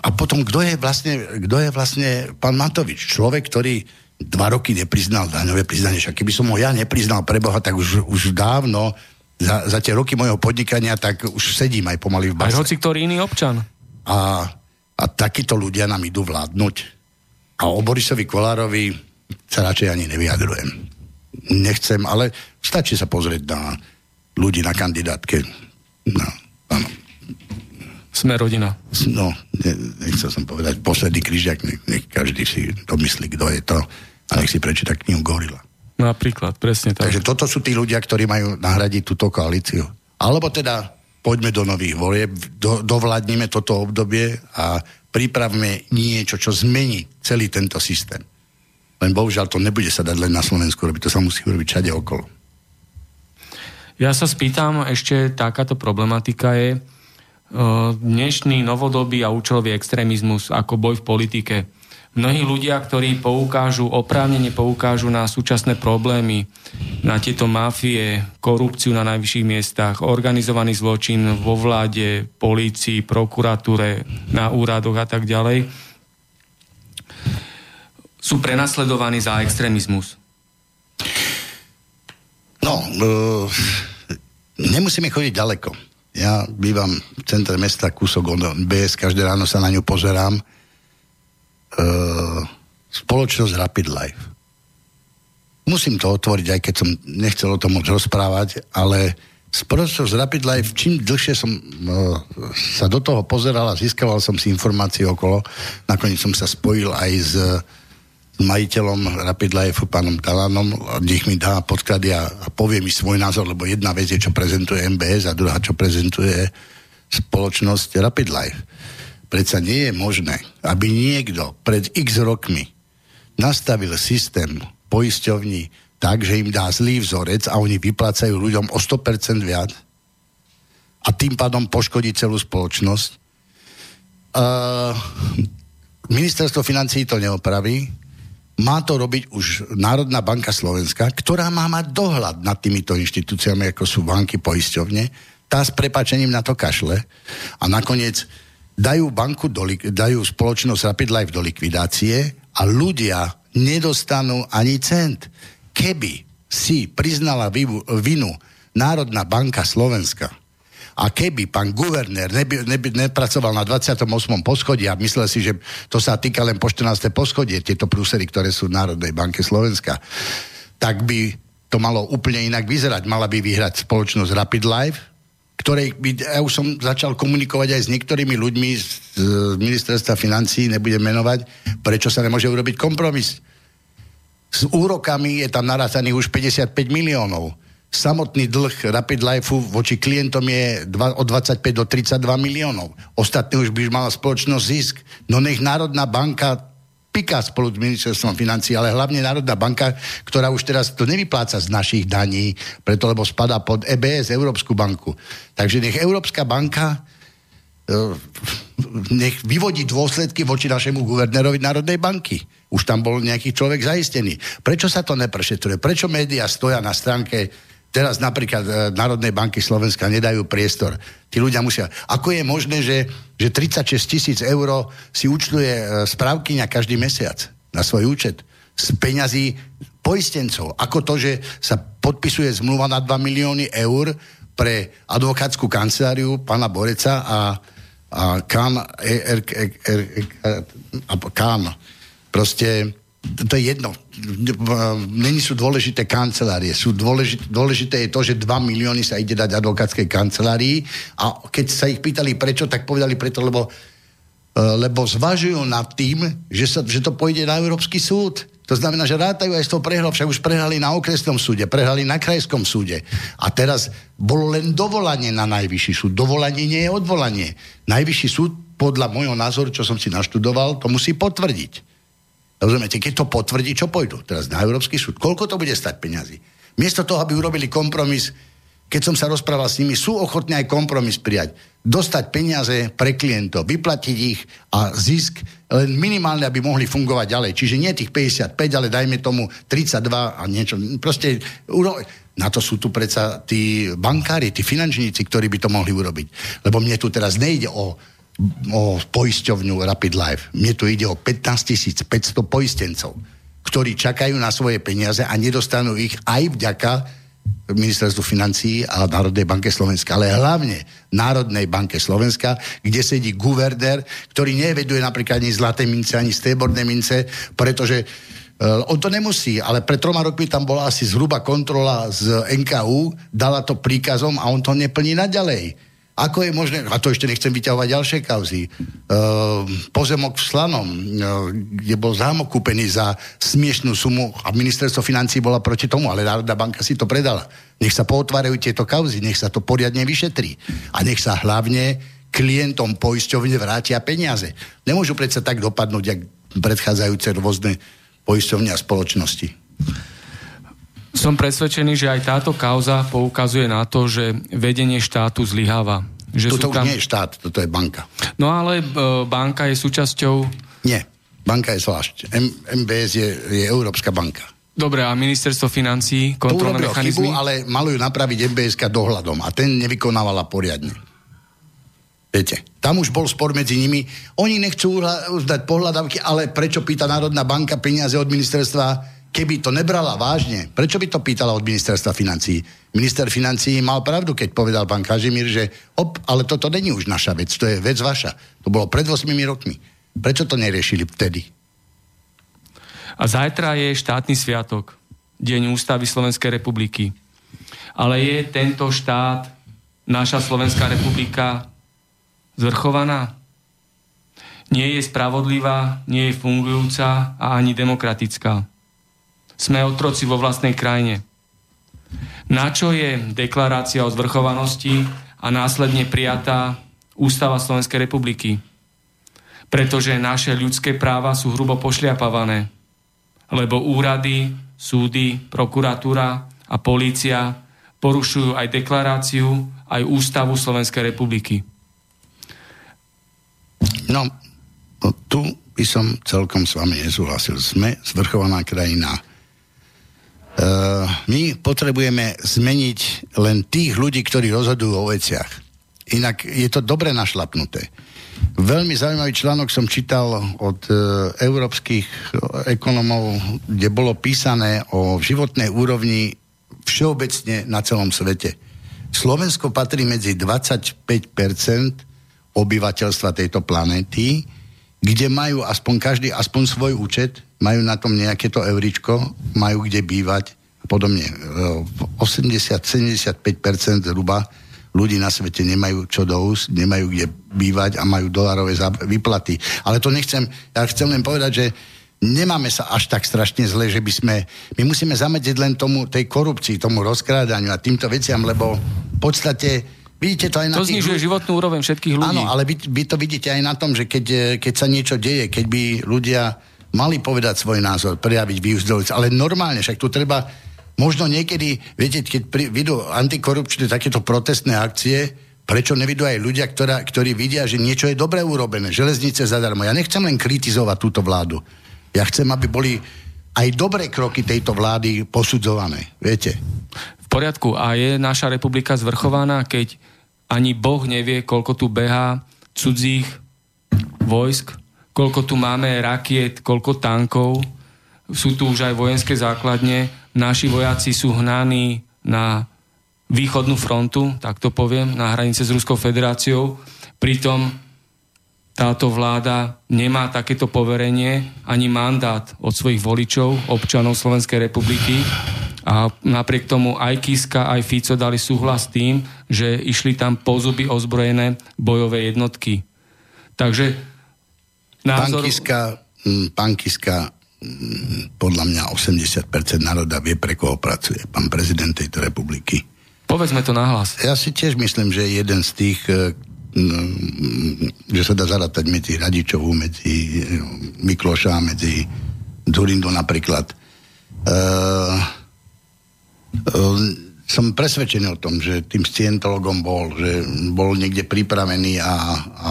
a potom, kto je vlastne, kto je vlastne pán Matovič? Človek, ktorý dva roky nepriznal daňové priznanie. Však keby som ho ja nepriznal pre Boha, tak už, už dávno za, za tie roky mojho podnikania, tak už sedím aj pomaly v base. Aj hoci ktorý iný občan. A, a takíto ľudia nám idú vládnuť. A o Borisovi Kolárovi sa radšej ani nevyjadrujem. Nechcem, ale stačí sa pozrieť na ľudí na kandidátke. No, áno. Sme rodina. No, ne, nechcel som povedať posledný križiak, nech, nech každý si domyslí, kto je to a nech si prečíta knihu Gorila. Napríklad, presne tak. Takže toto sú tí ľudia, ktorí majú nahradiť túto koalíciu. Alebo teda poďme do nových volieb, do, dovládnime toto obdobie a pripravme niečo, čo zmení celý tento systém. Len bohužiaľ to nebude sa dať len na Slovensku robiť, to sa musí urobiť všade okolo. Ja sa spýtam, ešte takáto problematika je, dnešný novodobý a účelový extrémizmus ako boj v politike. Mnohí ľudia, ktorí poukážu, oprávnene poukážu na súčasné problémy, na tieto mafie, korupciu na najvyšších miestach, organizovaný zločin vo vláde, polícii, prokuratúre, na úradoch a tak ďalej, sú prenasledovaní za extrémizmus. No, uh nemusíme chodiť ďaleko. Ja bývam v centre mesta, kúsok od BS, každé ráno sa na ňu pozerám. E, spoločnosť Rapid Life. Musím to otvoriť, aj keď som nechcel o tom moc rozprávať, ale spoločnosť Rapid Life, čím dlhšie som e, sa do toho pozeral a získaval som si informácie okolo, nakoniec som sa spojil aj s majiteľom Rapid Life, pánom Talanom, nech mi dá podklady a, a povie mi svoj názor, lebo jedna vec je, čo prezentuje MBS a druhá, čo prezentuje spoločnosť Rapid Life. Predsa nie je možné, aby niekto pred x rokmi nastavil systém poisťovní tak, že im dá zlý vzorec a oni vyplácajú ľuďom o 100% viac a tým pádom poškodí celú spoločnosť. Uh, ministerstvo financí to neopraví, má to robiť už Národná banka Slovenska, ktorá má mať dohľad nad týmito inštitúciami, ako sú banky, poisťovne, tá s prepačením na to kašle a nakoniec dajú banku do, dajú spoločnosť Rapid Life do likvidácie a ľudia nedostanú ani cent. Keby si priznala vinu Národná banka Slovenska, a keby pán guvernér neby, neby, nepracoval na 28. poschodí a myslel si, že to sa týka len po 14. poschodie, tieto prúsery, ktoré sú v Národnej banke Slovenska, tak by to malo úplne inak vyzerať. Mala by vyhrať spoločnosť Rapid Life, ktorej by, ja už som začal komunikovať aj s niektorými ľuďmi z, z ministerstva financí, nebudem menovať, prečo sa nemôže urobiť kompromis. S úrokami je tam narátaných už 55 miliónov samotný dlh Rapid Life voči klientom je dva, od 25 do 32 miliónov. Ostatní už by mala spoločnosť zisk. No nech Národná banka piká spolu s ministerstvom financí, ale hlavne Národná banka, ktorá už teraz to nevypláca z našich daní, preto lebo spadá pod EBS, Európsku banku. Takže nech Európska banka e, nech vyvodí dôsledky voči našemu guvernérovi Národnej banky. Už tam bol nejaký človek zaistený. Prečo sa to neprešetruje? Prečo médiá stoja na stránke Teraz napríklad e, Národnej banky Slovenska nedajú priestor. Tí ľudia musia... Ako je možné, že, že 36 tisíc eur si účtuje e, správkyňa každý mesiac na svoj účet z peňazí poistencov? Ako to, že sa podpisuje zmluva na 2 milióny eur pre advokátsku kanceláriu pána Boreca a, a Kán, er, er, er, er, Kán. Proste to je jedno. Není sú dôležité kancelárie. Sú dôležité, dôležité je to, že 2 milióny sa ide dať advokátskej kancelárii a keď sa ich pýtali prečo, tak povedali preto, lebo, e, lebo zvažujú nad tým, že, sa, že to pôjde na Európsky súd. To znamená, že rátajú aj s tou prehrou, však už prehrali na okresnom súde, prehrali na krajskom súde. A teraz bolo len dovolanie na najvyšší súd. Dovolanie nie je odvolanie. Najvyšší súd, podľa môjho názoru, čo som si naštudoval, to musí potvrdiť. Rozumiete, keď to potvrdí, čo pôjdu? Teraz na Európsky súd. Koľko to bude stať peňazí? Miesto toho, aby urobili kompromis, keď som sa rozprával s nimi, sú ochotní aj kompromis prijať. Dostať peniaze pre klientov, vyplatiť ich a zisk len minimálne, aby mohli fungovať ďalej. Čiže nie tých 55, ale dajme tomu 32 a niečo. Proste na to sú tu predsa tí bankári, tí finančníci, ktorí by to mohli urobiť. Lebo mne tu teraz nejde o o poisťovňu Rapid Life. Mne tu ide o 15 500 poistencov, ktorí čakajú na svoje peniaze a nedostanú ich aj vďaka ministerstvu financií a Národnej banke Slovenska, ale hlavne Národnej banke Slovenska, kde sedí guvernér, ktorý neveduje napríklad ani zlaté mince, ani strieborné mince, pretože uh, on to nemusí, ale pred troma rokmi tam bola asi zhruba kontrola z NKU, dala to príkazom a on to neplní naďalej. Ako je možné, a to ešte nechcem vyťahovať ďalšie kauzy, uh, pozemok v Slanom, uh, kde bol zámok kúpený za smiešnú sumu a ministerstvo financí bola proti tomu, ale Národná banka si to predala. Nech sa pootvárajú tieto kauzy, nech sa to poriadne vyšetrí. A nech sa hlavne klientom poisťovne vrátia peniaze. Nemôžu predsa tak dopadnúť, jak predchádzajúce rôzne poisťovne a spoločnosti. Som presvedčený, že aj táto kauza poukazuje na to, že vedenie štátu zlyháva. Že toto už tam... nie je štát, toto je banka. No ale e, banka je súčasťou... Nie, banka je zvlášť. M- MBS je, je Európska banka. Dobre, a ministerstvo financí, kontrolné mechanizmy? chybu, ale malo ju napraviť MBS dohľadom a ten nevykonávala poriadne. Viete, tam už bol spor medzi nimi. Oni nechcú uzdať pohľadavky, ale prečo pýta Národná banka peniaze od ministerstva keby to nebrala vážne, prečo by to pýtala od ministerstva financí? Minister financí mal pravdu, keď povedal pán Kažimír, že op, ale toto není už naša vec, to je vec vaša. To bolo pred 8 rokmi. Prečo to neriešili vtedy? A zajtra je štátny sviatok, Deň Ústavy Slovenskej republiky. Ale je tento štát, naša Slovenská republika, zvrchovaná? Nie je spravodlivá, nie je fungujúca a ani demokratická. Sme otroci vo vlastnej krajine. Na čo je deklarácia o zvrchovanosti a následne prijatá Ústava Slovenskej republiky? Pretože naše ľudské práva sú hrubo pošliapavané. Lebo úrady, súdy, prokuratúra a polícia porušujú aj deklaráciu, aj Ústavu Slovenskej republiky. No, tu by som celkom s vami nesúhlasil. Sme zvrchovaná krajina Uh, my potrebujeme zmeniť len tých ľudí, ktorí rozhodujú o veciach. Inak je to dobre našlapnuté. Veľmi zaujímavý článok som čítal od uh, európskych ekonomov, kde bolo písané o životnej úrovni všeobecne na celom svete. Slovensko patrí medzi 25% obyvateľstva tejto planéty, kde majú aspoň každý aspoň svoj účet, majú na tom nejaké to euričko, majú kde bývať a podobne. 80-75% zhruba ľudí na svete nemajú čo do úst, nemajú kde bývať a majú dolarové výplaty. Ale to nechcem, ja chcem len povedať, že nemáme sa až tak strašne zle, že by sme, my musíme zamedziť len tomu, tej korupcii, tomu rozkrádaniu a týmto veciam, lebo v podstate Vidíte to aj na to znižuje ľudí... životnú úroveň všetkých ľudí. Áno, ale vy, vy to vidíte aj na tom, že keď, keď sa niečo deje, keď by ľudia mali povedať svoj názor, prejaviť, vyuzdoliť, ale normálne, však tu treba možno niekedy, viete, keď pri, vidú antikorupčné takéto protestné akcie, prečo nevidú aj ľudia, ktorá, ktorí vidia, že niečo je dobre urobené, železnice zadarmo. Ja nechcem len kritizovať túto vládu. Ja chcem, aby boli aj dobré kroky tejto vlády posudzované. Viete? V poriadku. A je naša republika zvrchovaná, keď ani Boh nevie, koľko tu behá cudzích vojsk, koľko tu máme rakiet, koľko tankov, sú tu už aj vojenské základne, naši vojaci sú hnaní na východnú frontu, tak to poviem, na hranice s Ruskou federáciou. Pritom táto vláda nemá takéto poverenie ani mandát od svojich voličov, občanov Slovenskej republiky. A napriek tomu aj Kiska, aj Fico dali súhlas tým, že išli tam pozuby ozbrojené bojové jednotky. Takže názor... Pán Kiska, mm, pán Kiska mm, podľa mňa 80% národa vie, pre koho pracuje. Pán prezident tejto republiky. Povedzme to nahlas. Ja si tiež myslím, že jeden z tých, e, mm, že sa dá zarátať medzi Radičovú, medzi e, Mikloša, medzi Durindu napríklad. Uh, som presvedčený o tom, že tým scientologom bol, že bol niekde pripravený a, a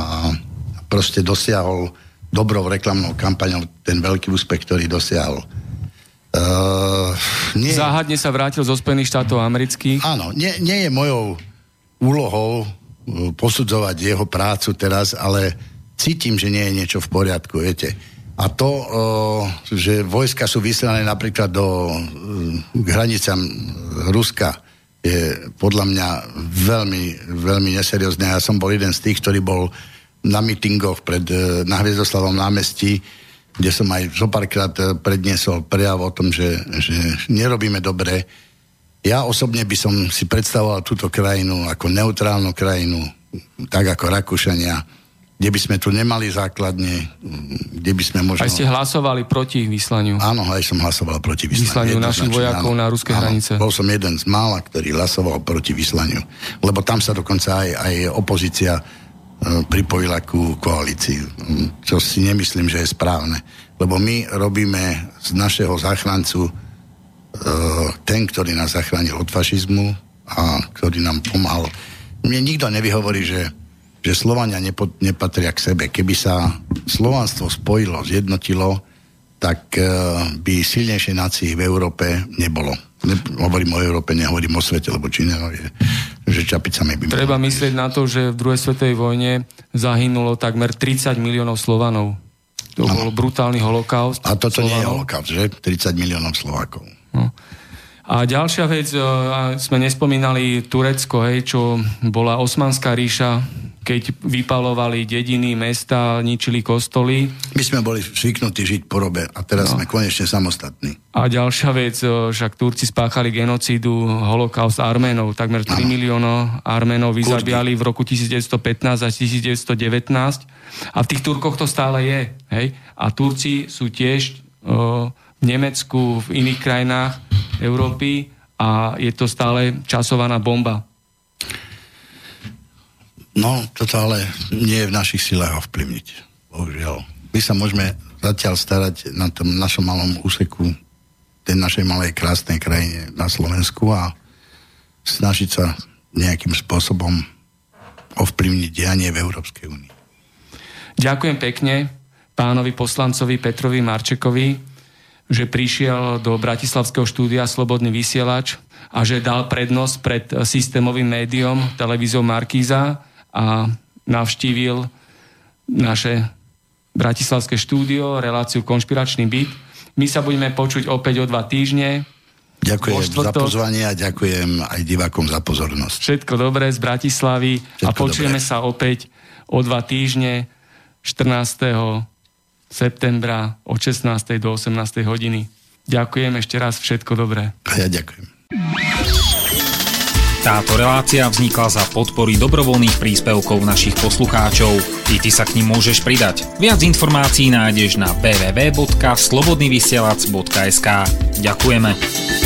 proste dosiahol dobrou reklamnou kampaňou ten veľký úspech, ktorý dosiahol. Uh, nie, Záhadne sa vrátil zo Spojených štátov amerických. Áno, nie, nie je mojou úlohou uh, posudzovať jeho prácu teraz, ale cítim, že nie je niečo v poriadku, viete. A to, uh, že vojska sú vyslané napríklad do uh, k hranicám Ruska, je podľa mňa veľmi, veľmi neseriózne. Ja som bol jeden z tých, ktorý bol na mítingoch pred, e, na Hviezdoslavom námestí, kde som aj zo párkrát predniesol prejav o tom, že, že nerobíme dobre. Ja osobne by som si predstavoval túto krajinu ako neutrálnu krajinu, tak ako Rakúšania, kde by sme tu nemali základne, kde by sme možno... Aj ste hlasovali proti vyslaniu. Áno, aj som hlasoval proti vyslaniu. Vyslaniu našich vojakov áno, na ruské áno, hranice. Bol som jeden z mála, ktorý hlasoval proti vyslaniu. Lebo tam sa dokonca aj, aj opozícia E, pripojila ku koalícii, čo si nemyslím, že je správne. Lebo my robíme z našeho záchrancu e, ten, ktorý nás zachránil od fašizmu a ktorý nám pomáhal. Mne nikto nevyhovorí, že, že Slovania nepo, nepatria k sebe. Keby sa slovanstvo spojilo, zjednotilo, tak e, by silnejšie nácii v Európe nebolo ne, hovorím o Európe, nehovorím o svete, lebo Čína je, že čapicami by... Treba myslieť na to, že v druhej svetovej vojne zahynulo takmer 30 miliónov Slovanov. To no. bol brutálny holokaust. A toto nie je holokaust, že? 30 miliónov Slovákov. No. A ďalšia vec, e, sme nespomínali Turecko, hej, čo bola Osmanská ríša, keď vypalovali dediny, mesta, ničili kostoly. My sme boli zvyknutí žiť po robe a teraz no. sme konečne samostatní. A ďalšia vec, e, však Turci spáchali genocídu, holokaust Arménov. Takmer 3 miliónov Arménov vyzabíjali v roku 1915 až 1919. A v tých Turkoch to stále je. Hej? A Turci sú tiež v Nemecku, v iných krajinách Európy a je to stále časovaná bomba. No, toto ale nie je v našich silách ovplyvniť. Bohužiaľ. My sa môžeme zatiaľ starať na tom našom malom úseku tej našej malej krásnej krajine na Slovensku a snažiť sa nejakým spôsobom ovplyvniť dianie v Európskej únii. Ďakujem pekne pánovi poslancovi Petrovi Marčekovi že prišiel do Bratislavského štúdia Slobodný vysielač a že dal prednosť pred systémovým médium, televíziou Markíza a navštívil naše Bratislavské štúdio, reláciu Konšpiračný byt. My sa budeme počuť opäť o dva týždne. Ďakujem za pozvanie a ďakujem aj divákom za pozornosť. Všetko dobré z Bratislavy Všetko a počujeme dobré. sa opäť o dva týždne 14 septembra od 16. do 18. hodiny. Ďakujem ešte raz, všetko dobré. A ja ďakujem. Táto relácia vznikla za podpory dobrovoľných príspevkov našich poslucháčov. I ty sa k ním môžeš pridať. Viac informácií nájdeš na www.slobodnyvysielac.sk Ďakujeme.